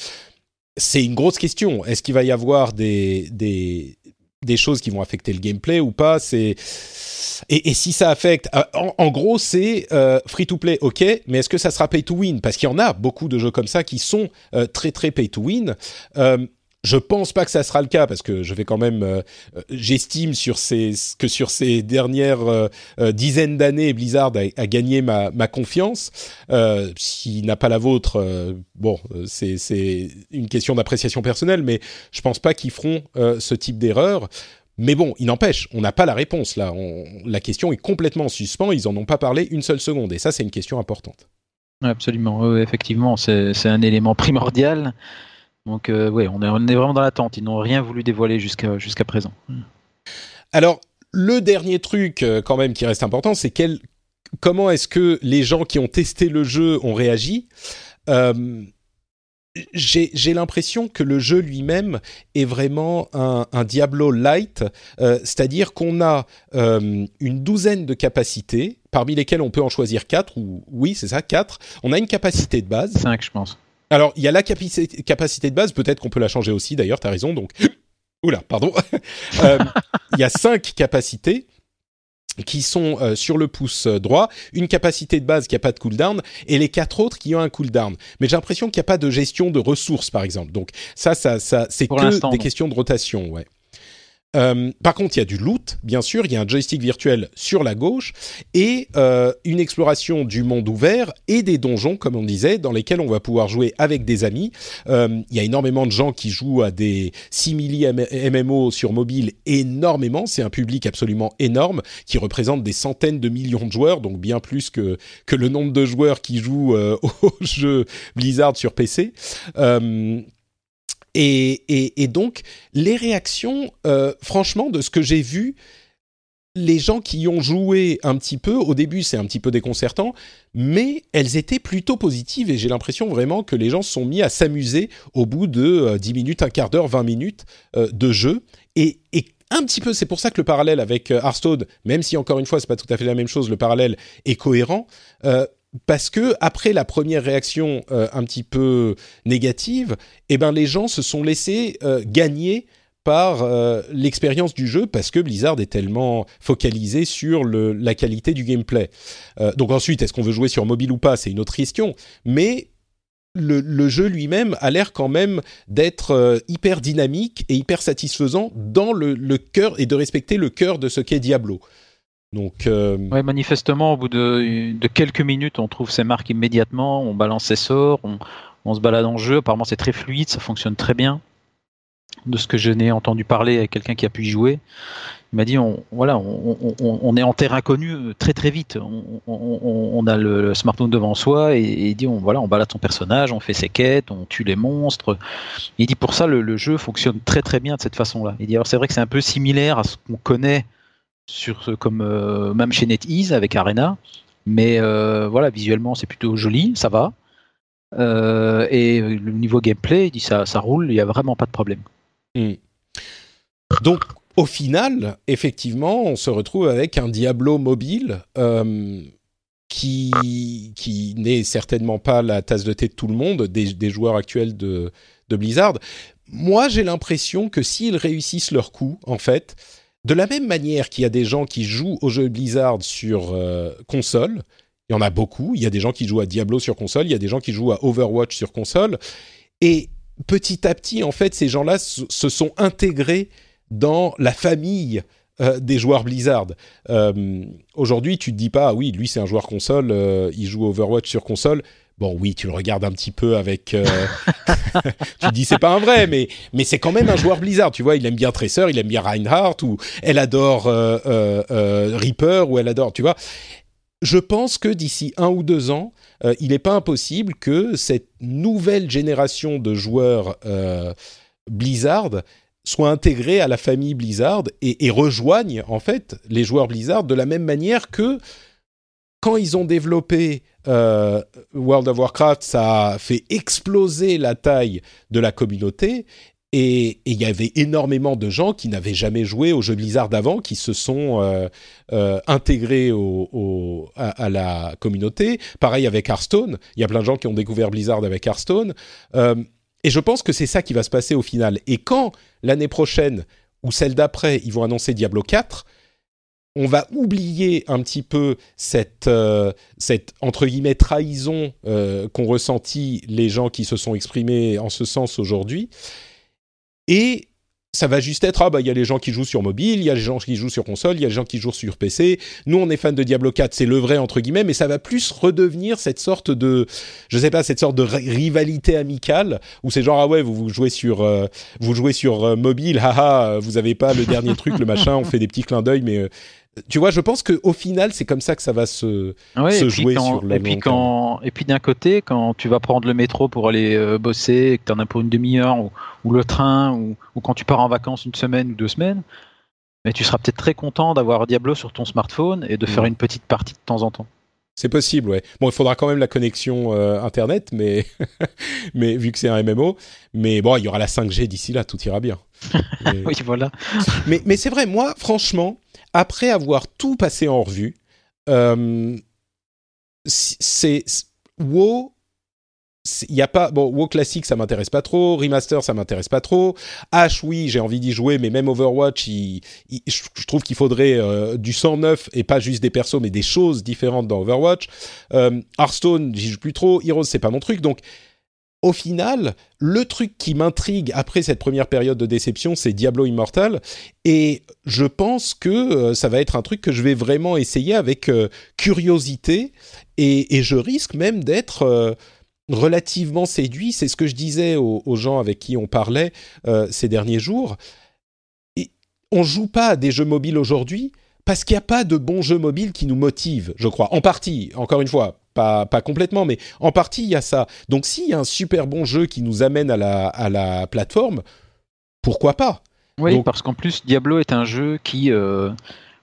c'est une grosse question. Est-ce qu'il va y avoir des, des choses qui vont affecter le gameplay ou pas. C'est et, si ça affecte, euh, en, gros, c'est euh, free to play, ok, mais est-ce que ça sera pay to win? Parce qu'il y en a beaucoup de jeux comme ça qui sont euh, très très pay to win. Je pense pas que ça sera le cas parce que je vais quand même, euh, euh, j'estime que sur ces dernières euh, dizaines d'années, Blizzard a, gagné ma, confiance. S'il n'a pas la vôtre, bon, c'est c'est une question d'appréciation personnelle, mais je pense pas qu'ils feront ce type d'erreur. Mais bon, il n'empêche, on n'a pas la réponse là. la question est complètement en suspens. Ils en ont pas parlé une seule seconde, et ça, c'est une question importante. Absolument, effectivement, c'est un élément primordial. Donc euh, oui, on est, on est, vraiment dans l'attente. Ils n'ont rien voulu dévoiler jusqu'à jusqu'à présent. Alors, le dernier truc euh, quand même qui reste important, c'est quel, comment est-ce que les gens qui ont testé le jeu ont réagi? Euh, j'ai l'impression que le jeu lui-même est vraiment un, un Diablo light, euh, c'est-à-dire qu'on a euh, une douzaine de capacités, parmi lesquelles on peut en choisir quatre, ou oui, c'est ça, quatre. On a une capacité de base. Cinq, je pense. Alors, il y a la capacité, capacité de base, peut-être qu'on peut la changer aussi, d'ailleurs, tu as raison, donc... Oula, pardon. Euh, il y a cinq capacités qui sont euh, sur le pouce droit, une capacité de base qui a pas de cooldown et les quatre autres qui ont un cooldown. Mais j'ai l'impression qu'il n'y a pas de gestion de ressources par exemple. Donc ça, ça, ça c'est que des questions de rotation, ouais. Euh, par contre, il y a du loot, bien sûr, il y a un joystick virtuel sur la gauche et euh, une exploration du monde ouvert et des donjons, comme on disait, dans lesquels on va pouvoir jouer avec des amis. Euh, il y a énormément de gens qui jouent à des simili MMO sur mobile, énormément. C'est un public absolument énorme qui représente des centaines de millions de joueurs, donc bien plus que que le nombre de joueurs qui jouent au jeu Blizzard sur PC. Et, donc, les réactions, euh, franchement, de ce que j'ai vu, les gens qui y ont joué un petit peu, au début c'est un petit peu déconcertant, mais elles étaient plutôt positives et j'ai l'impression vraiment que les gens se sont mis à s'amuser au bout de 10 euh, minutes, un quart d'heure, 20 minutes euh, de jeu. Et, un petit peu, c'est pour ça que le parallèle avec Hearthstone, même si encore une fois c'est pas tout à fait la même chose, le parallèle est cohérent parce que après la première réaction euh, un petit peu négative, eh ben les gens se sont laissés euh, gagner par euh, l'expérience du jeu parce que Blizzard est tellement focalisé sur la qualité du gameplay. donc ensuite, est-ce qu'on veut jouer sur mobile ou pas, c'est une autre question. Mais le, jeu lui-même a l'air quand même d'être hyper dynamique et hyper satisfaisant dans le cœur et de respecter le cœur de ce qu'est Diablo. Donc, euh... ouais, manifestement, au bout de, quelques minutes, on trouve ses marques immédiatement, on balance ses sorts, on, se balade en jeu. Apparemment, c'est très fluide, ça fonctionne très bien. De ce que je n'ai entendu parler avec quelqu'un qui a pu y jouer, il m'a dit on, voilà, on, est en terrain connu très très vite. On, a le, smartphone devant soi et, il dit on, voilà, on balade son personnage, on fait ses quêtes, on tue les monstres. Il dit pour ça le, le jeu fonctionne très très bien de cette façon-là. Il dit alors c'est vrai que c'est un peu similaire à ce qu'on connaît sur comme euh, même chez NetEase avec Arena. Mais euh, voilà, visuellement c'est plutôt joli, ça va. Euh, et le niveau gameplay, dit ça, ça roule, il n'y a vraiment pas de problème. Hmm. Donc au final, effectivement, on se retrouve avec un Diablo mobile qui, qui n'est certainement pas la tasse de thé de tout le monde, des, des joueurs actuels de, de Blizzard. Moi, j'ai l'impression que s'ils réussissent leur coup, en fait, de la même manière qu'il y a des gens qui jouent aux jeux Blizzard sur euh, console, il y en a beaucoup, il y a des gens qui jouent à Diablo sur console, il y a des gens qui jouent à Overwatch sur console, et petit à petit, en fait, ces gens-là se sont intégrés dans la famille euh, des joueurs Blizzard. Euh, aujourd'hui, tu te dis pas, ah oui, lui c'est un joueur console, il joue Overwatch sur console. Bon, oui, tu le regardes un petit peu avec. Euh, tu te dis c'est pas un vrai, mais mais c'est quand même un joueur Blizzard. Tu vois, il aime bien Tracer, il aime bien Reinhardt, ou elle adore euh, euh, Reaper, ou elle adore. Tu vois. Je pense que d'ici un ou deux ans, il n'est pas impossible que cette nouvelle génération de joueurs Blizzard soit intégrée à la famille Blizzard et, et rejoigne en fait les joueurs Blizzard de la même manière que quand ils ont développé euh, World of Warcraft, ça a fait exploser la taille de la communauté. Et il y avait énormément de gens qui n'avaient jamais joué au jeu Blizzard d'avant, qui se sont euh, euh, intégrés au, à, la communauté. Pareil avec Hearthstone, il y a plein de gens qui ont découvert Blizzard avec Hearthstone. et je pense que c'est ça qui va se passer au final. Et quand l'année prochaine ou celle d'après, ils vont annoncer Diablo 4, on va oublier un petit peu cette, euh, cette entre guillemets trahison euh, qu'ont ressenti les gens qui se sont exprimés en ce sens aujourd'hui. Et ça va juste être ah bah il y a les gens qui jouent sur mobile, il y a les gens qui jouent sur console, il y a les gens qui jouent sur PC. Nous on est fans de Diablo 4, c'est le vrai entre guillemets, mais ça va plus redevenir cette sorte de je sais pas cette sorte de rivalité amicale où c'est genre ah ouais vous, vous jouez sur euh, vous jouez sur mobile, haha vous avez pas le dernier truc le machin, on fait des petits clins d'œil mais tu vois, je pense qu'au final, c'est comme ça que ça va se, jouer sur le et puis quand, Et puis d'un côté, quand tu vas prendre le métro pour aller euh, bosser, que tu en as pour une demi-heure, ou, le train, ou, quand tu pars en vacances une semaine ou deux semaines, mais tu seras peut-être très content d'avoir Diablo sur ton smartphone et de faire une petite partie de temps en temps. C'est possible, ouais. Bon, il faudra quand même la connexion euh, internet, mais mais vu que c'est un MMO, mais bon, il y aura la 5G d'ici là, tout ira bien. oui, voilà. mais mais c'est vrai, moi, franchement, après avoir tout passé en revue, euh, c'est WoW il y a pas bon WoW classique ça m'intéresse pas trop. Remaster ça m'intéresse pas trop. H oui j'ai envie d'y jouer mais même Overwatch je trouve qu'il faudrait euh, du sang neuf et pas juste des persos mais des choses différentes dans Overwatch. Euh, Hearthstone j'y joue plus trop. Heroes c'est pas mon truc. Donc au final, le truc qui m'intrigue après cette première période de déception, c'est Diablo Immortal. Et je pense que euh, ça va être un truc que je vais vraiment essayer avec euh, curiosité. Et, je risque même d'être relativement séduit. C'est ce que je disais aux, gens avec qui on parlait euh, ces derniers jours. Et on joue pas à des jeux mobiles aujourd'hui parce qu'il n'y a pas de bons jeux mobiles qui nous motivent, je crois. En partie, encore une fois, pas, pas complètement, mais en partie, il y a ça. Donc s'il y a un super bon jeu qui nous amène à la, à la plateforme, pourquoi pas? Oui, parce qu'en plus, Diablo est un jeu qui, euh,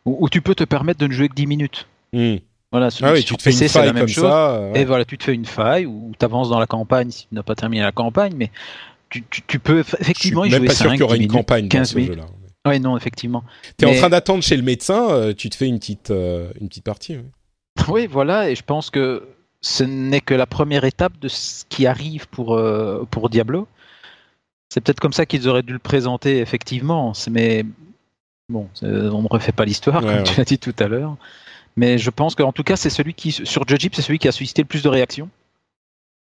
où, tu peux te permettre de ne jouer que 10 minutes. Hmm. Voilà, ah oui, tu te fais une faille comme ça. Euh, Et voilà, tu te fais une faille ou tu avances dans la campagne si tu n'as pas terminé la campagne, mais tu, tu, peux effectivement y. Je suis même pas sûr qu'il y aura une campagne 15 dans ce jeu-là. Oui, non, effectivement. Tu es en train d'attendre chez le médecin, euh, tu te fais une petite, euh, une petite partie. Oui. oui, voilà, et je pense que ce n'est que la première étape de ce qui arrive pour, pour Diablo. C'est peut-être comme ça qu'ils auraient dû le présenter, effectivement, mais bon, on ne refait pas l'histoire, comme tu l'as dit tout à l'heure. Mais je pense qu'en tout cas, c'est celui qui, sur Judge c'est celui qui a suscité le plus de réactions.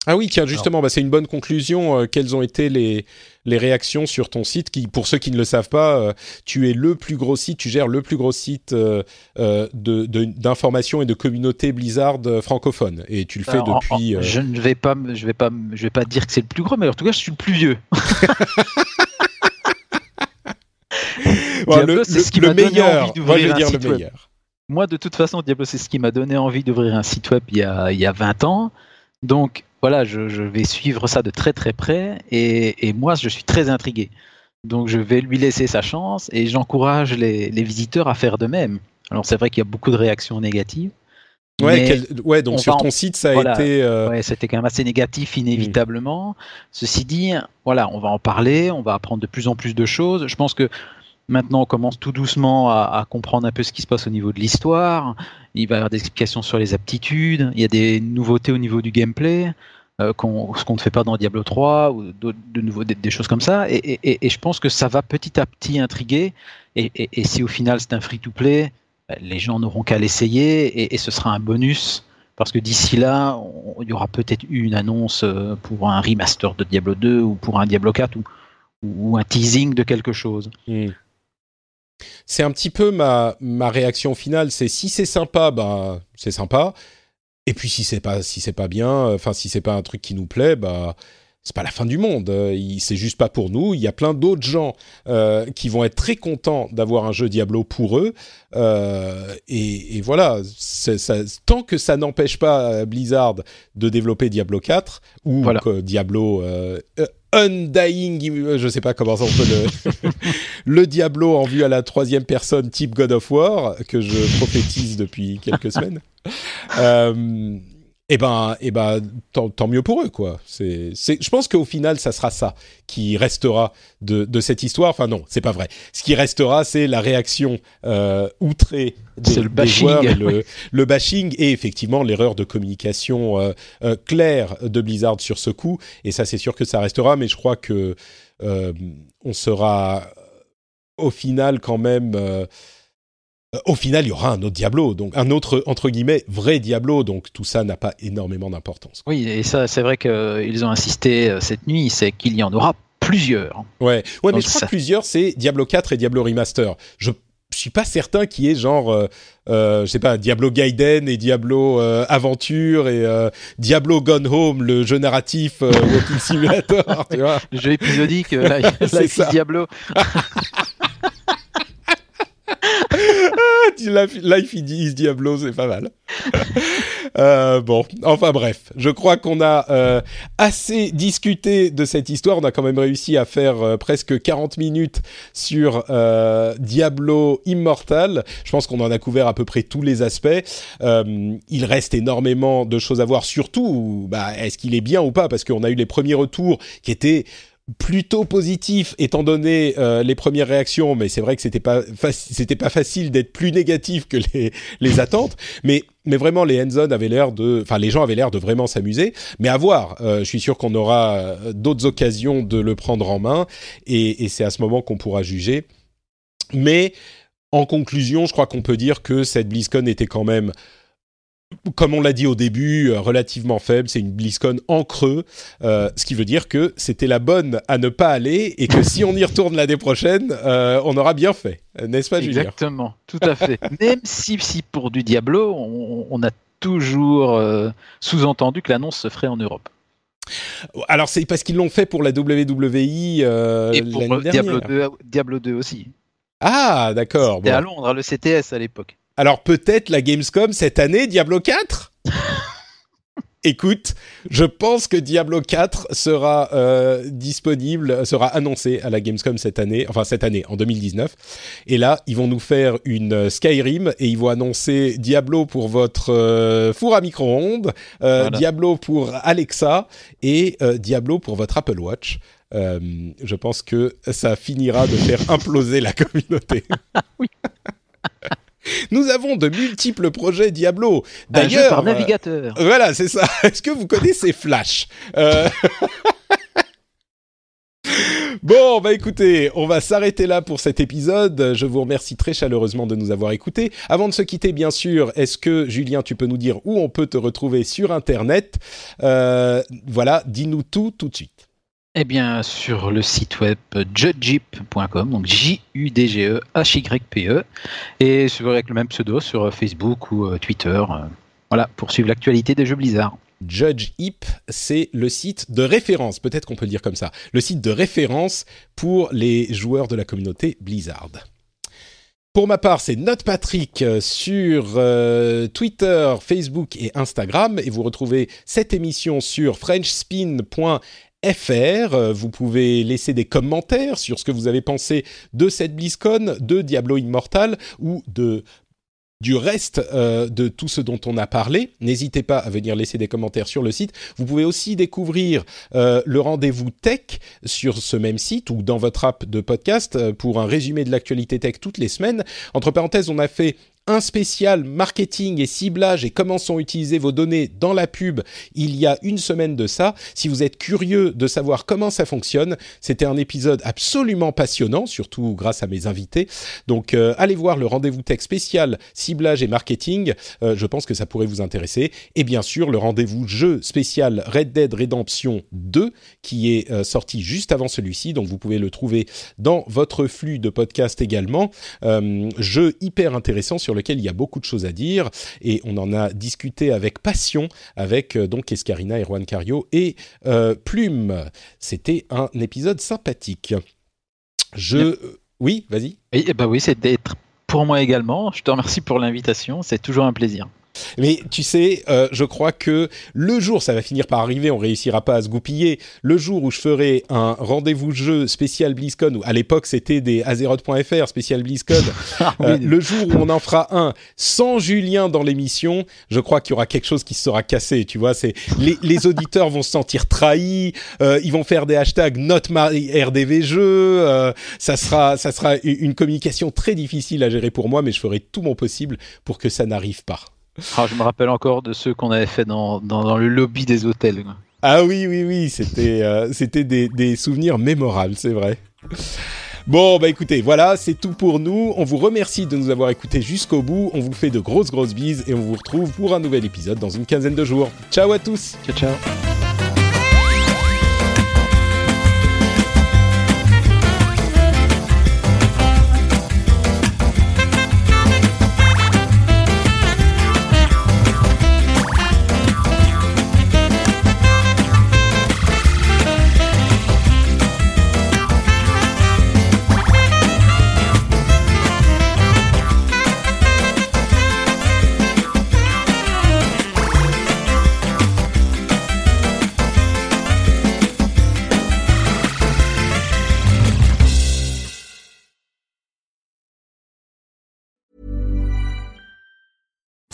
Ah oui, tiens, justement, bah, c'est une bonne conclusion. Euh, quelles ont été les, les réactions sur ton site qui, Pour ceux qui ne le savent pas, euh, tu es le plus gros site, tu gères le plus gros site euh, d'information et de communauté Blizzard francophone. Et tu le fais depuis... je ne vais pas, je vais pas, je vais pas dire que c'est le plus gros, mais en tout cas, je suis le plus vieux. le, c'est ce qui m'a meilleur. Moi, je vais dire le meilleur moi, de toute façon, Diablo, c'est ce qui m'a donné envie d'ouvrir un site web il y a, il y a 20 ans. Donc, voilà, je, vais suivre ça de très très près. Et, moi, je suis très intrigué. Donc, je vais lui laisser sa chance et j'encourage les, visiteurs à faire de même. Alors, c'est vrai qu'il y a beaucoup de réactions négatives. Ouais, ouais donc sur ton site, ça a été. Euh, ouais, c'était quand même assez négatif, inévitablement. Ceci dit, voilà, on va en parler, on va apprendre de plus en plus de choses. Je pense que Maintenant, on commence tout doucement à, comprendre un peu ce qui se passe au niveau de l'histoire. Il va y avoir des explications sur les aptitudes. Il y a des nouveautés au niveau du gameplay, euh, ce qu'on ne fait pas dans Diablo 3 ou de nouveau des, choses comme ça. Et, je pense que ça va petit à petit intriguer. Et, si au final c'est un free-to-play, ben, les gens n'auront qu'à l'essayer et, ce sera un bonus. Parce que d'ici là, il y aura peut-être eu une annonce euh, pour un remaster de Diablo 2 ou pour un Diablo 4 ou, un teasing de quelque chose. Hmm c'est un petit peu ma, ma réaction finale. C'est si c'est sympa, bah c'est sympa. Et puis si c'est pas si c'est pas bien, enfin si c'est pas un truc qui nous plaît, bah c'est pas la fin du monde. C'est juste pas pour nous. Il y a plein d'autres gens euh, qui vont être très contents d'avoir un jeu Diablo pour eux. Euh, et, et, voilà, ça, tant que ça n'empêche pas Blizzard de développer Diablo 4 ou Diablo euh, Undying, euh, je sais pas comment ça on peut le, le Diablo en vue à la troisième personne type God of War que je prophétise depuis quelques semaines. Euh, eh ben, eh ben, tant, mieux pour eux, quoi. C'est, je pense qu'au final, ça sera ça qui restera de, cette histoire. Enfin, non, c'est pas vrai. Ce qui restera, c'est la réaction euh, outrée des, le bashing, joueurs, le, bashing et effectivement l'erreur de communication euh, euh, claire de Blizzard sur ce coup. Et ça, c'est sûr que ça restera, mais je crois que on sera au final quand même euh, au final, il y aura un autre Diablo, donc un autre entre guillemets vrai Diablo, donc tout ça n'a pas énormément d'importance. Oui, et ça, c'est vrai qu'ils ont insisté euh, cette nuit, c'est qu'il y en aura plusieurs. Ouais, ouais, mais je crois que plusieurs, c'est Diablo 4 et Diablo Remaster. Je suis pas certain qu'il y ait genre, euh, euh, je sais pas, Diablo Gaiden et Diablo Aventure et Diablo Gone Home, le jeu narratif Walking Simulator, tu vois. Le jeu épisodique, là, Diablo. Life is Diablo, c'est pas mal. Euh, bon, enfin bref, je crois qu'on a euh, assez discuté de cette histoire. On a quand même réussi à faire euh, presque 40 minutes sur Diablo Immortal. Je pense qu'on en a couvert à peu près tous les aspects. il reste énormément de choses à voir, surtout, bah, est-ce qu'il est bien ou pas? Parce qu'on a eu les premiers retours qui étaient plutôt positif étant donné euh, les premières réactions, mais c'est vrai que c'était pas c'était pas facile d'être plus négatif que les, les attentes. Mais mais vraiment les hands avaient l'air de, enfin les gens avaient l'air de vraiment s'amuser. Mais à voir, euh, je suis sûr qu'on aura euh, d'autres occasions de le prendre en main et, et c'est à ce moment qu'on pourra juger. Mais en conclusion, je crois qu'on peut dire que cette BlizzCon était quand même comme on l'a dit au début, euh, relativement faible. C'est une BlizzCon en creux, euh, ce qui veut dire que c'était la bonne à ne pas aller et que si on y retourne l'année prochaine, euh, on aura bien fait, n'est-ce pas, Julien? Exactement, tout à fait. Même si, si pour du Diablo, on, a toujours sous-entendu que l'annonce se ferait en Europe. Alors c'est parce qu'ils l'ont fait pour la WWI et pour Diablo 2, Diablo 2 aussi. Ah d'accord. C'était à Londres, le CTS à l'époque. Alors peut-être la Gamescom cette année, Diablo 4 Écoute, je pense que Diablo 4 sera euh, disponible, sera annoncé à la Gamescom cette année, enfin cette année, en 2019. Et là, ils vont nous faire une euh, Skyrim et ils vont annoncer Diablo pour votre euh, four à micro-ondes, Diablo pour Alexa et Diablo pour votre Apple Watch. je pense que ça finira de faire imploser la communauté. oui. Nous avons de multiples projets Diablo. D'ailleurs, par navigateur. Euh, voilà, c'est ça. Est-ce que vous connaissez Flash euh... Bon, bah écoutez, on va s'arrêter là pour cet épisode. Je vous remercie très chaleureusement de nous avoir écoutés. Avant de se quitter, bien sûr, est-ce que Julien, tu peux nous dire où on peut te retrouver sur Internet? Euh, Voilà, dis-nous tout tout de suite. Eh bien, sur le site web judgep.com, donc J-U-D-G-E-H-Y-P-E, et sur, avec le même pseudo sur Facebook ou euh, Twitter. Euh, voilà, pour suivre l'actualité des jeux Blizzard. Judge Hip, c'est le site de référence, peut-être qu'on peut le dire comme ça, le site de référence pour les joueurs de la communauté Blizzard. Pour ma part, c'est Note Patrick euh, sur Twitter, Facebook et Instagram. Et vous retrouvez cette émission sur frenchspin.fr fr. Euh, vous pouvez laisser des commentaires sur ce que vous avez pensé de cette BlizzCon, de Diablo Immortal ou de du reste euh, de tout ce dont on a parlé. N'hésitez pas à venir laisser des commentaires sur le site. Vous pouvez aussi découvrir euh, le rendez-vous tech sur ce même site ou dans votre app de podcast pour un résumé de l'actualité tech toutes les semaines. Entre parenthèses, on a fait un spécial marketing et ciblage et comment sont utilisées vos données dans la pub il y a une semaine de ça. Si vous êtes curieux de savoir comment ça fonctionne, c'était un épisode absolument passionnant, surtout grâce à mes invités. Donc euh, allez voir le rendez-vous tech spécial ciblage et marketing, euh, je pense que ça pourrait vous intéresser. Et bien sûr le rendez-vous jeu spécial Red Dead Redemption 2 qui est euh, sorti juste avant celui-ci, donc vous pouvez le trouver dans votre flux de podcast également. jeu hyper intéressant sur lequel il y a beaucoup de choses à dire et on en a discuté avec passion avec euh, donc Escarina, Erwan Cario et euh, Plume. C'était un épisode sympathique. Je euh, oui, vas-y. Oui, bah oui, c'était pour moi également. Je te remercie pour l'invitation. C'est toujours un plaisir. Mais tu sais, euh, je crois que le jour, ça va finir par arriver, on réussira pas à se goupiller. Le jour où je ferai un rendez-vous jeu spécial BlizzCon, ou à l'époque c'était des Azeroth.fr spécial BlizzCon, ah euh, le jour où on en fera un sans Julien dans l'émission, je crois qu'il y aura quelque chose qui sera cassé. Tu vois, c'est les, les, auditeurs vont se sentir trahis, euh, ils vont faire des hashtags not RDV jeu. ça sera, ça sera une communication très difficile à gérer pour moi, mais je ferai tout mon possible pour que ça n'arrive pas. Ah, je me rappelle encore de ceux qu'on avait fait dans, dans, le lobby des hôtels. Ah oui, oui, oui, c'était euh, c'était des, des, souvenirs mémorables, c'est vrai. Bon, bah écoutez, voilà, c'est tout pour nous. On vous remercie de nous avoir écoutés jusqu'au bout. On vous fait de grosses, grosses bises et on vous retrouve pour un nouvel épisode dans une quinzaine de jours. Ciao à tous. Ciao, ciao.